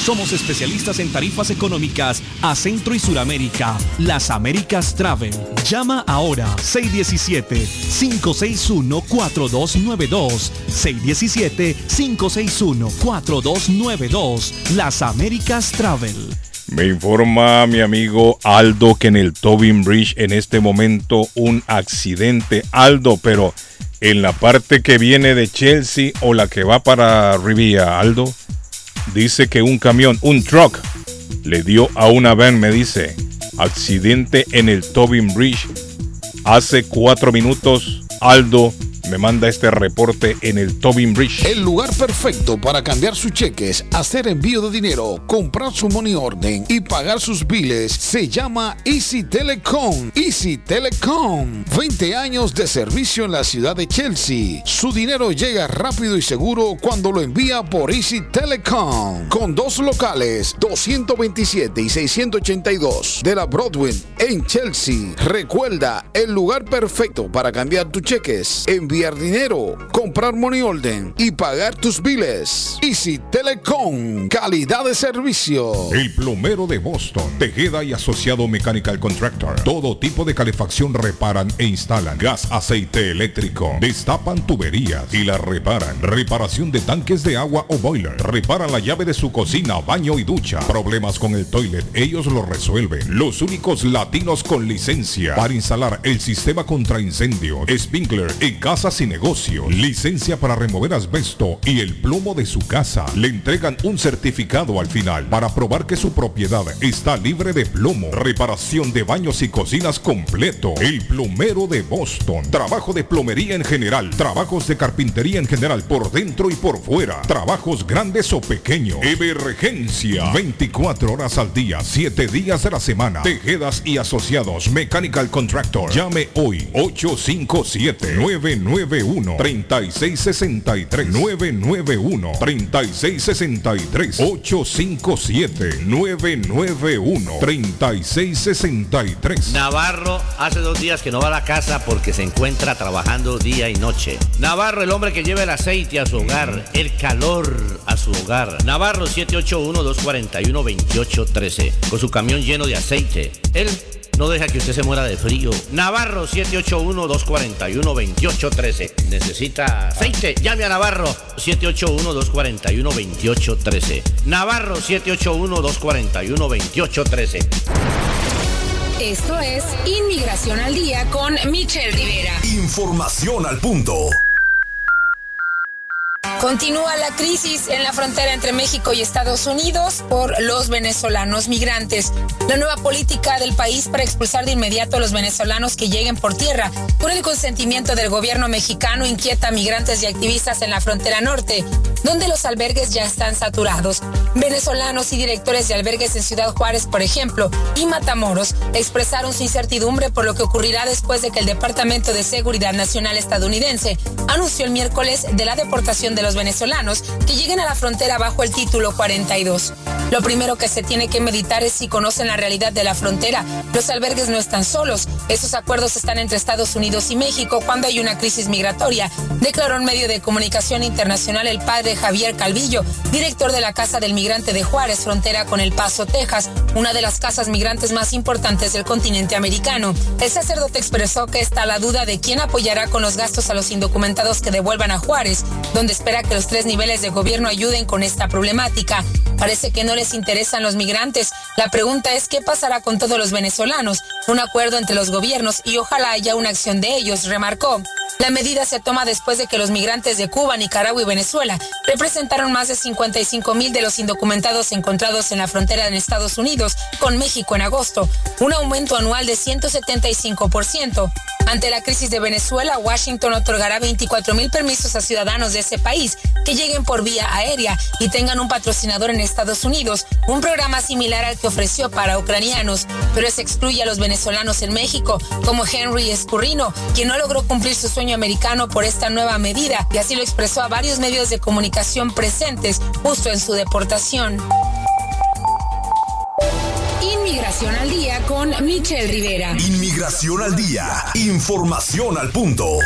Somos especialistas en tarifas económicas a Centro y Suramérica. Las Américas Travel. Llama ahora 617-561-4292. 617-561-4292. Las Américas Travel. Me informa mi amigo Aldo que en el Tobin Bridge en este momento un accidente. Aldo, pero en la parte que viene de Chelsea o la que va para Rivia, Aldo, dice que un camión, un truck, le dio a una van, me dice. Accidente en el Tobin Bridge. Hace cuatro minutos, Aldo me manda este reporte en el Tobin Bridge. El lugar perfecto para cambiar sus cheques, hacer envío de dinero, comprar su money orden y pagar sus biles se llama Easy Telecom. Easy Telecom. 20 años de servicio en la ciudad de Chelsea. Su dinero llega rápido y seguro cuando lo envía por Easy Telecom. Con dos locales, 227 y 682 de la Broadway en Chelsea. Recuerda, el lugar perfecto para cambiar tus cheques, enviar dinero, comprar money order y pagar tus biles. Easy Telecom, calidad de servicio. El plomero de Boston, Tejeda y Asociado Mechanical Contractor. Todo tipo de calefacción reparan e instalan. Gas, aceite eléctrico. Destapan tuberías y las reparan. Reparación de tanques de agua o boiler. Reparan la llave de su cocina, baño y ducha. Problemas con el toilet, ellos lo resuelven. Los únicos latinos con licencia para instalar el sistema contra incendio, sprinkler en y negocio, licencia para remover asbesto y el plomo de su casa. Le entregan un certificado al final para probar que su propiedad está libre de plomo. Reparación de baños y cocinas completo. El plomero de Boston. Trabajo de plomería en general. Trabajos de carpintería en general por dentro y por fuera. Trabajos grandes o pequeños. Emergencia. 24 horas al día, 7 días de la semana. Tejedas y asociados. Mechanical Contractor. Llame hoy 857 991 3663 991 3663 857 991 3663 Navarro hace dos días que no va a la casa porque se encuentra trabajando día y noche. Navarro, el hombre que lleva el aceite a su hogar, el calor a su hogar. Navarro 781-241-2813, con su camión lleno de aceite. Él no deja que usted se muera de frío. Navarro 781-241-2813. ¿Necesita aceite? Llame a Navarro 781-241-2813. Navarro 781-241-2813. Esto es Inmigración al Día con Michelle Rivera. Información al punto. Continúa la crisis en la frontera entre México y Estados Unidos por los venezolanos migrantes. La nueva política del país para expulsar de inmediato a los venezolanos que lleguen por tierra con el consentimiento del gobierno mexicano inquieta a migrantes y activistas en la frontera norte, donde los albergues ya están saturados. Venezolanos y directores de albergues en Ciudad Juárez, por ejemplo, y Matamoros expresaron su incertidumbre por lo que ocurrirá después de que el Departamento de Seguridad Nacional estadounidense anunció el miércoles de la deportación de los venezolanos que lleguen a la frontera bajo el título 42. Lo primero que se tiene que meditar es si conocen la realidad de la frontera. Los albergues no están solos. Esos acuerdos están entre Estados Unidos y México cuando hay una crisis migratoria, declaró en medio de comunicación internacional el padre Javier Calvillo, director de la Casa del Migrante de Juárez, frontera con El Paso, Texas, una de las casas migrantes más importantes del continente americano. El sacerdote expresó que está la duda de quién apoyará con los gastos a los indocumentados que devuelvan a Juárez, donde espera que los tres niveles de gobierno ayuden con esta problemática. Parece que no les interesan los migrantes. La pregunta es qué pasará con todos los venezolanos. Un acuerdo entre los gobiernos y ojalá haya una acción de ellos, remarcó. La medida se toma después de que los migrantes de Cuba, Nicaragua y Venezuela representaron más de 55 mil de los indocumentados encontrados en la frontera en Estados Unidos con México en agosto, un aumento anual de 175%. Ante la crisis de Venezuela, Washington otorgará 24 mil permisos a ciudadanos de ese país que lleguen por vía aérea y tengan un patrocinador en Estados Unidos, un programa similar al que ofreció para ucranianos, pero se excluye a los venezolanos en México, como Henry Escurrino, quien no logró cumplir su sueño americano por esta nueva medida, y así lo expresó a varios medios de comunicación presentes justo en su deportación. Inmigración al día con Michelle Rivera. Inmigración al día. Información al punto.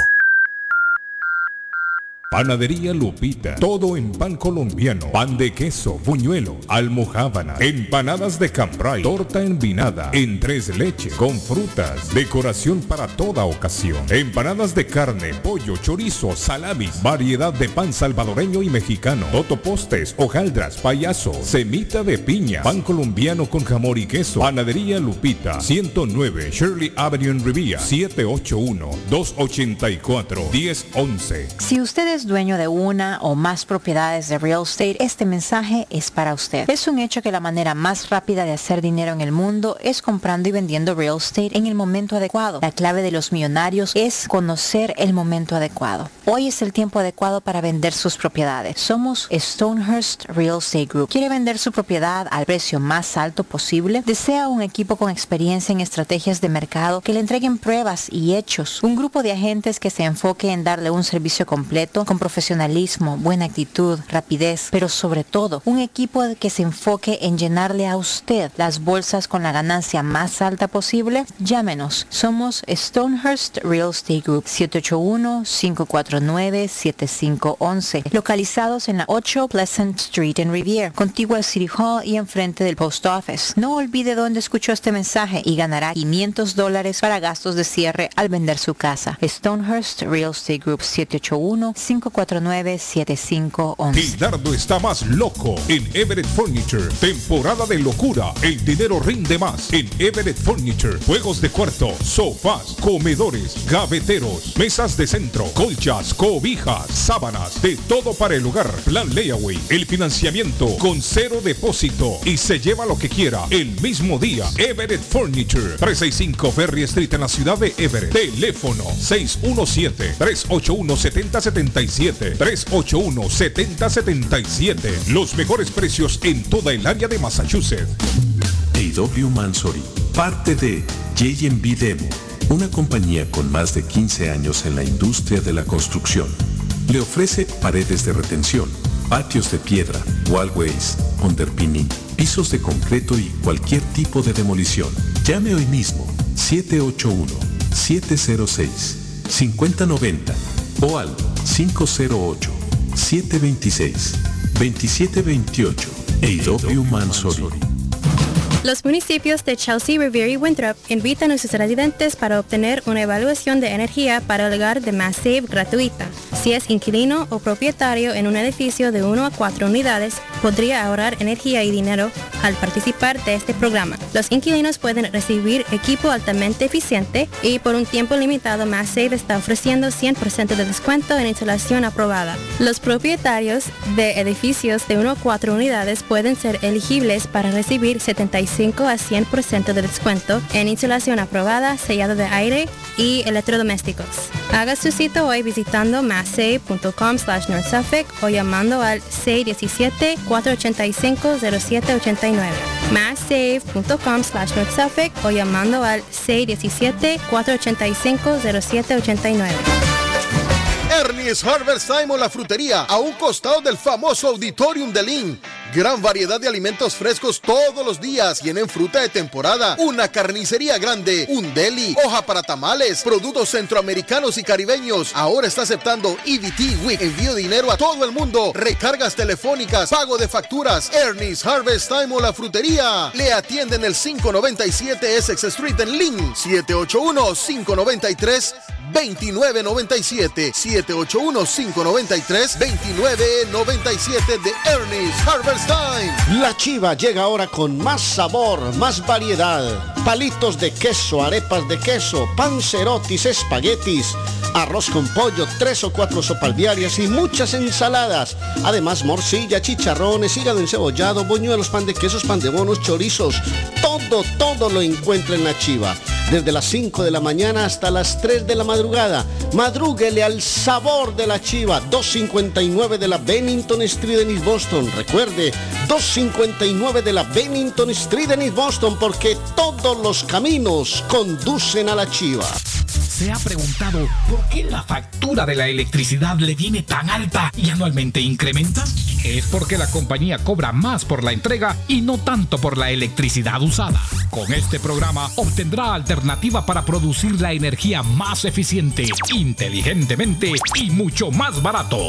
Panadería Lupita, todo en pan colombiano, pan de queso, buñuelo, almojábana, empanadas de cambray, torta envinada, en tres leches, con frutas, decoración para toda ocasión, empanadas de carne, pollo, chorizo, salamis, variedad de pan salvadoreño y mexicano, totopostes, hojaldras, payaso, semita de piña, pan colombiano con jamón y queso, Panadería Lupita, 109 Shirley Avenue en Rivia, 781-284-1011. Si usted dueño de una o más propiedades de real estate, este mensaje es para usted. Es un hecho que la manera más rápida de hacer dinero en el mundo es comprando y vendiendo real estate en el momento adecuado. La clave de los millonarios es conocer el momento adecuado. Hoy es el tiempo adecuado para vender sus propiedades. Somos Stonehurst Real Estate Group. ¿Quiere vender su propiedad al precio más alto posible? ¿Desea un equipo con experiencia en estrategias de mercado que le entreguen pruebas y hechos? Un grupo de agentes que se enfoque en darle un servicio completo con profesionalismo, buena actitud, rapidez, pero sobre todo un equipo que se enfoque en llenarle a usted las bolsas con la ganancia más alta posible? Llámenos. Somos Stonehurst Real Estate Group 781-549-7511, localizados en la 8 Pleasant Street en Riviera, contigua al City Hall y enfrente del Post Office. No olvide dónde escuchó este mensaje y ganará 500 dólares para gastos de cierre al vender su casa. Stonehurst Real Estate Group 781-549-7511. Gildardo está más loco en Everett Furniture. Temporada de locura. El dinero rinde más en Everett Furniture. Juegos de cuarto, sofás, comedores, gaveteros, mesas de centro, colchas, cobijas, sábanas, de todo para el hogar. Plan Layaway. El financiamiento con cero depósito y se lleva lo que quiera el mismo día. Everett Furniture. 365 Ferry Street en la ciudad de Everett. Teléfono 617-381-7077. 381-7077. Los mejores precios en toda el área de Massachusetts. A.W. Mansory, parte de JMB Demo, una compañía con más de 15 años en la industria de la construcción. Le ofrece paredes de retención, patios de piedra, wallways, underpinning, pisos de concreto y cualquier tipo de demolición. Llame hoy mismo 781-706-5090 o al 508-726-2728. A.W. Mansory. Los municipios de Chelsea, Revere y Winthrop invitan a sus residentes para obtener una evaluación de energía para el hogar de Mass Save gratuita. Si es inquilino o propietario en un edificio de 1 a 4 unidades, podría ahorrar energía y dinero al participar de este programa. Los inquilinos pueden recibir equipo altamente eficiente y por un tiempo limitado Mass Save está ofreciendo 100% de descuento en instalación aprobada. Los propietarios de edificios de 1 a 4 unidades pueden ser elegibles para recibir 75 a 100% de descuento en insulación aprobada, sellado de aire y electrodomésticos. Haga su cita hoy visitando masssave.com slash Suffolk o llamando al 617-485-0789. masssave.com slash Suffolk o llamando al 617-485-0789. Ernie's Harvest Time la frutería, a un costado del famoso Auditorium de Lynn. Gran variedad de alimentos frescos todos los días. Tienen fruta de temporada, una carnicería grande, un deli, hoja para tamales, productos centroamericanos y caribeños. Ahora está aceptando EBT Week. Envío dinero a todo el mundo. Recargas telefónicas, pago de facturas. Ernie's Harvest Time o la frutería. Le atienden el 597 Essex Street en Lynn. 781-593. 2997 781-593-2997 de Ernest Harvest. La chiva llega ahora con más sabor, más variedad. Palitos de queso, arepas de queso, pancerotis, espaguetis, arroz con pollo, tres o cuatro sopas diarias y muchas ensaladas. Además, morcilla, chicharrones, hígado encebollado, boñuelos, pan de quesos, pan de bonos, chorizos. Todo, todo lo encuentra en la chiva. Desde las 5 de la mañana hasta las 3 de la madrugada. Madrúguele al sabor de la chiva. 259 de la Bennington Street en East Boston. Recuerde, 259 de la Bennington Street en Boston porque todos los caminos conducen a la chiva. ¿Se ha preguntado por qué la factura de la electricidad le viene tan alta y anualmente incrementa? Es porque la compañía cobra más por la entrega y no tanto por la electricidad usada. Con este programa obtendrá alternativa para producir la energía más eficiente, inteligentemente y mucho más barato.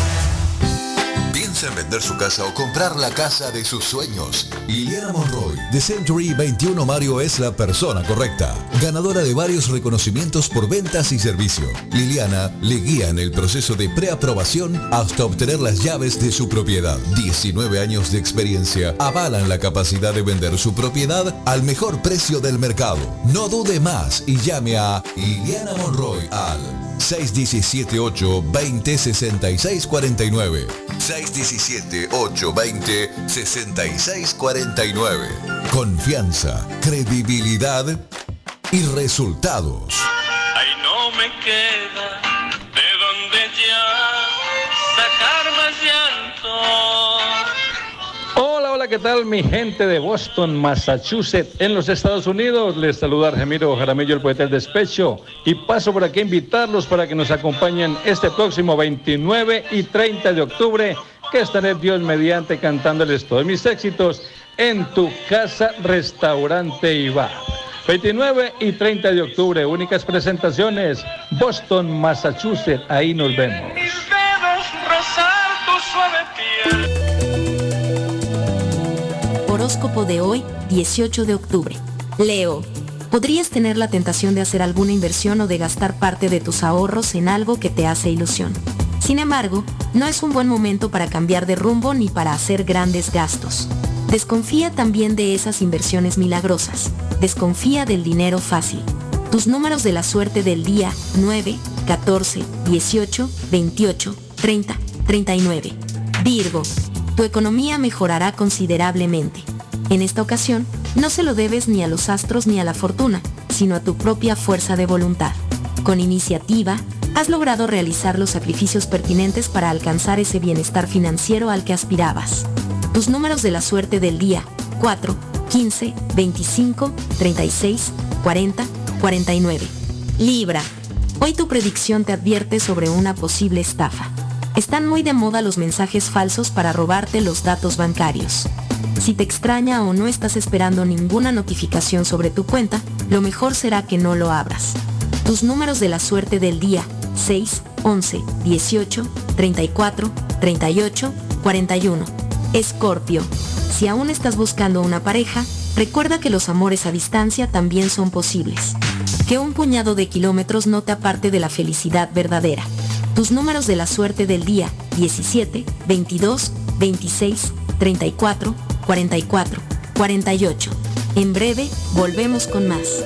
En vender su casa o comprar la casa de sus sueños. Liliana Monroy de Century 21 Mario es la persona correcta. Ganadora de varios reconocimientos por ventas y servicio. Liliana le guía en el proceso de preaprobación hasta obtener las llaves de su propiedad. 19 años de experiencia avalan la capacidad de vender su propiedad al mejor precio del mercado. No dude más y llame a Liliana Monroy al 617-820-6649. 617-820-6649. Confianza, credibilidad y resultados. Ay, no me queda de donde ya sacar más llanto. Hola, hola, ¿qué tal mi gente de Boston, Massachusetts, en los Estados Unidos? Les saluda Argemiro Jaramillo, el poeta del despecho, y paso por aquí a invitarlos para que nos acompañen este próximo 29 y 30 de octubre, que estaré Dios mediante cantándoles todos mis éxitos en tu casa, restaurante y bar. 29 y 30 de octubre, únicas presentaciones, Boston, Massachusetts, ahí nos vemos. Dedos rozar tu suave piel. Horóscopo de hoy, 18 de octubre. Leo, podrías tener la tentación de hacer alguna inversión o de gastar parte de tus ahorros en algo que te hace ilusión. Sin embargo, no es un buen momento para cambiar de rumbo ni para hacer grandes gastos. Desconfía también de esas inversiones milagrosas. Desconfía del dinero fácil. Tus números de la suerte del día 9, 14, 18, 28, 30, 39. Virgo, tu economía mejorará considerablemente. En esta ocasión, no se lo debes ni a los astros ni a la fortuna, sino a tu propia fuerza de voluntad. Con iniciativa, has logrado realizar los sacrificios pertinentes para alcanzar ese bienestar financiero al que aspirabas. Tus números de la suerte del día 4, 15, 25, 36, 40, 49. Libra. Hoy tu predicción te advierte sobre una posible estafa. Están muy de moda los mensajes falsos para robarte los datos bancarios. Si te extraña o no estás esperando ninguna notificación sobre tu cuenta, lo mejor será que no lo abras. Tus números de la suerte del día 6, 11, 18, 34, 38, 41. Escorpio. Si aún estás buscando una pareja, recuerda que los amores a distancia también son posibles. Que un puñado de kilómetros no te aparte de la felicidad verdadera. Tus números de la suerte del día 17, 22, 26, 34, 44, 48. En breve, volvemos con más.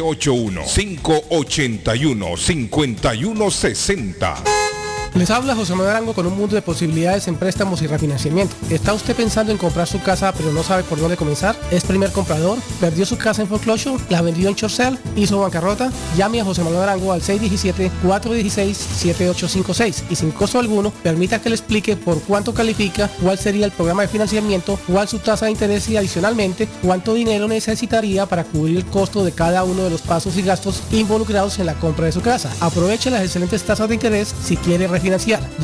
581-581-5160. Les habla José Manuel Arango con un mundo de posibilidades en préstamos y refinanciamiento. ¿Está usted pensando en comprar su casa pero no sabe por dónde comenzar? ¿Es primer comprador? ¿Perdió su casa en foreclosure? ¿La vendió en Chorcel? ¿Hizo bancarrota? Llame a José Manuel Arango al 617-416-7856 y sin costo alguno permita que le explique por cuánto califica, cuál sería el programa de financiamiento, cuál su tasa de interés y adicionalmente cuánto dinero necesitaría para cubrir el costo de cada uno de los pasos y gastos involucrados en la compra de su casa. Aproveche las excelentes tasas de interés si quiere refinanciar.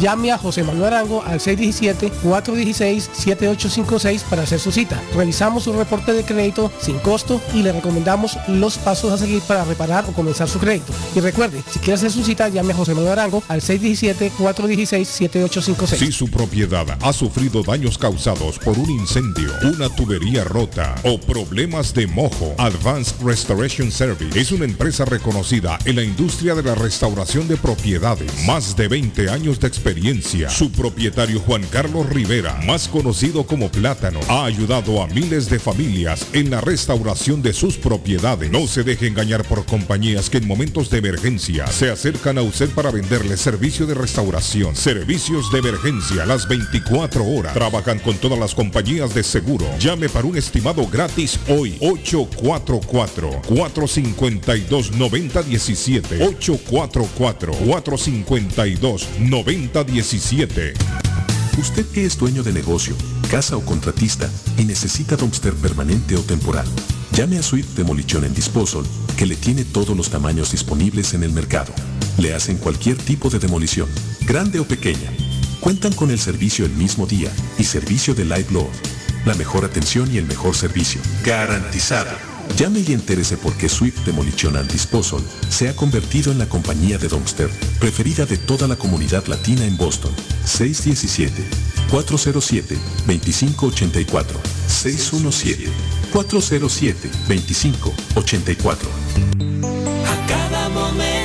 Llame a José Manuel Arango al 617-416-7856 para hacer su cita. Revisamos su reporte de crédito sin costo y le recomendamos los pasos a seguir para reparar o comenzar su crédito. Y recuerde, si quiere hacer su cita, llame a José Manuel Arango al 617-416-7856. Si su propiedad ha sufrido daños causados por un incendio, una tubería rota o problemas de mojo, Advanced Restoration Service es una empresa reconocida en la industria de la restauración de propiedades. Más de 20 años de experiencia. Su propietario Juan Carlos Rivera, más conocido como Plátano, ha ayudado a miles de familias en la restauración de sus propiedades. No se deje engañar por compañías que en momentos de emergencia se acercan a usted para venderle servicio de restauración, servicios de emergencia las 24 horas. Trabajan con todas las compañías de seguro. Llame para un estimado gratis hoy. 844-452-9017. 844-452-9017. Usted que es dueño de negocio, casa o contratista y necesita dumpster permanente o temporal, llame a Swift Demolition en Disposal que le tiene todos los tamaños disponibles en el mercado. Le hacen cualquier tipo de demolición, grande o pequeña. Cuentan con el servicio el mismo día y servicio de live load. La mejor atención y el mejor servicio. Garantizado. Llame y entérese por qué Swift Demolition and Disposal se ha convertido en la compañía de dumpster preferida de toda la comunidad latina en Boston. 617-407-2584. 617-407-2584. A cada momento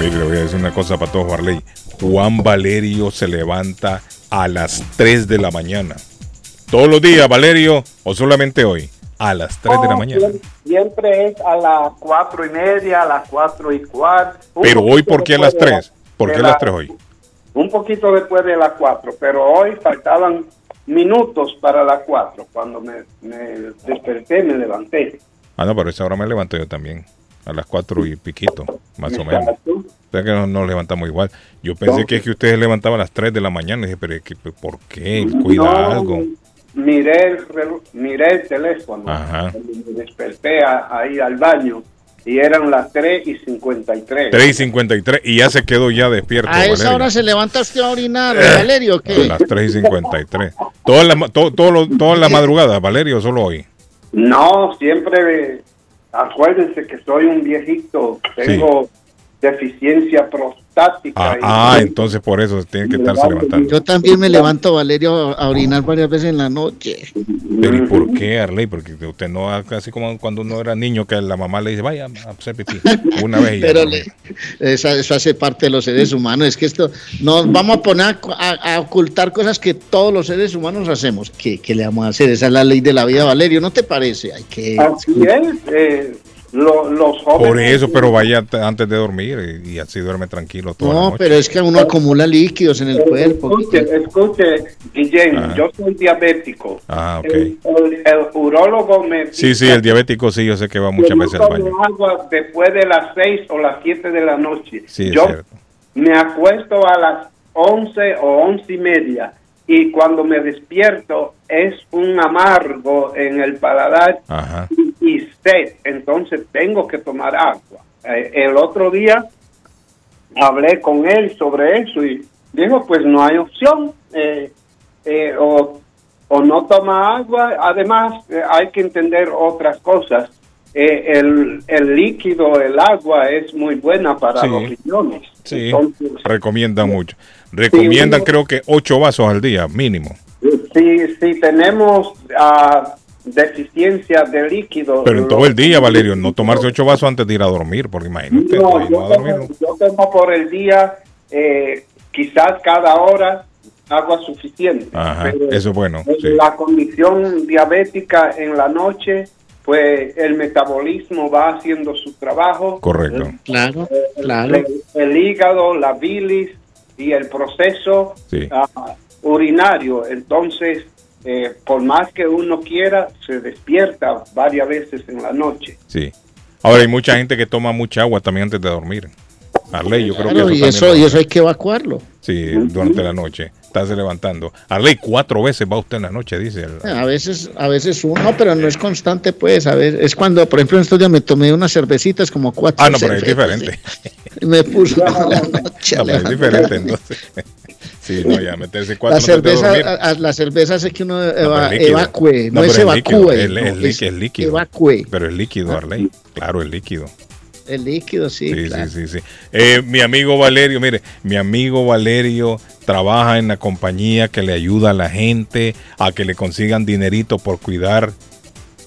Mire, le voy a decir una cosa para todos, Barley. Juan Valerio se levanta a las 3 de la mañana. Todos los días, Valerio, o solamente hoy, a las 3 de la No, mañana. siem- Siempre es a las cuatro y media, a las cuatro y cuarto. Pero hoy, ¿por qué a las después de la- 3? ¿Por qué a la- las 3 hoy? Un poquito después de las cuatro, pero hoy faltaban minutos para las cuatro. Cuando me, me desperté, me levanté. Ah, no, pero a esa hora me levanto yo también. A las 4 y piquito, más o menos. O sea que no nos levantamos igual. Yo pensé que es que ustedes se levantaban a las 3 de la mañana. Y dije, pero es que, ¿por qué? Cuida No, algo. Miré el, reloj- miré el teléfono. Ajá. Me desperté a, a ir al baño y eran las 3 y 53. 3 y 53 y ya se quedó ya despierto. A esa Valerio. hora se levanta usted a orinar, Eh, Valerio, A ¿qué? las 3 y 53. Toda la, ma- to- todo lo- toda la madrugada, Valerio, solo hoy. No, siempre, acuérdense que soy un viejito, tengo deficiencia prostática. Ah, y- ah, entonces por eso tiene que estarse levantando. Yo también me levanto, Valerio, a orinar varias veces en la noche. Pero ¿y por qué, Arley? Porque usted no hace así como cuando uno era niño que la mamá le dice, vaya a hacer pipí. Una vez y ya Pero no. le- esa- eso hace parte de los seres humanos. Es que esto nos vamos a poner a, a- a ocultar cosas que todos los seres humanos hacemos. ¿Qué, qué le vamos a hacer? Esa es la ley de la vida, Valerio. ¿No te parece? Hay que. Así es, eh, lo- los jóvenes. Por eso, pero vaya antes de dormir y, y así duerme tranquilo toda la No, noche. pero es que uno acumula líquidos en el cuerpo. Escuche, escuche, Guillén, Ajá. yo soy diabético. Ah, ok. El, el- el urólogo me Sí, sí, el diabético sí, yo sé que va muchas veces al tomo baño. agua después de las 6 o las 7 de la noche. Sí, es yo cierto. me acuesto a las 11 o 11 y media y cuando me despierto es un amargo en el paladar Ajá. y, y sed, entonces tengo que tomar agua. Eh, el otro día hablé con él sobre eso y dijo, pues no hay opción, eh, eh, o, o no toma agua, además eh, hay que entender otras cosas. El, el líquido, el agua es muy buena para Sí. los riñones. Sí, Entonces, recomiendan mucho. Recomiendan creo que ocho vasos al día, mínimo. si, si tenemos ah, deficiencia de líquido... Pero en todo el día, Valerio, no tomarse ocho vasos antes de ir a dormir, porque imagínate, No, no yo a dormir. tomo, yo tomo por el día eh, quizás cada hora agua suficiente. Ajá, Pero eso es bueno. sí. La condición diabética en la noche, pues el metabolismo va haciendo su trabajo. Correcto. Claro, El- claro. El, el hígado, la bilis y el proceso Sí. ah, urinario. Entonces, eh, por más que uno quiera, se despierta varias veces en la noche. Sí. Ahora hay mucha gente que toma mucha agua también antes de dormir. Arley, yo creo Claro, que y eso y eso hay que evacuarlo. Sí, durante la noche. Estás levantando. Arley, cuatro veces va usted en la noche, dice. el- A veces, a veces uno, pero no es constante, pues. A ver, es cuando, por ejemplo, en estos días me tomé unas cervecitas como cuatro. Ah, no, pero es diferente. y Me puso toda la noche. No, pero es diferente, entonces. Sí, no, ya meterse cuatro La de cerveza, a- a- la cerveza hace que uno No, eva- es líquido. evacue, no, No, es pero es líquido, evacúe. es- no, es lí- es es líquido. Evacue. Pero es líquido, Arley. Claro, es líquido. El líquido, sí. Sí, claro. sí, sí, sí. Eh, mi amigo Valerio, mire, mi amigo Valerio trabaja en la compañía que le ayuda a la gente a que le consigan dinerito por cuidar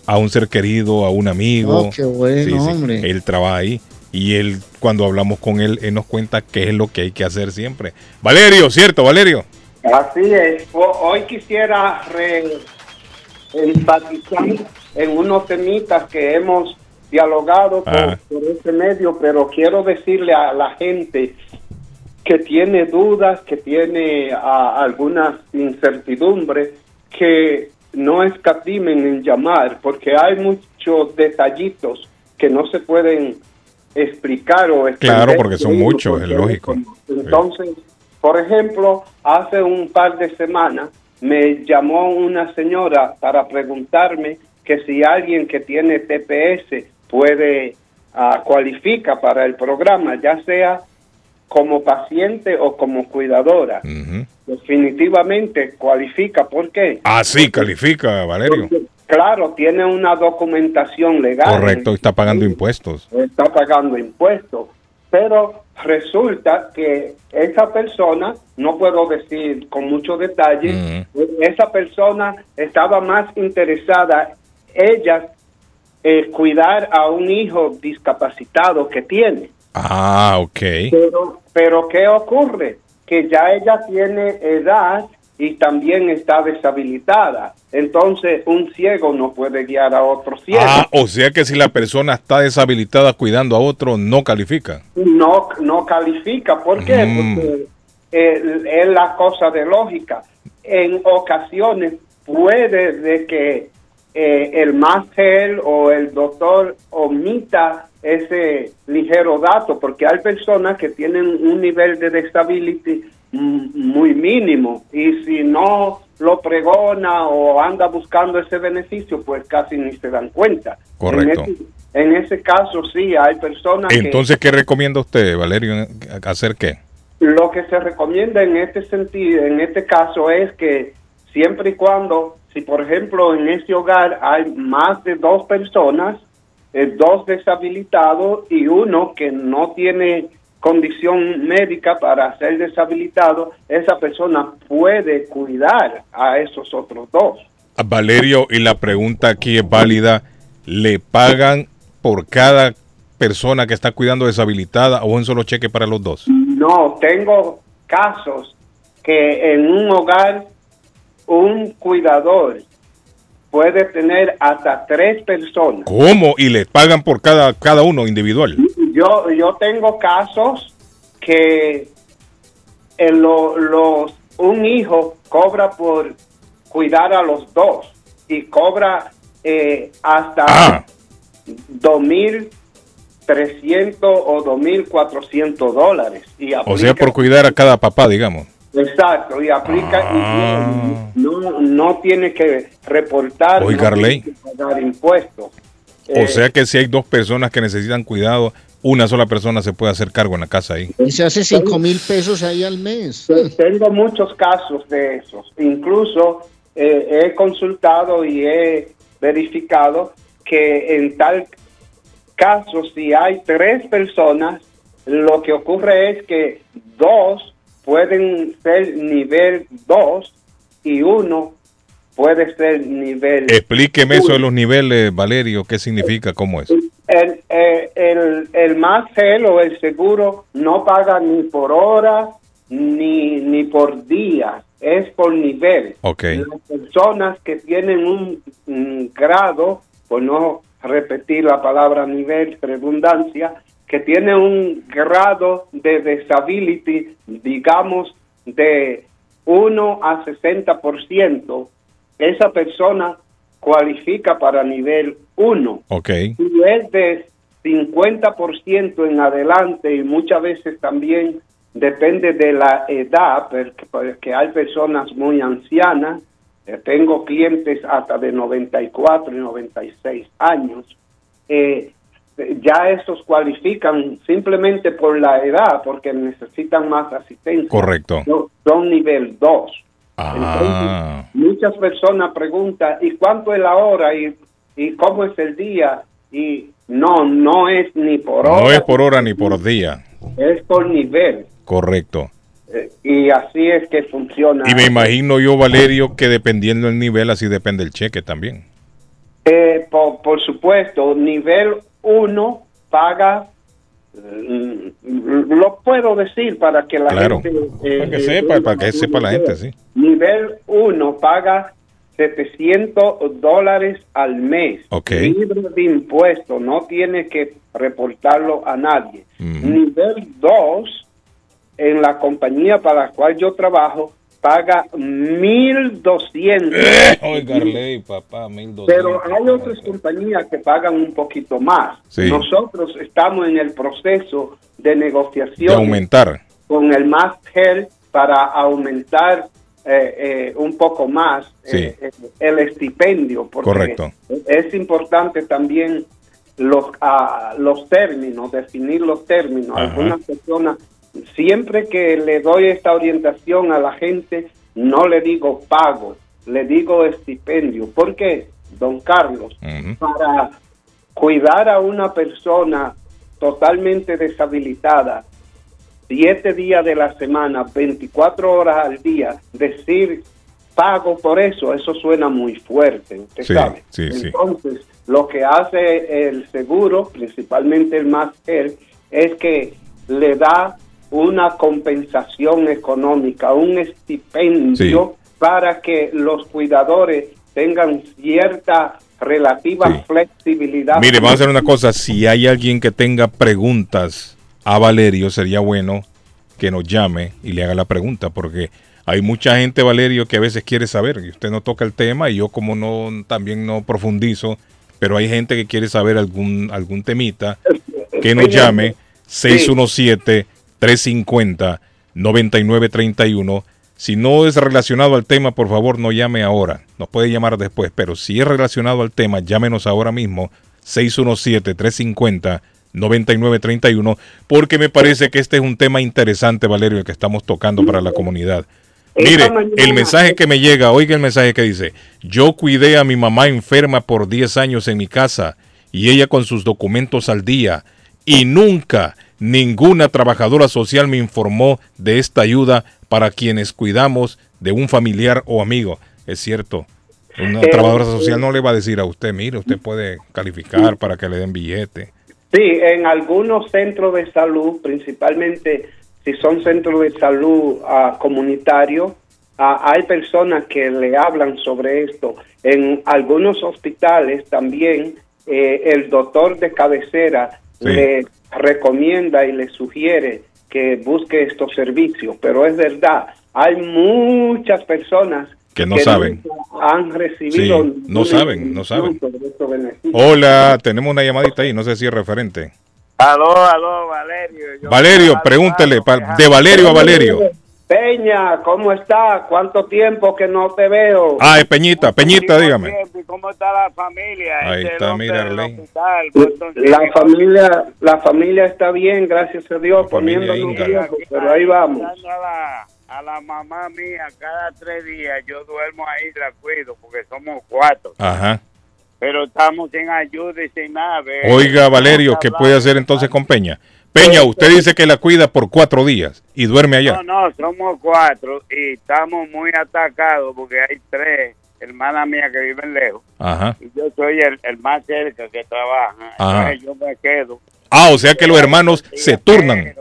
a un ser querido, a un amigo. Oh, qué bueno, hombre. Él trabaja ahí y él, cuando hablamos con él, él nos cuenta qué es lo que hay que hacer siempre. Valerio, ¿cierto, Valerio? Así es. Ho- Hoy quisiera re- enfatizar en unos temitas que hemos dialogado por, Ah. por este medio, pero quiero decirle a la gente que tiene dudas, que tiene ah, algunas incertidumbres, que no escatimen en llamar, porque hay muchos detallitos que no se pueden explicar o Claro, extender porque son muchos, es lógico. Entonces, por ejemplo, hace un par de semanas me llamó una señora para preguntarme que si alguien que tiene TPS puede ah, cualifica para el programa, ya sea como paciente o como cuidadora. Definitivamente cualifica. ¿Por qué? Así califica, Valerio. Porque, claro, tiene una documentación legal. Correcto, está pagando impuestos. Está pagando impuestos. Pero resulta que esa persona, no puedo decir con mucho detalle, esa persona estaba más interesada, ella, eh, cuidar a un hijo discapacitado que tiene. Ah, ok. Pero, pero ¿qué ocurre? Que ya ella tiene edad y también está deshabilitada. Entonces, un ciego no puede guiar a otro ciego. Ah, o sea que si la persona está deshabilitada cuidando a otro, no califica. No, no califica. ¿Por qué? Mm. Porque eh, es la cosa de lógica. En ocasiones puede de que eh, el máster o el doctor omita ese ligero dato, porque hay personas que tienen un nivel de disability muy mínimo y si no lo pregona o anda buscando ese beneficio, pues casi ni se dan cuenta. Correcto. En ese, en ese caso sí, hay personas que... Entonces, ¿qué recomienda usted, Valerio, hacer qué? Lo que se recomienda en este sentido, en este caso, es que siempre y cuando, si por ejemplo en este hogar hay más de dos personas, eh, dos deshabilitados y uno que no tiene condición médica para ser deshabilitado, esa persona puede cuidar a esos otros dos. Valerio, y la pregunta aquí es válida, ¿le pagan por cada persona que está cuidando deshabilitada o un solo cheque para los dos? No, tengo casos que en un hogar un cuidador puede tener hasta tres personas. ¿Cómo? ¿Y le pagan por cada, cada uno individual? Yo, yo tengo casos que en lo- los, un hijo cobra por cuidar a los dos y cobra eh, hasta 2.300 o 2.400 dólares. Y O sea, por cuidar a cada papá, digamos. Exacto, y aplica Ah. y no, no tiene que reportar, no tiene que pagar impuestos. O Eh, sea que si hay dos personas que necesitan cuidado, una sola persona se puede hacer cargo en la casa ahí. Y se hace cinco mil pesos ahí al mes. Te- Tengo muchos casos de esos. Incluso eh, he consultado y he verificado que en tal caso, si hay tres personas, lo que ocurre es que dos pueden ser nivel 2 y uno puede ser nivel Explíqueme eso de los niveles, Valerio, qué significa, cómo es. el, eh, el, el más o el seguro no paga ni por hora ni, ni por día, es por nivel. Ok. Las personas que tienen un, un grado, por no repetir la palabra nivel, redundancia, que tienen un grado de disability, digamos, de 1 a 60%, esa persona cualifica para nivel 1. Ok. Si es de 50% en adelante y muchas veces también depende de la edad, porque, porque hay personas muy ancianas, eh, tengo clientes hasta de 94 y 96 años, eh, ya esos cualifican simplemente por la edad, porque necesitan más asistencia. Correcto. Son, son nivel 2. Ah, Muchas personas preguntan, ¿y cuánto es la hora? ¿Y, y cómo es el día? Y no, no es ni por hora, no es por hora ni por día. es por nivel. Correcto. Eh, y así es que funciona. Y me imagino yo, Valerio, que dependiendo del nivel, así depende el cheque también. Eh, por, por supuesto, nivel 1 paga, mm, lo puedo decir para que la Claro. gente... eh, Para que eh, sepa, para que sepa la gente, sí. Nivel 1 paga 700 dólares al mes. Ok. Libre de impuestos, no tiene que reportarlo a nadie. Nivel 2, en la compañía para la cual yo trabajo, paga 1200. Oiga, Arley, papá, mil Pero hay otras compañías que pagan un poquito más. Sí. Nosotros estamos en el proceso de De negociación aumentar. con el Master para aumentar eh, eh, un poco más eh, eh, el estipendio. Porque Correcto. Es importante también los, ah, los términos, definir los términos. Ajá. Algunas personas, siempre que le doy esta orientación a la gente, no le digo pago, le digo estipendio. ¿Por qué, don Carlos? Para cuidar a una persona totalmente deshabilitada, siete días de la semana, 24 horas al día, decir pago por eso, eso suena muy fuerte, usted Sí, sabe. sí, sí. Entonces, lo que hace el seguro, principalmente el Master, es que le da una compensación económica, un estipendio para que los cuidadores tengan cierta relativa flexibilidad. Mire, vamos a hacer una cosa. Si hay alguien que tenga preguntas a Valerio, sería bueno que nos llame y le haga la pregunta, porque hay mucha gente, Valerio, que a veces quiere saber, y usted no toca el tema, y yo como no también no profundizo, pero hay gente que quiere saber algún, algún temita, que nos llame 617-350-9931. Si no es relacionado al tema, por favor no llame ahora. Nos puede llamar después, pero si es relacionado al tema, llámenos ahora mismo 617-350-9931, porque me parece que este es un tema interesante, Valerio, el que estamos tocando para la comunidad. Mire, el mensaje que me llega, oiga el mensaje que dice, yo cuidé a mi mamá enferma por 10 años en mi casa y ella con sus documentos al día y nunca ninguna trabajadora social me informó de esta ayuda para quienes cuidamos de un familiar o amigo. Es cierto, una Eh, trabajadora social no le va a decir a usted, mire, usted puede calificar para que le den billete. Sí, en algunos centros de salud, principalmente si son centros de salud ah, comunitarios, ah, hay personas que le hablan sobre esto. En algunos hospitales también eh, el doctor de cabecera le recomienda y le sugiere que busque estos servicios, pero es verdad, hay muchas personas Que no saben. han recibido Sí, no saben, no saben. Hola, tenemos una llamadita ahí, no sé si es referente. Aló, aló, Valerio. Yo- Valerio, pregúntele, de Valerio a Valerio. Peña, ¿cómo está? ¿Cuánto tiempo que no te veo? Ah, es Peñita, Peñita, dígame. ¿Cómo está la familia? Ahí Este está, Boston La familia, la familia está bien, gracias a Dios, viejos, pero ahí vamos. A la, a la mamá mía, cada tres días yo duermo ahí y la cuido porque somos cuatro. Ajá. Pero estamos sin ayuda y sin nada. ve. Oiga, Valerio, ¿qué puede hacer entonces con Peña? Peña, usted dice que la cuida por cuatro días y duerme allá. No, no, somos cuatro y estamos muy atacados porque hay tres hermanas mías que viven lejos Ajá. y yo soy el, el más cerca que trabaja. Ajá. Entonces yo me quedo Ah, o sea que los hermanos se turnan.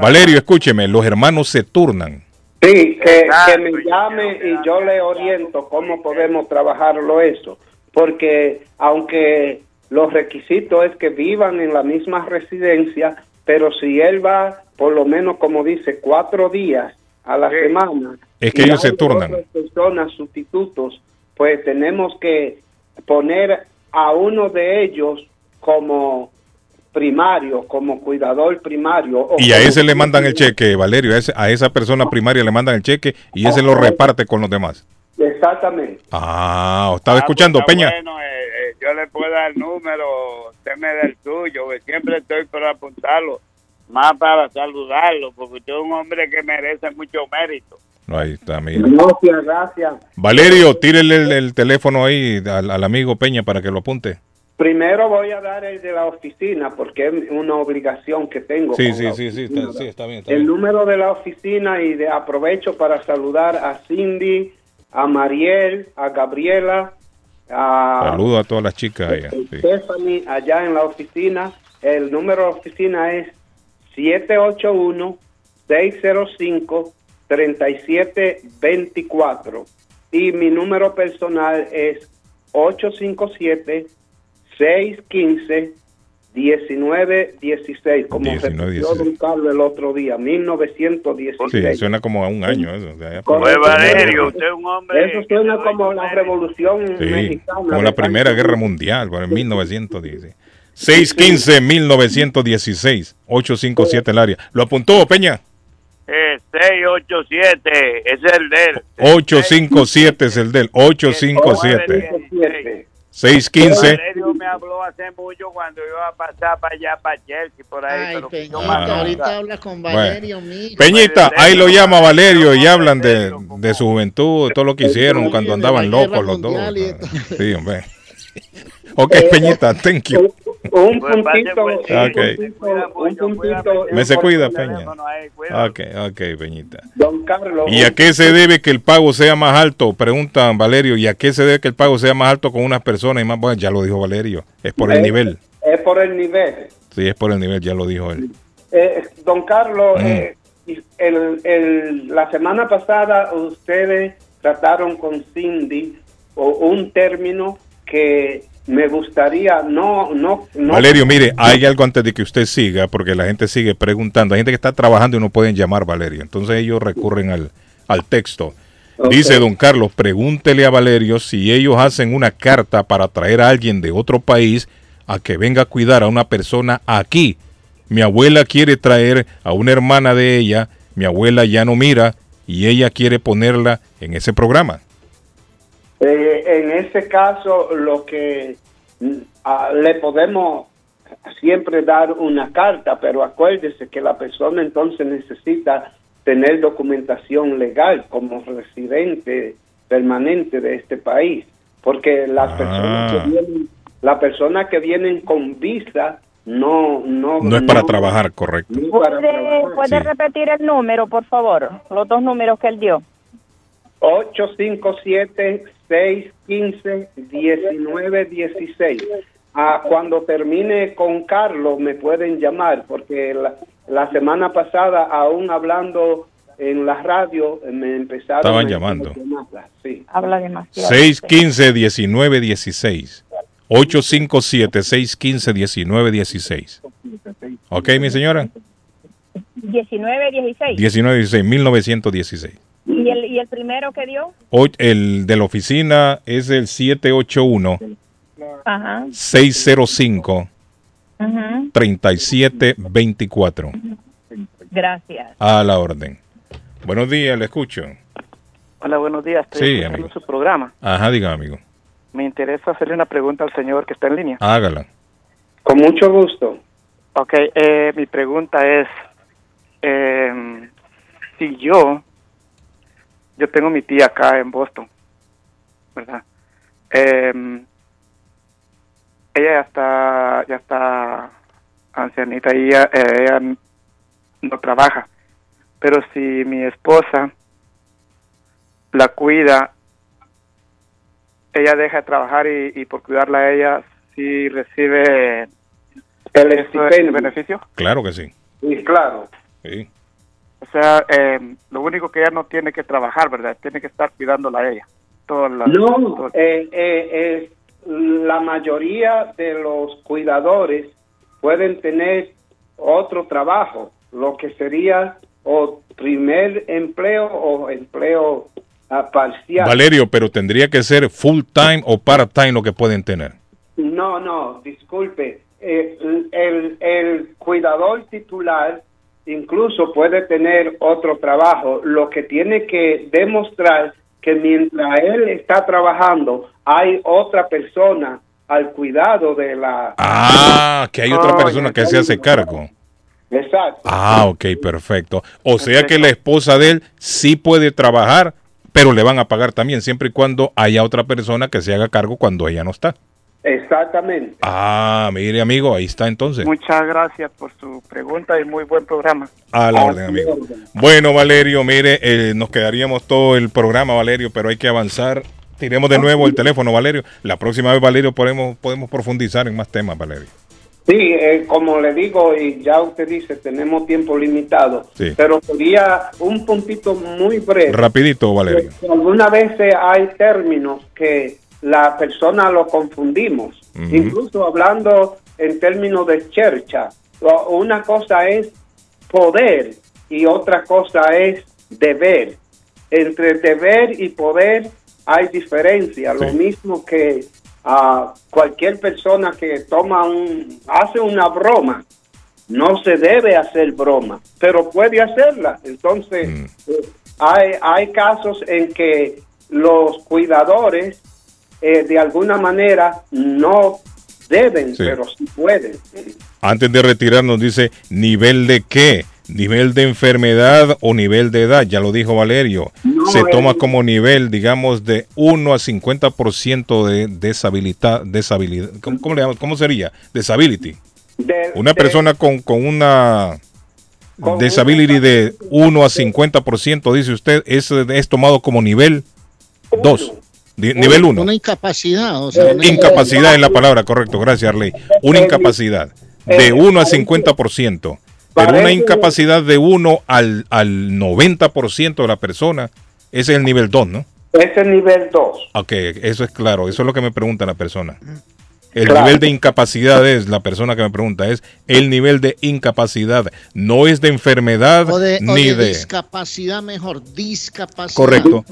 Valerio, escúcheme, los hermanos se turnan. Sí, que, que me llame y yo le oriento cómo podemos trabajarlo eso. Porque aunque los requisitos es que vivan en la misma residencia, pero si él va por lo menos, como dice, cuatro días a la semana. Es que y ellos se turnan. otras personas sustitutos, pues tenemos que poner a uno de ellos como primario, como cuidador primario. o Y a ese le mandan el cheque, Valerio, a, ese- a esa persona primaria le mandan el cheque y ese lo reparte con los demás. Exactamente. Ah, estaba escuchando, Peña. Bueno, eh, le puedo dar el número, usted me da el suyo, que siempre estoy por apuntarlo, más para saludarlo, porque usted es un hombre que merece mucho mérito. No, ahí está, mira. Gracias, gracias. Valerio, tírele el, el teléfono ahí al, al amigo Peña para que lo apunte. Primero voy a dar el de la oficina porque es una obligación que tengo. Sí, sí, sí, sí, está, sí, está bien. Está El bien. número de la oficina y de aprovecho para saludar a Cindy, a Mariel, a Gabriela, a Saludo a todas las chicas allá. sí. Stephanie allá en la oficina. El número de la oficina es 781-605-3724 y mi número personal es 857-615-1916, como 19, repitió don Carlos el otro día, 1916. Sí, suena como a un año eso. o sea, ya- Correcto. Pues Valerio, usted es un hombre... Eso suena como la revolución Sí, mexicana. como la Primera Guerra Mundial, bueno, en 1916. 615-1916, 857 el área. ¿Lo apuntó, Peña? Eh, 687, ese es el de él. 857 es el del 857. 615. Valerio me habló hace mucho cuando iba a pasar para allá, para Chelsea, por ahí. pero que yo Peñita, más ahorita nunca. habla con Valerio, Peñita, ahí lo llama Valerio y hablan de, de su juventud, de todo lo que hicieron cuando andaban locos los dos. Sí, hombre. Ok, Peñita, thank you. Un puntito, un Ok. puntito, un puntito. Me se cuida, Peña. Ok, ok, Peñita. Don Carlos. ¿Y a qué se debe que el pago sea más alto? Preguntan Valerio. ¿Y a qué se debe que el pago sea más alto con unas personas y más? Bueno, ya lo dijo Valerio. Es por el Es- nivel. Es por el nivel. Sí, es por el nivel, ya lo dijo él. Eh, don Carlos, Mm. eh, el, el- la semana pasada ustedes trataron con Cindy o un término que me gustaría, no, no, no. Valerio, mire, hay algo antes de que usted siga, porque la gente sigue preguntando. Hay gente que está trabajando y no pueden llamar, Valerio. Entonces ellos recurren al, al texto. Dice don Carlos, pregúntele a Valerio si ellos hacen una carta para traer a alguien de otro país a que venga a cuidar a una persona aquí. Mi abuela quiere traer a una hermana de ella, mi abuela ya no mira y ella quiere ponerla en ese programa. Eh, en ese caso, lo que mm, ah, le podemos siempre dar una carta, pero acuérdese que la persona entonces necesita tener documentación legal como residente permanente de este país, porque las personas Ah. que vienen, las personas que vienen con visa no no No es para trabajar, correcto. no es para ¿Puede, trabajar. puede repetir el número, por favor? Los dos números que él dio. 857-615-1916. Ah, cuando termine con Carlos me pueden llamar porque la, la semana pasada aún hablando en la radio me empezaron Estaban a llamando. Sí. Habla demasiado. 615-1916. 857-615-1916. Ok, mi señora. 19, 16. 1916, 1916. ¿Y el, ¿Y el primero que dio? Hoy, el de la oficina es el 781-605-3724. Ajá. Ujú. Gracias. A la orden. Buenos días, le escucho. Hola, buenos días. Estoy Sí, escuchando amigo. su programa. Ajá, diga, amigo. Me interesa hacerle una pregunta al señor que está en línea. Hágala. Con mucho gusto. Ok, eh, mi pregunta es, eh, si yo, yo tengo mi tía acá en Boston, ¿verdad? Eh, ella ya está, ya está ancianita y ella, eh, ella no trabaja, pero si mi esposa la cuida, ella deja de trabajar y, y por cuidarla a ella sí recibe El ¿Eso es estipendio. beneficio? Claro que sí. Sí, claro. Sí. O sea, eh, lo único que ella no tiene que trabajar, ¿verdad? Tiene que estar cuidándola a ella. Toda la, No, eh, eh, eh, la mayoría de los cuidadores pueden tener otro trabajo, lo que sería o primer empleo o empleo ah, parcial. Valerio, pero tendría que ser full time o part time lo que pueden tener. No, no, disculpe. Eh, el, el cuidador titular incluso puede tener otro trabajo. Lo que tiene que demostrar que mientras él está trabajando hay otra persona al cuidado de la... Ah, que hay otra Oh, persona que se hace cargo. Exacto. Ah, ok, perfecto. O sea que la esposa de él sí puede trabajar, pero le van a pagar también, siempre y cuando haya otra persona que se haga cargo cuando ella no está. Exactamente. Ah, mire, amigo, ahí está entonces. Muchas gracias por su pregunta y muy buen programa. A la orden, amigo. Bueno, Valerio, mire, eh, nos quedaríamos todo el programa, Valerio, pero hay que avanzar. Tiremos de nuevo el teléfono, Valerio. La próxima vez, Valerio, podemos, podemos profundizar en más temas, Valerio. Sí, eh, como le digo, y ya usted dice, tenemos tiempo limitado, Sí. pero quería un puntito muy breve. Rapidito, Valerio. Algunas veces hay términos que la persona lo confundimos, incluso hablando en términos de chercha. Una cosa es poder y otra cosa es deber. Entre deber y poder hay diferencia. Lo mismo que a cualquier persona que toma un, hace una broma, no se debe hacer broma, pero puede hacerla. Entonces, eh, hay, hay casos en que los cuidadores eh, de alguna manera no deben, Sí. pero sí pueden. Antes de retirarnos, dice, ¿nivel de qué? ¿Nivel de enfermedad o nivel de edad? Ya lo dijo Valerio. No, Se toma como nivel, digamos, de 1 a 50% de deshabilidad. deshabilidad ¿cómo, cómo le llaman? ¿Cómo sería? Disability. De- Una de- persona con, con una disability de 1 a 50%, dice usted, es, es tomado como nivel 2. Nivel 1. Una incapacidad. O sea, una Incapacidad es la palabra, correcto. Gracias, Arley. Una incapacidad de 1 a 50%. Pero una incapacidad de 1 al, al 90% de la persona, ese es el nivel 2, ¿no? Ese es nivel 2. Ok, eso es claro. Eso es lo que me pregunta la persona. El Claro. nivel de incapacidad es, la persona que me pregunta, es el nivel de incapacidad. No es de enfermedad o de, o ni de de... discapacidad mejor, discapacidad. Correcto.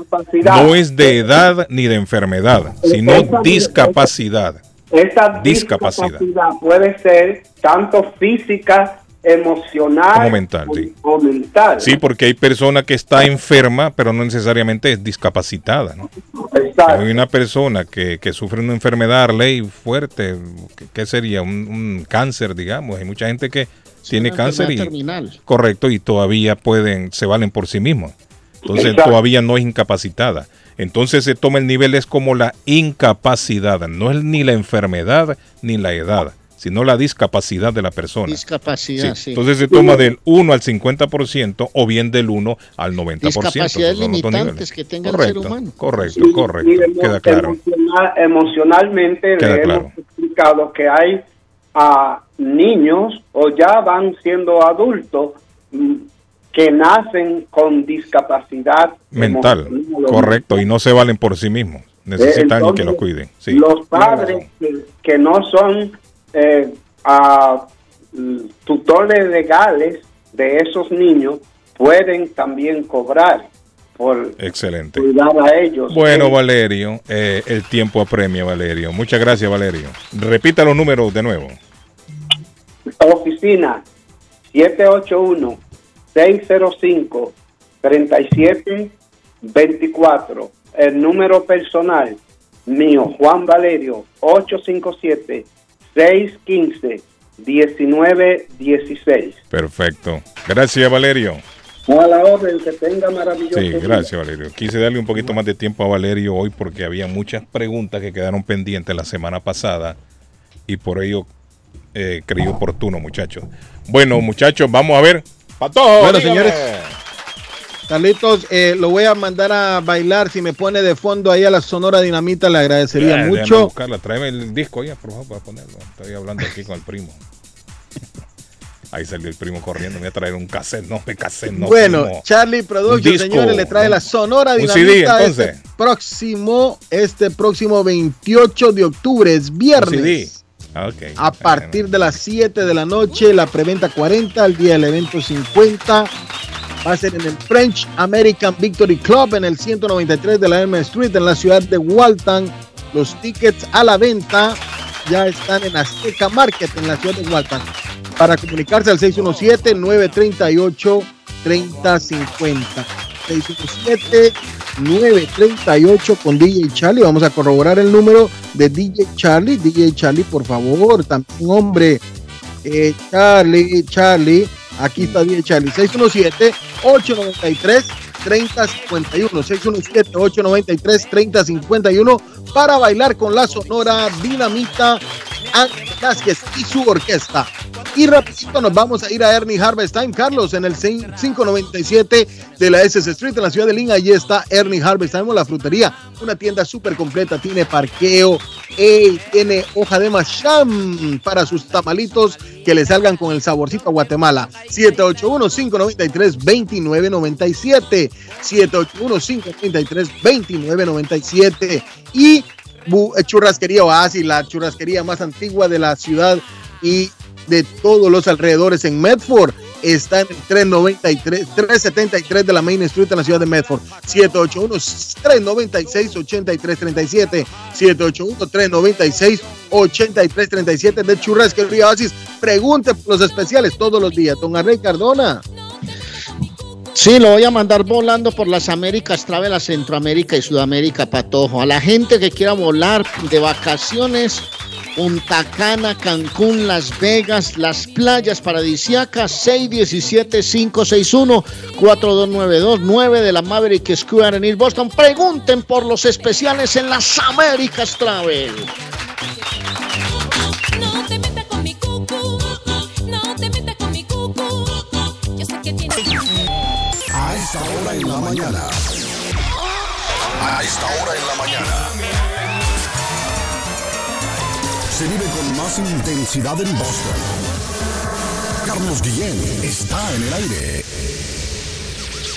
No es de edad ni de enfermedad, sino discapacidad. Esa Discapacidad. discapacidad puede ser tanto física, emocional Como mental, sí. o mental. Sí, porque hay persona que está enferma, pero no necesariamente es discapacitada. ¿no? Hay una persona que, que sufre una enfermedad ley fuerte, ¿qué- ¿qué sería? Un, un cáncer, digamos. Hay mucha gente que tiene cáncer y terminal. correcto y todavía pueden, se valen por sí mismos. Entonces Exacto. todavía no es incapacitada. Entonces se toma el nivel es como la incapacidad, no es ni la enfermedad ni la edad, sino la discapacidad de la persona. Discapacidad, Sí. sí. Entonces se toma del 1 al 50% o bien del 1 al 90%. Discapacidades limitantes que tenga el correcto, ser humano. Correcto, correcto. Queda claro. emocional- emocionalmente Queda le claro. hemos explicado que hay a niños o ya van siendo adultos mm, que nacen con discapacidad Mental, correcto, y no se valen por sí mismos. Necesitan alguien que los cuide. Sí. los padres que, que no son eh, ah, mm, tutores legales de esos niños pueden también cobrar por Excelente. cuidar a ellos. Bueno, Valerio, eh, el tiempo apremia, Valerio. Muchas gracias, Valerio. Repita los números de nuevo. oficina 781-605-3724. El número personal mío, Juan Valerio, 857-615-1916. Perfecto. Gracias, Valerio. A la orden, que tenga maravilloso. Sí, día. gracias, Valerio. Quise darle un poquito más de tiempo a Valerio hoy porque había muchas preguntas que quedaron pendientes la semana pasada y por ello eh, creí oportuno, muchachos. Bueno, muchachos, vamos a ver. Pato, Bueno, dígame. señores. Carlitos, eh, lo voy a mandar a bailar. Si me pone de fondo ahí a la Sonora Dinamita, le agradecería Eh, mucho. buscarla. Tráeme el disco ya, por favor, para ponerlo. Estoy hablando aquí con el primo. Ahí salió el primo corriendo, me voy a traer un cassette, no, me cassette, no. bueno, primo. Charlie Productions, señores, le trae la Sonora un Dinamita CD, entonces. este próximo, este próximo 28 de octubre, es viernes. CD. Ah, Ok. A partir de las 7 de la noche, la preventa 40, el día del evento 50. Va a ser en el French American Victory Club en el 193 de la M Street en la ciudad de Walton. Los tickets a la venta ya están en Azteca Market en la ciudad de Walton. Para comunicarse al 617-938-3050. 617-938 con DJ Charlie. Vamos a corroborar el número de DJ Charlie. DJ Charlie, por favor, también hombre. Eh, Charlie, Charlie. Aquí está DJ Charlie. 617-893. 3051 617-893-3051 para bailar con la sonora Dinamita Vázquez y su orquesta. Y rapidito nos vamos a ir a Ernie Harvest Time, Carlos, en el 597 de la SS Street, en la ciudad de Lynn. Allí está Ernie Harvest Time, o la frutería. Una tienda súper completa, tiene parqueo, eh, tiene hoja de masham para sus tamalitos que le salgan con el saborcito a Guatemala. 781-593-2997. 781-593-2997. Y Churrasquería Oasis, la churrasquería más antigua de la ciudad y de todos los alrededores en Medford. Está en el 393, 373 de la Main Street en la ciudad de Medford. 781-396-8337. 781-396-8337 de Churrasquería Oasis. Pregunte por los especiales todos los días. Don Arrey Cardona. Sí, lo voy a mandar volando por las Américas, Travel a Centroamérica y Sudamérica, Patojo. A la gente que quiera volar de vacaciones, Punta Cana, Cancún, Las Vegas, las playas paradisíacas, 617-561-4292, 9 de la Maverick Square en East Boston. Pregunten por los especiales en las Américas Travel. No te metas con mi cucu, no te metas con mi cucu. Yo sé que tienes. A esta hora en la mañana. A esta hora en la mañana. Vive con más intensidad en Boston. Carlos Guillén está en el aire.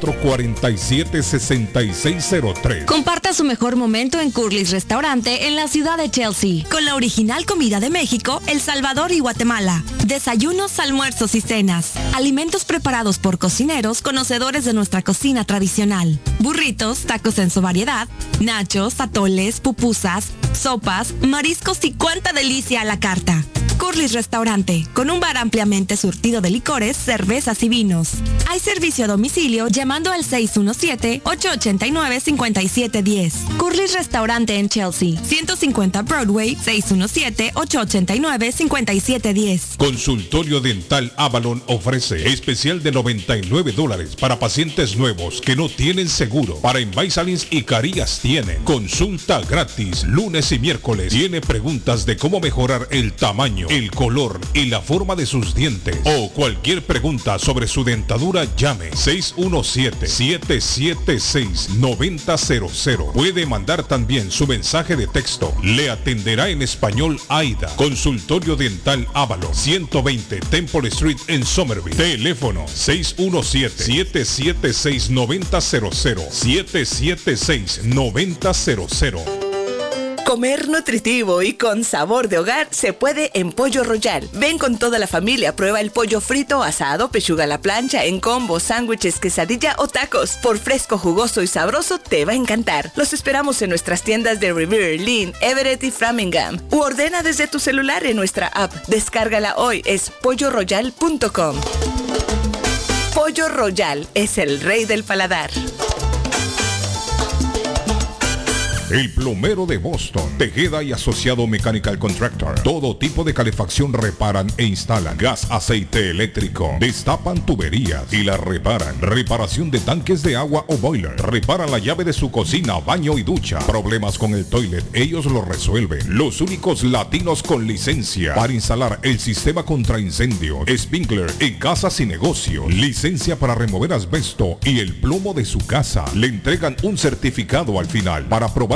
617-447-6603. Comparta su mejor momento en Curly's Restaurante en la ciudad de Chelsea, con la original comida de México, El Salvador y Guatemala. Desayunos, almuerzos y cenas. Alimentos preparados por cocineros conocedores de nuestra cocina tradicional. Burritos, tacos en su variedad, nachos, atoles, pupusas, sopas, mariscos y cuánta delicia a la carta. Curly's Restaurante, con un bar ampliamente surtido de licores, cervezas y vinos. Hay servicio a domicilio llamando al 617-889-5710. Curly's Restaurante en Chelsea, 150 Broadway, 617-889-5710. Consultorio Dental Avalon ofrece especial de 99 dólares para pacientes nuevos que no tienen seguro. Para Invisalins y Carías tiene consulta gratis lunes y miércoles. Tiene preguntas de cómo mejorar el tamaño, el color y la forma de sus dientes o cualquier pregunta sobre su dentadura llame 617-776-9000. Puede mandar también su mensaje de texto. Le atenderá en español AIDA. Consultorio Dental Avalon 120 Temple Street en Somerville. Teléfono 617-776-9000. 776-9000. Comer nutritivo y con sabor de hogar se puede en Pollo Royal. Ven con toda la familia, prueba el pollo frito, asado, pechuga a la plancha, en combo, sándwiches, quesadilla o tacos. Por fresco, jugoso y sabroso te va a encantar. Los esperamos en nuestras tiendas de Revere, Lynn, Everett y Framingham. U ordena desde tu celular en nuestra app. Descárgala hoy, es polloroyal.com. Pollo Royal es el rey del paladar. El plomero de Boston. Tejeda y asociado Mechanical Contractor. Todo tipo de calefacción reparan e instalan. Gas, aceite eléctrico. Destapan tuberías y las reparan. Reparación de tanques de agua o boiler. Reparan la llave de su cocina, baño y ducha. Problemas con el toilet, ellos lo resuelven. Los únicos latinos con licencia para instalar el sistema contra incendio, Spinkler en casas y negocio. Licencia para remover asbesto y el plomo de su casa. Le entregan un certificado al final para probar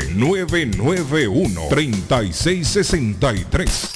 857-991-3663.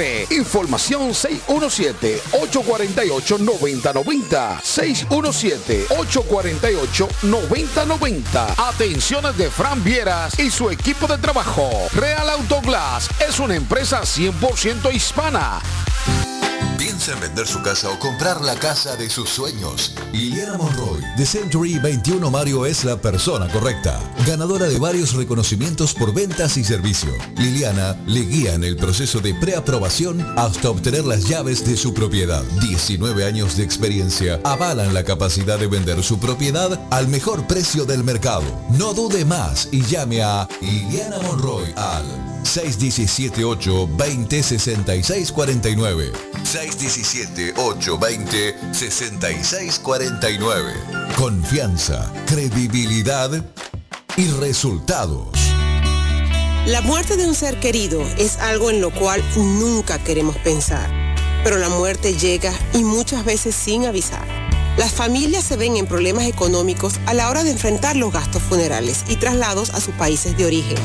Información 617-848-9090. 617-848-9090. Atenciones de Fran Vieras y su equipo de trabajo. Real Autoglass es una empresa 100% hispana. En vender su casa o comprar la casa de sus sueños. Liliana Monroy, de Century 21 Mario es la persona correcta. Ganadora de varios reconocimientos por ventas y servicio. Liliana le guía en el proceso de preaprobación hasta obtener las llaves de su propiedad. 19 años de experiencia avalan la capacidad de vender su propiedad al mejor precio del mercado. No dude más y llame a Liliana Monroy al 617-820-6649. 617-820-6649. Confianza, credibilidad y resultados. La muerte de un ser querido es algo en lo cual nunca queremos pensar, pero la muerte llega y muchas veces sin avisar. Las familias se ven en problemas económicos a la hora de enfrentar los gastos funerales y traslados a sus países de origen.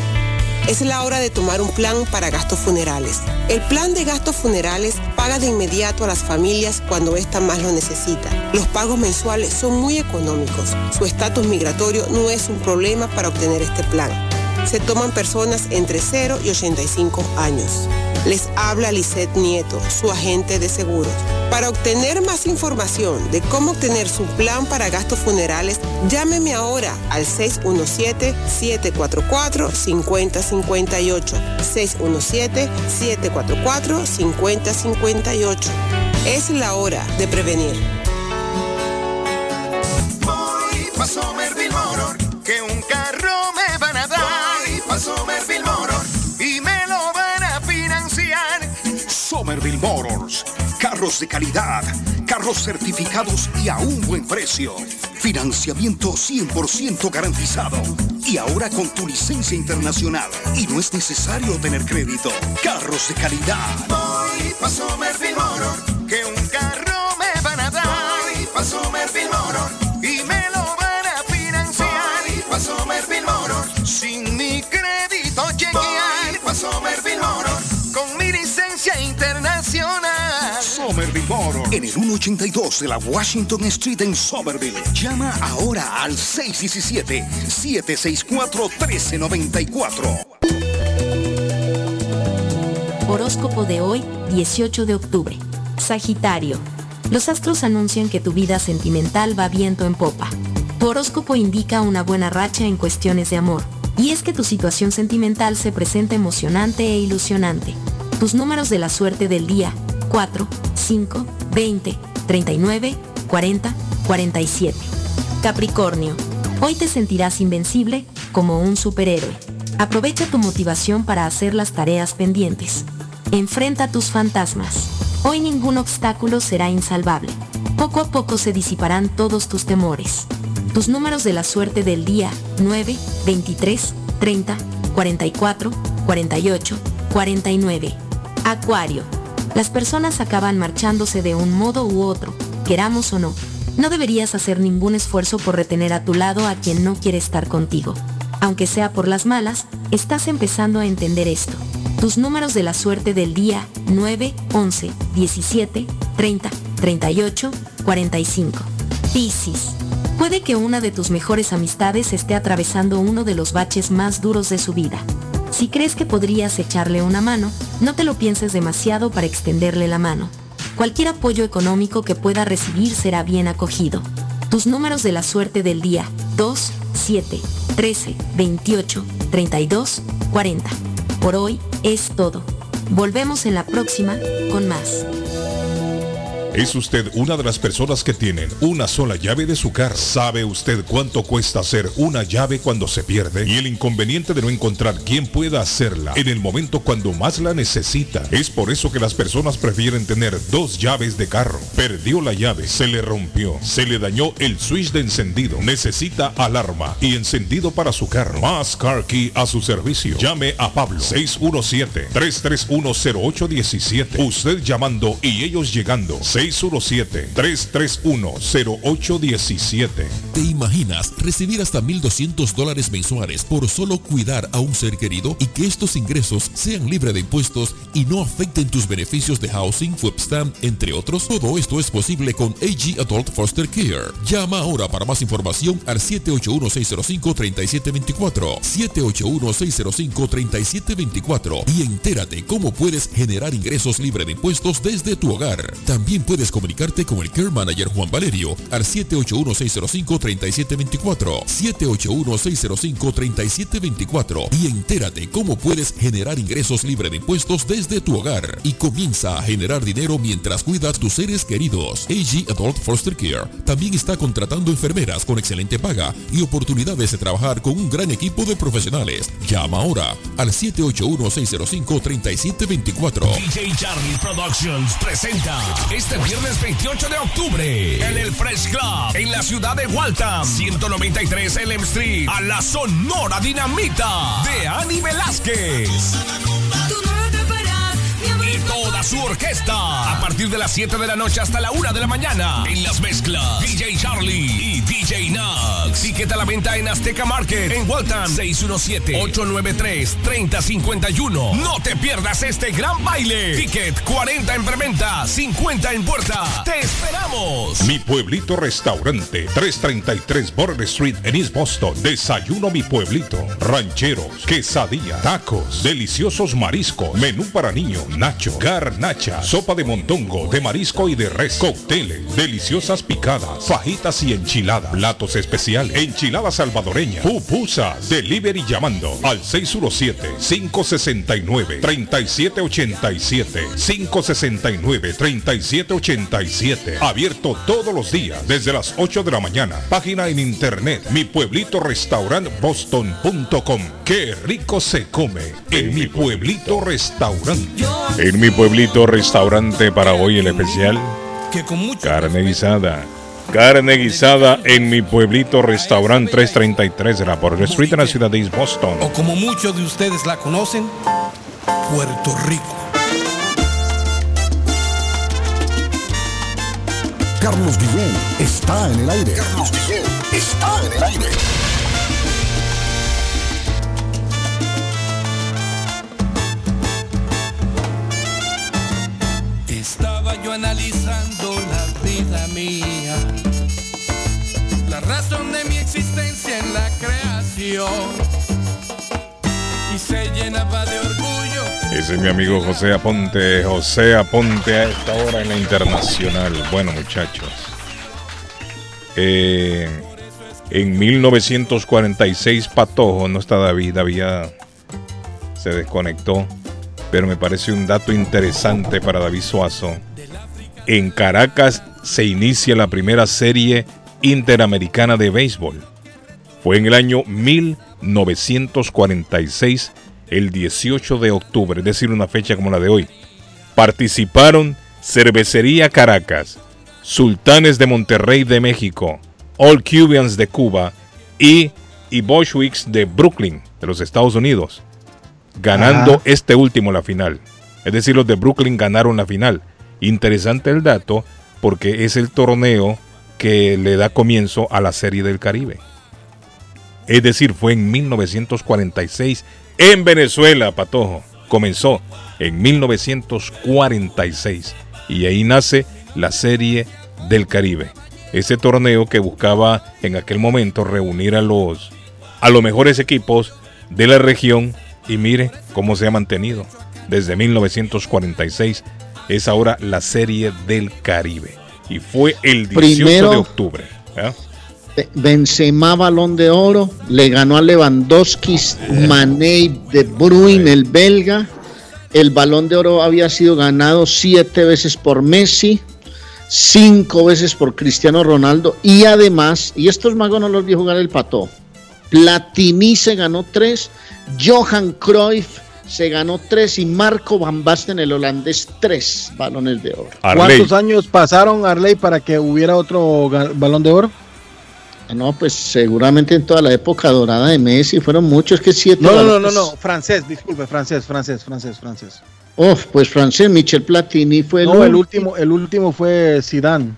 Es la hora de tomar un plan para gastos funerales. El plan de gastos funerales paga de inmediato a las familias cuando ésta más lo necesita. Los pagos mensuales son muy económicos. Su estatus migratorio no es un problema para obtener este plan. Se toman personas entre 0 y 85 años. Les habla Lisette Nieto, su agente de seguros. Para obtener más información de cómo obtener su plan para gastos funerales, llámeme ahora al 617-744-5058. 617-744-5058. Es la hora de prevenir. Voy pa' Somerville Motor, que un carro Somerville Motors. Carros de calidad, carros certificados y a un buen precio. Financiamiento 100% garantizado. Y ahora con tu licencia internacional. Y no es necesario tener crédito. Carros de calidad. En el 182 de la Washington Street en Somerville. Llama ahora al 617-764-1394. Horóscopo de hoy, 18 de octubre. Sagitario. Los astros anuncian que tu vida sentimental va viento en popa. Tu horóscopo indica una buena racha en cuestiones de amor. Y es que tu situación sentimental se presenta emocionante e ilusionante. Tus números de la suerte del día, 4, 5, 20, 39, 40, 47. Capricornio. Hoy te sentirás invencible como un superhéroe. Aprovecha tu motivación para hacer las tareas pendientes. Enfrenta tus fantasmas. Hoy ningún obstáculo será insalvable. Poco a poco se disiparán todos tus temores. Tus números de la suerte del día 9, 23, 30, 44, 48, 49. Acuario. Las personas acaban marchándose de un modo u otro, queramos o no. No deberías hacer ningún esfuerzo por retener a tu lado a quien no quiere estar contigo. Aunque sea por las malas, estás empezando a entender esto. Tus números de la suerte del día 9, 11, 17, 30, 38, 45. Piscis. Puede que una de tus mejores amistades esté atravesando uno de los baches más duros de su vida. Si crees que podrías echarle una mano, no te lo pienses demasiado para extenderle la mano. Cualquier apoyo económico que pueda recibir será bien acogido. Tus números de la suerte del día 2, 7, 13, 28, 32, 40. Por hoy es todo. Volvemos en la próxima con más. ¿Es usted una de las personas que tienen una sola llave de su carro? ¿Sabe usted cuánto cuesta hacer una llave cuando se pierde? Y el inconveniente de no encontrar quién pueda hacerla en el momento cuando más la necesita. Es por eso que las personas prefieren tener dos llaves de carro. Perdió la llave, se le rompió, se le dañó el switch de encendido, necesita alarma y encendido para su carro. Más Car Key a su servicio. Llame a Pablo 617-331-0817. Usted llamando y ellos llegando. 617-331-0817. ¿Te imaginas recibir hasta 1.200 dólares mensuales por solo cuidar a un ser querido y que estos ingresos sean libres de impuestos y no afecten tus beneficios de housing, webstamp, entre otros? Todo esto es posible con AG Adult Foster Care. Llama ahora para más información al 781-605-3724. 781-605-3724 y entérate cómo puedes generar ingresos libres de impuestos desde tu hogar. También puedes comunicarte con el Care Manager Juan Valerio al 781-605-3724. 781-605-3724 y entérate cómo puedes generar ingresos libres de impuestos desde tu hogar y comienza a generar dinero mientras cuidas tus seres queridos. AG Adult Foster Care también está contratando enfermeras con excelente paga y oportunidades de trabajar con un gran equipo de profesionales. Llama ahora al 781-605-3724. DJ Charlie Productions presenta este viernes 28 de octubre en el Fresh Club en la ciudad de Waltham 193 Elm Street a la Sonora Dinamita de Ani Velázquez toda su orquesta a partir de las 7 de la noche hasta la 1 de la mañana en las mezclas DJ Charlie y DJ Nax Ticket a la venta en Azteca Market en Waltham 617-893-3051 No te pierdas este gran baile Ticket 40 en preventa 50 en puerta ¡Te esperamos! Mi pueblito restaurante 333 Border Street en East Boston. Desayuno mi pueblito. Rancheros, quesadilla, tacos, deliciosos mariscos, menú para niños, nacho, garnacha, sopa de montongo, de marisco y de res, cócteles, deliciosas picadas, fajitas y enchiladas, platos especiales, enchiladas salvadoreñas, pupusas, delivery llamando al 617-569-3787, 569-3787, abierto todos los días desde las 8 de la mañana, página en internet, mi pueblito restaurant boston.com, qué rico se come en mi pueblito restaurante. Pueblito restaurante para hoy el especial, carne guisada. Carne guisada en mi pueblito restaurante 333 de la Border Street en la ciudad de East Boston. o como muchos de ustedes la conocen, Puerto Rico. Carlos Guillén está en el aire. Carlos Guillén está en el aire. Analizando la vida mía, la razón de mi existencia en la creación. Y se llenaba de orgullo. Ese es mi amigo José Aponte. José Aponte a esta hora en la internacional. Bueno, muchachos. Eh, en 1946 Patojo, no está David, David se desconectó. Pero me parece un dato interesante para David Suazo. En Caracas se inicia la primera serie interamericana de béisbol. Fue en el año 1946, el 18 de octubre, es decir, una fecha como la de hoy. Participaron Cervecería Caracas, Sultanes de Monterrey de México, All Cubans de Cuba y, y Bolsheviks de Brooklyn, de los Estados Unidos. ganando Ajá. este último la final. Es decir, los de Brooklyn ganaron la final. Interesante el dato porque es el torneo que le da comienzo a la Serie del Caribe. Es decir, fue en 1946 en Venezuela, Patojo. Comenzó en 1946 y ahí nace la Serie del Caribe. Ese torneo que buscaba en aquel momento reunir a los a los mejores equipos de la región y mire cómo se ha mantenido. Desde 1946 es ahora la Serie del Caribe y fue el 18 Primero- de octubre. ¿ah? Be- Benzema balón de oro, le ganó a Lewandowski, Mané de Bruin, el belga. El balón de oro había sido ganado siete veces por Messi, cinco veces por Cristiano Ronaldo y además, y estos magos no los vio jugar el pato, Platini se ganó tres, Johan Cruyff se ganó tres y Marco Van Basten, el holandés, tres balones de oro. ¿Cuántos años pasaron, Arley, para que hubiera otro balón de oro? No, pues seguramente en toda la época dorada de Messi fueron muchos, que siete. No, no, no, no, no, francés, disculpe, francés, francés, francés, francés. Uf, pues francés, Michel Platini fue No, el último, el último fue Zidane.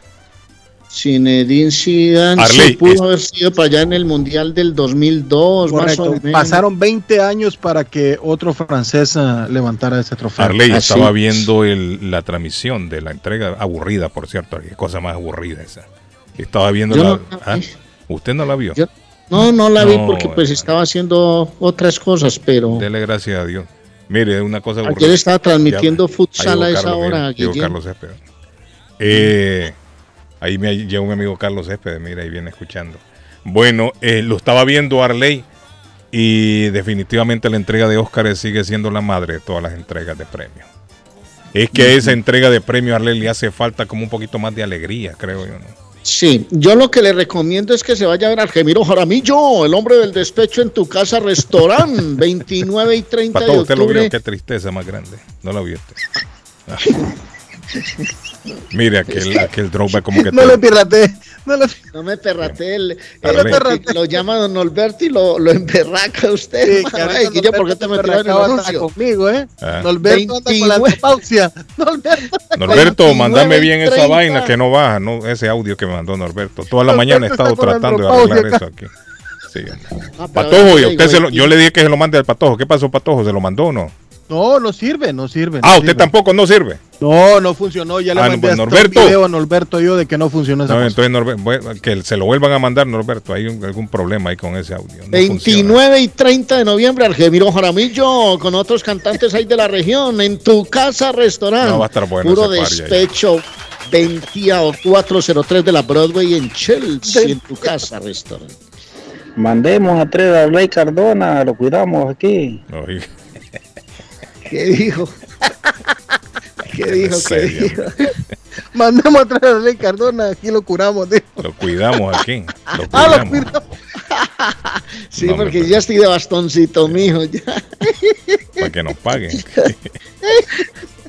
Zinedine Zidane Arley, sí pudo es- haber sido para allá en el Mundial del 2002, más Correcto. o menos. Pasaron 20 años para que otro francés ah, levantara ese trofeo. Arley, estaba viendo el- la transmisión de la entrega, aburrida por cierto, qué cosa más aburrida esa. Estaba viendo Yo la... no la ¿Ah? ¿Usted no la vio? Yo- No, no la vi No, porque pues estaba haciendo otras cosas, pero Dele gracias a Dios. Mire, una cosa Ayer aburrida. estaba transmitiendo Ya- futsal a esa Carlos, hora, Guillén. Carlos Céspedes. Eh, ahí me llegó mi amigo Carlos Céspedes, mira, ahí viene escuchando. Bueno, eh, lo estaba viendo Arley y definitivamente la entrega de Óscar sigue siendo la madre de todas las entregas de premios. Es que esa entrega de premios a Arley le hace falta como un poquito más de alegría, creo yo. ¿no? Sí, yo lo que le recomiendo es que se vaya a ver al Gemiro Jaramillo, el hombre del despecho en tu casa restaurante, 29 y 30 de Pato, usted lo vio, octubre. qué tristeza más grande. No lo vio usted. Ah. Mire, aquel, aquel Drogba como que No te- le pirate, no le No me perrate, el, No el- me perrate. lo llama don Norberto y lo, lo emberraca usted. Sí, que Ay, Guillo, ¿por qué te metieron en el anuncio? conmigo, ¿eh? Ah. Norberto anda con la 29. andropausia. Norberto. Norberto, 29 mandame bien esa 30. vaina que no baja, no, ese audio que me mandó Norberto. Toda la mañana he estado tratando de arreglar acá. eso aquí. Sí. Ah, Patojo, y ahora usted se lo- yo le dije que se lo mande al Patojo. ¿Qué pasó, Patojo? ¿Se lo mandó o no? No, no sirve, no sirve. no Ah, usted sirve. tampoco no sirve. No, no funcionó. Ya le Ah, no, mandé pues, hasta Norberto. un video a Norberto yo de que no funcionó esa No, cosa. entonces Norber- bueno, que se lo vuelvan a mandar, Norberto. Hay un- algún problema ahí con ese audio. No funciona. 29 y 30 de noviembre, Algemiro Jaramillo, con otros cantantes ahí de la región, en tu casa restaurante. No, va a estar bueno Puro despecho, 20 o 403 de la Broadway en Chelsea, en tu casa restaurante. Mandemos a tres a Blake Cardona, lo cuidamos aquí. Oiga, ¿Qué dijo? ¿Qué dijo? ¿Qué dijo? Mandemos a traer a Rey Cardona, aquí lo curamos. dijo. Lo cuidamos aquí. Lo Ah, lo cuidamos. cuidamos. Sí, No, porque ya estoy de bastoncito, mijo. Ya. Para que nos paguen.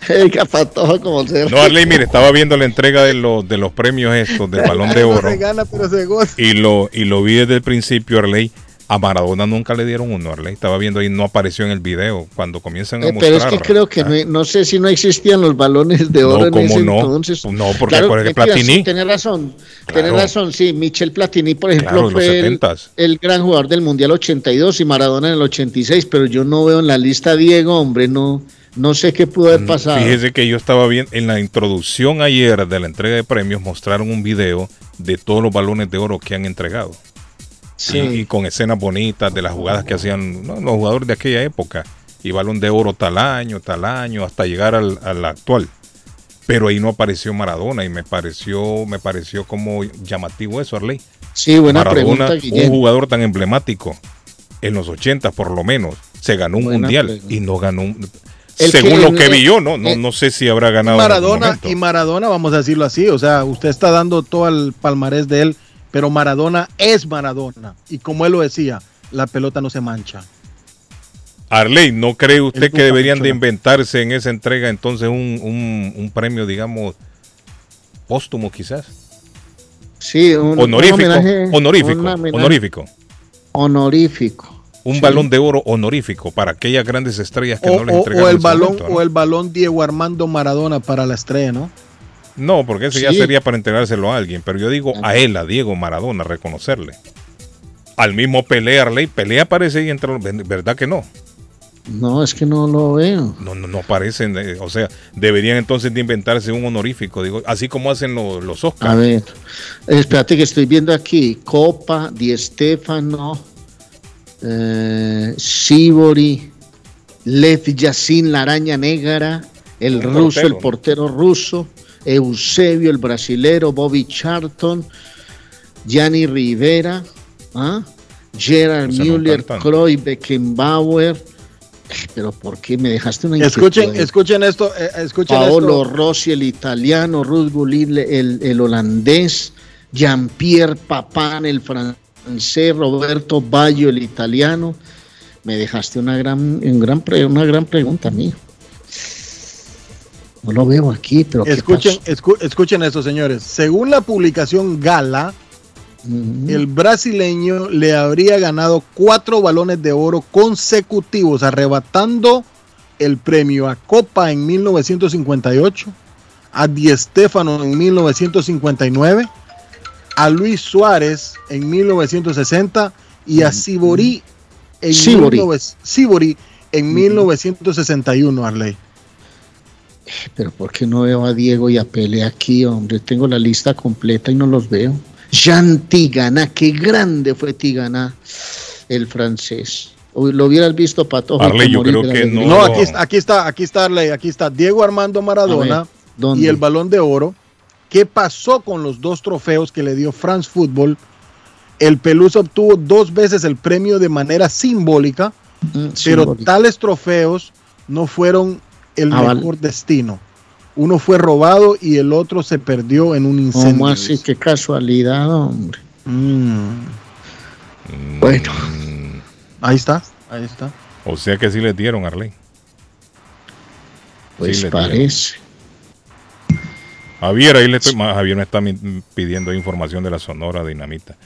El capatojo como se No, Arley, mire, estaba viendo la entrega de los, de los premios estos del Balón de No Oro. se gana, pero se goza. Y lo, y lo vi desde el principio, Arley. A Maradona nunca le dieron uno, Arley. Estaba viendo ahí, no apareció en el video. Cuando comienzan a Eh, mostrar. pero es que creo que no, no sé si no existían los balones de oro No, en ¿cómo ese no? entonces. No, porque Claro, mentira, Platini- sí, tenés razón, Claro. tenés razón, sí, Michel Platini, por ejemplo, Claro, fue el, 70s. el gran jugador del Mundial 82 y Maradona en el 86, pero yo no veo en la lista a Diego, hombre, no, no sé qué pudo haber pasado. Mm, Fíjese que yo estaba viendo en la introducción ayer de la entrega de premios, mostraron un video de todos los balones de oro que han entregado. Sí. Y, y con escenas bonitas de las jugadas que hacían ¿no? los jugadores de aquella época. Y balón de oro tal año, tal año, hasta llegar al, al actual. Pero ahí no apareció Maradona y me pareció, me pareció como llamativo eso, Arley. Sí, buena Maradona, pregunta, un jugador tan emblemático, en los 80 por lo menos, se ganó un Buena mundial pregunta. y no ganó un... El según que- lo que vi yo, no, no, eh, no sé si habrá ganado. Maradona y Maradona, vamos a decirlo así, o sea, usted está dando todo el palmarés de él, pero Maradona es Maradona. Y como él lo decía, la pelota no se mancha. Arley, ¿no cree usted que deberían de inventarse en esa entrega entonces un, un- un premio, digamos, póstumo quizás? Sí, un, un Honorífico, homenaje- honorífico, un homenaje- honorífico. Honorífico. Un Sí. balón de oro honorífico para aquellas grandes estrellas que O, no les o- entregaron o el balón, momento, ¿no? o el balón Diego Armando Maradona para la estrella, ¿no? No, porque eso ya sería para entregárselo a alguien. Pero yo digo a él, a Diego Maradona, reconocerle. Al mismo Pelé, Arley. Pelé aparece entre los. ¿Verdad que no? No, es que no lo veo. No, no, no aparecen. eh, o sea, deberían entonces de inventarse un honorífico. Digo, así como hacen lo- los Oscars. A ver, espérate que estoy viendo aquí. Copa, Di Stefano, eh, Sibori, Lev Yassin, la araña negra, el ruso, portero, el ¿no? portero ruso, Eusebio, el brasilero, Bobby Charlton, Gianni Rivera, ¿ah? Gerard Müller. Cruyff, Beckenbauer. Eh, Pero ¿por qué me dejaste una Escuchen, escuchen esto, eh, escuchen Paolo esto. Rossi, el italiano, Ruth Gullit, el, el holandés, Jean-Pierre Papin, el francés, Roberto Baggio, el italiano. Me dejaste una gran, un gran pre- una gran pregunta, mío. No lo veo aquí, pero ¿qué Escuchen, escu- escuchen esto, señores. Según la publicación Gala, el brasileño le habría ganado cuatro balones de oro consecutivos, arrebatando el premio a Copa en 1958, a Di Stefano en 1959, a Luis Suárez en 1960 y a Sibori en, Sibori. 19 Sibori en 1961, Arley. Pero ¿por qué no veo a Diego y a Pele aquí, hombre? Tengo la lista completa y no los veo. Jean Tigana, qué grande fue Tigana, el francés. Lo hubieras visto, Pato. Arley, yo creo que no. No, aquí, está- aquí está, aquí está Arley, aquí está Diego Armando Maradona y el Balón de Oro. ¿Qué pasó con los dos trofeos que le dio France Football? El Pelusa obtuvo dos veces el premio de manera simbólica, pero simbólica. tales trofeos no fueron el Ah, vale. mejor destino. Uno fue robado y el otro se perdió en un incendio. ¿Cómo así? Qué casualidad, hombre. Mm. Bueno. Ahí está, ahí está. O sea que sí les dieron, Arley. Pues Sí parece. Javier, ahí le estoy, Javier me está pidiendo información de la Sonora Dinamita.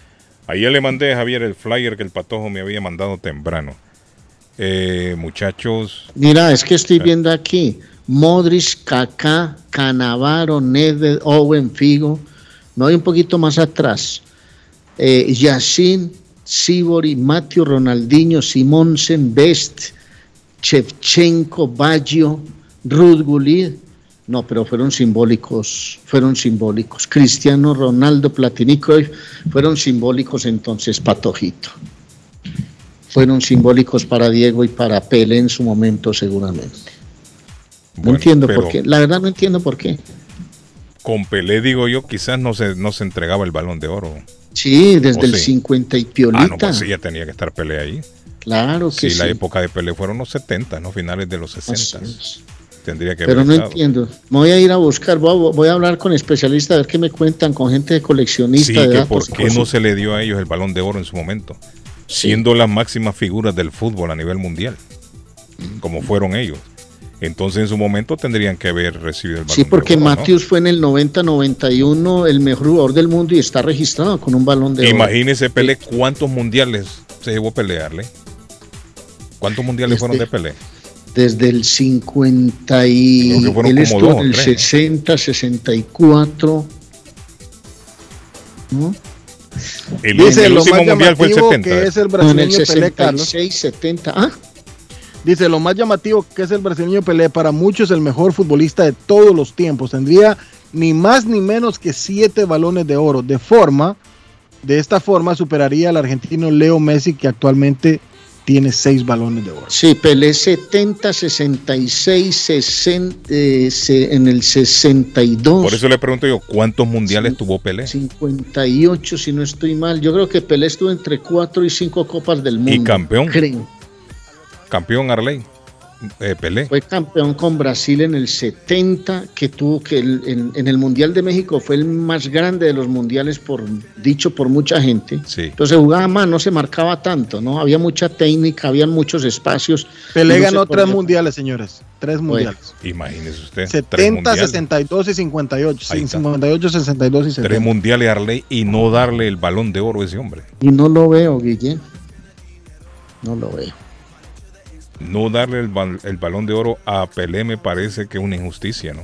Ayer le mandé a Javier el flyer que el patojo me había mandado temprano. Eh, muchachos, Mira, es que estoy viendo aquí. Modric, Kaká, Canavaro, Nedved, Owen, Figo. No hay un poquito más atrás. Eh, Yassin, Sibori, Matthew, Ronaldinho, Simonsen, Best, Chevchenko, Baggio, Ruth Gullit. No, pero fueron simbólicos, fueron simbólicos. Cristiano Ronaldo, Platini, Cruyff, fueron simbólicos entonces, Patojito. Fueron simbólicos para Diego y para Pele en su momento seguramente. No entiendo por qué. La verdad no entiendo por qué. con Pelé digo yo, quizás no se, no se entregaba el balón de oro. Sí, desde ¿O el sí? 50 y Ah, piolita. no, pues sí, ya tenía que estar Pelé ahí. Claro que Sí, sí. la época de Pelé fueron los 70, no finales de los 60. Tendría que Pero no estado. entiendo. Me voy a ir a buscar, voy a, voy a hablar con especialistas a ver qué me cuentan, con gente de coleccionista Sí, de que datos. por qué no se le dio a ellos el balón de oro en su momento, siendo las máximas figuras del fútbol a nivel mundial, como fueron ellos. Entonces en su momento tendrían que haber recibido el balón Sí, porque de oro. ¿no? Matthews fue en el 90-91 el mejor jugador del mundo y está registrado con un balón de oro. Imagínese Pelé cuántos mundiales se llevó a pelearle. ¿Cuántos mundiales fueron de Pelé? Desde el 50 y... Creo que fueron él como estuvo dos el tres. 60, 64... ¿no? El, Dice el lo último más mundial fue el llamativo 70. que es el brasileño Pelé, Carlos. 66, 70... Ah, Dice, lo más llamativo que es el brasileño Pelé, para muchos el mejor futbolista de todos los tiempos. Tendría ni más ni menos que siete balones de oro. De forma, de esta forma superaría al argentino Leo Messi, que actualmente tiene seis balones de oro. Sí, Pelé 70, 66, 60, eh, se- en el 62. Por eso le pregunto yo, ¿cuántos mundiales tuvo Pelé? 58, si no estoy mal. Yo creo que Pelé estuvo entre 4 y 5 copas del mundo. Y campeón. creo. Campeón Arley. Eh, Pelé. Fue campeón con Brasil en el 70, que tuvo que el- en, en el Mundial de México fue el más grande de los mundiales, por dicho por mucha gente. Sí. Entonces jugaba más, no se marcaba tanto, ¿no? Había mucha técnica, había muchos espacios. Pelé no ganó se tres mundiales, señores. Tres mundiales. Imagínese usted. tres 70, mundiales. 62 y 58. Ahí Sí, está. 58, 62 y 70. Tres mundiales Arley y no darle el balón de oro a ese hombre. Y no lo veo, Guillén. No lo veo. No darle el, bal- el balón de oro a Pelé me parece que es una injusticia, ¿no?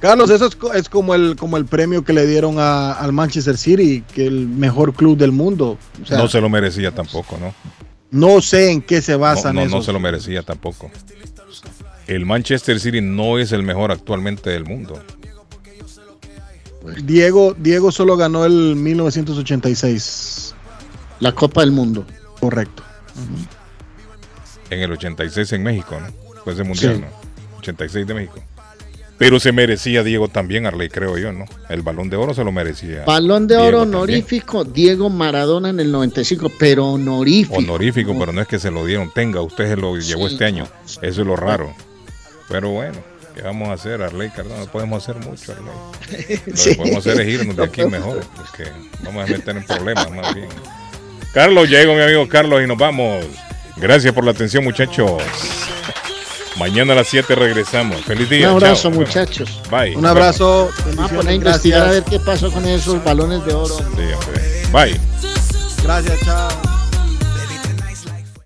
Carlos, eso es, co- es como el como el premio que le dieron a- al Manchester City, que el mejor club del mundo. O sea, no se lo merecía tampoco, ¿no? no sé en qué se No, basan no, no esos. se lo merecía tampoco. El Manchester City no es el mejor actualmente del mundo. Diego, Diego solo ganó el 1986. La Copa del Mundo. Correcto. En el 86 en México, ¿no? Fue ese mundial, Sí. ¿no? 86 de México. Pero se merecía Diego también, Arley, creo yo, ¿no? El balón de oro se lo merecía. Balón de Diego oro también. honorífico, Diego Maradona en el 95, pero honorífico. Honorífico, pero no es que se lo dieron. Tenga, usted se lo llevó Sí. este año. Eso es lo raro. Pero bueno, ¿qué vamos a hacer, Arley Cardona? No podemos hacer mucho, Arley. Lo Sí. que podemos hacer es irnos de aquí mejor, porque vamos a meter en problemas más bien. Carlos, llego mi amigo Carlos y nos vamos. Gracias por la atención, muchachos. Mañana a las 7 regresamos. Feliz Un día. abrazo, chao. muchachos. Bye. Un abrazo. Vamos a poner a investigar a ver qué pasó con esos balones de oro. Sí, hombre. Bye. Gracias, chao.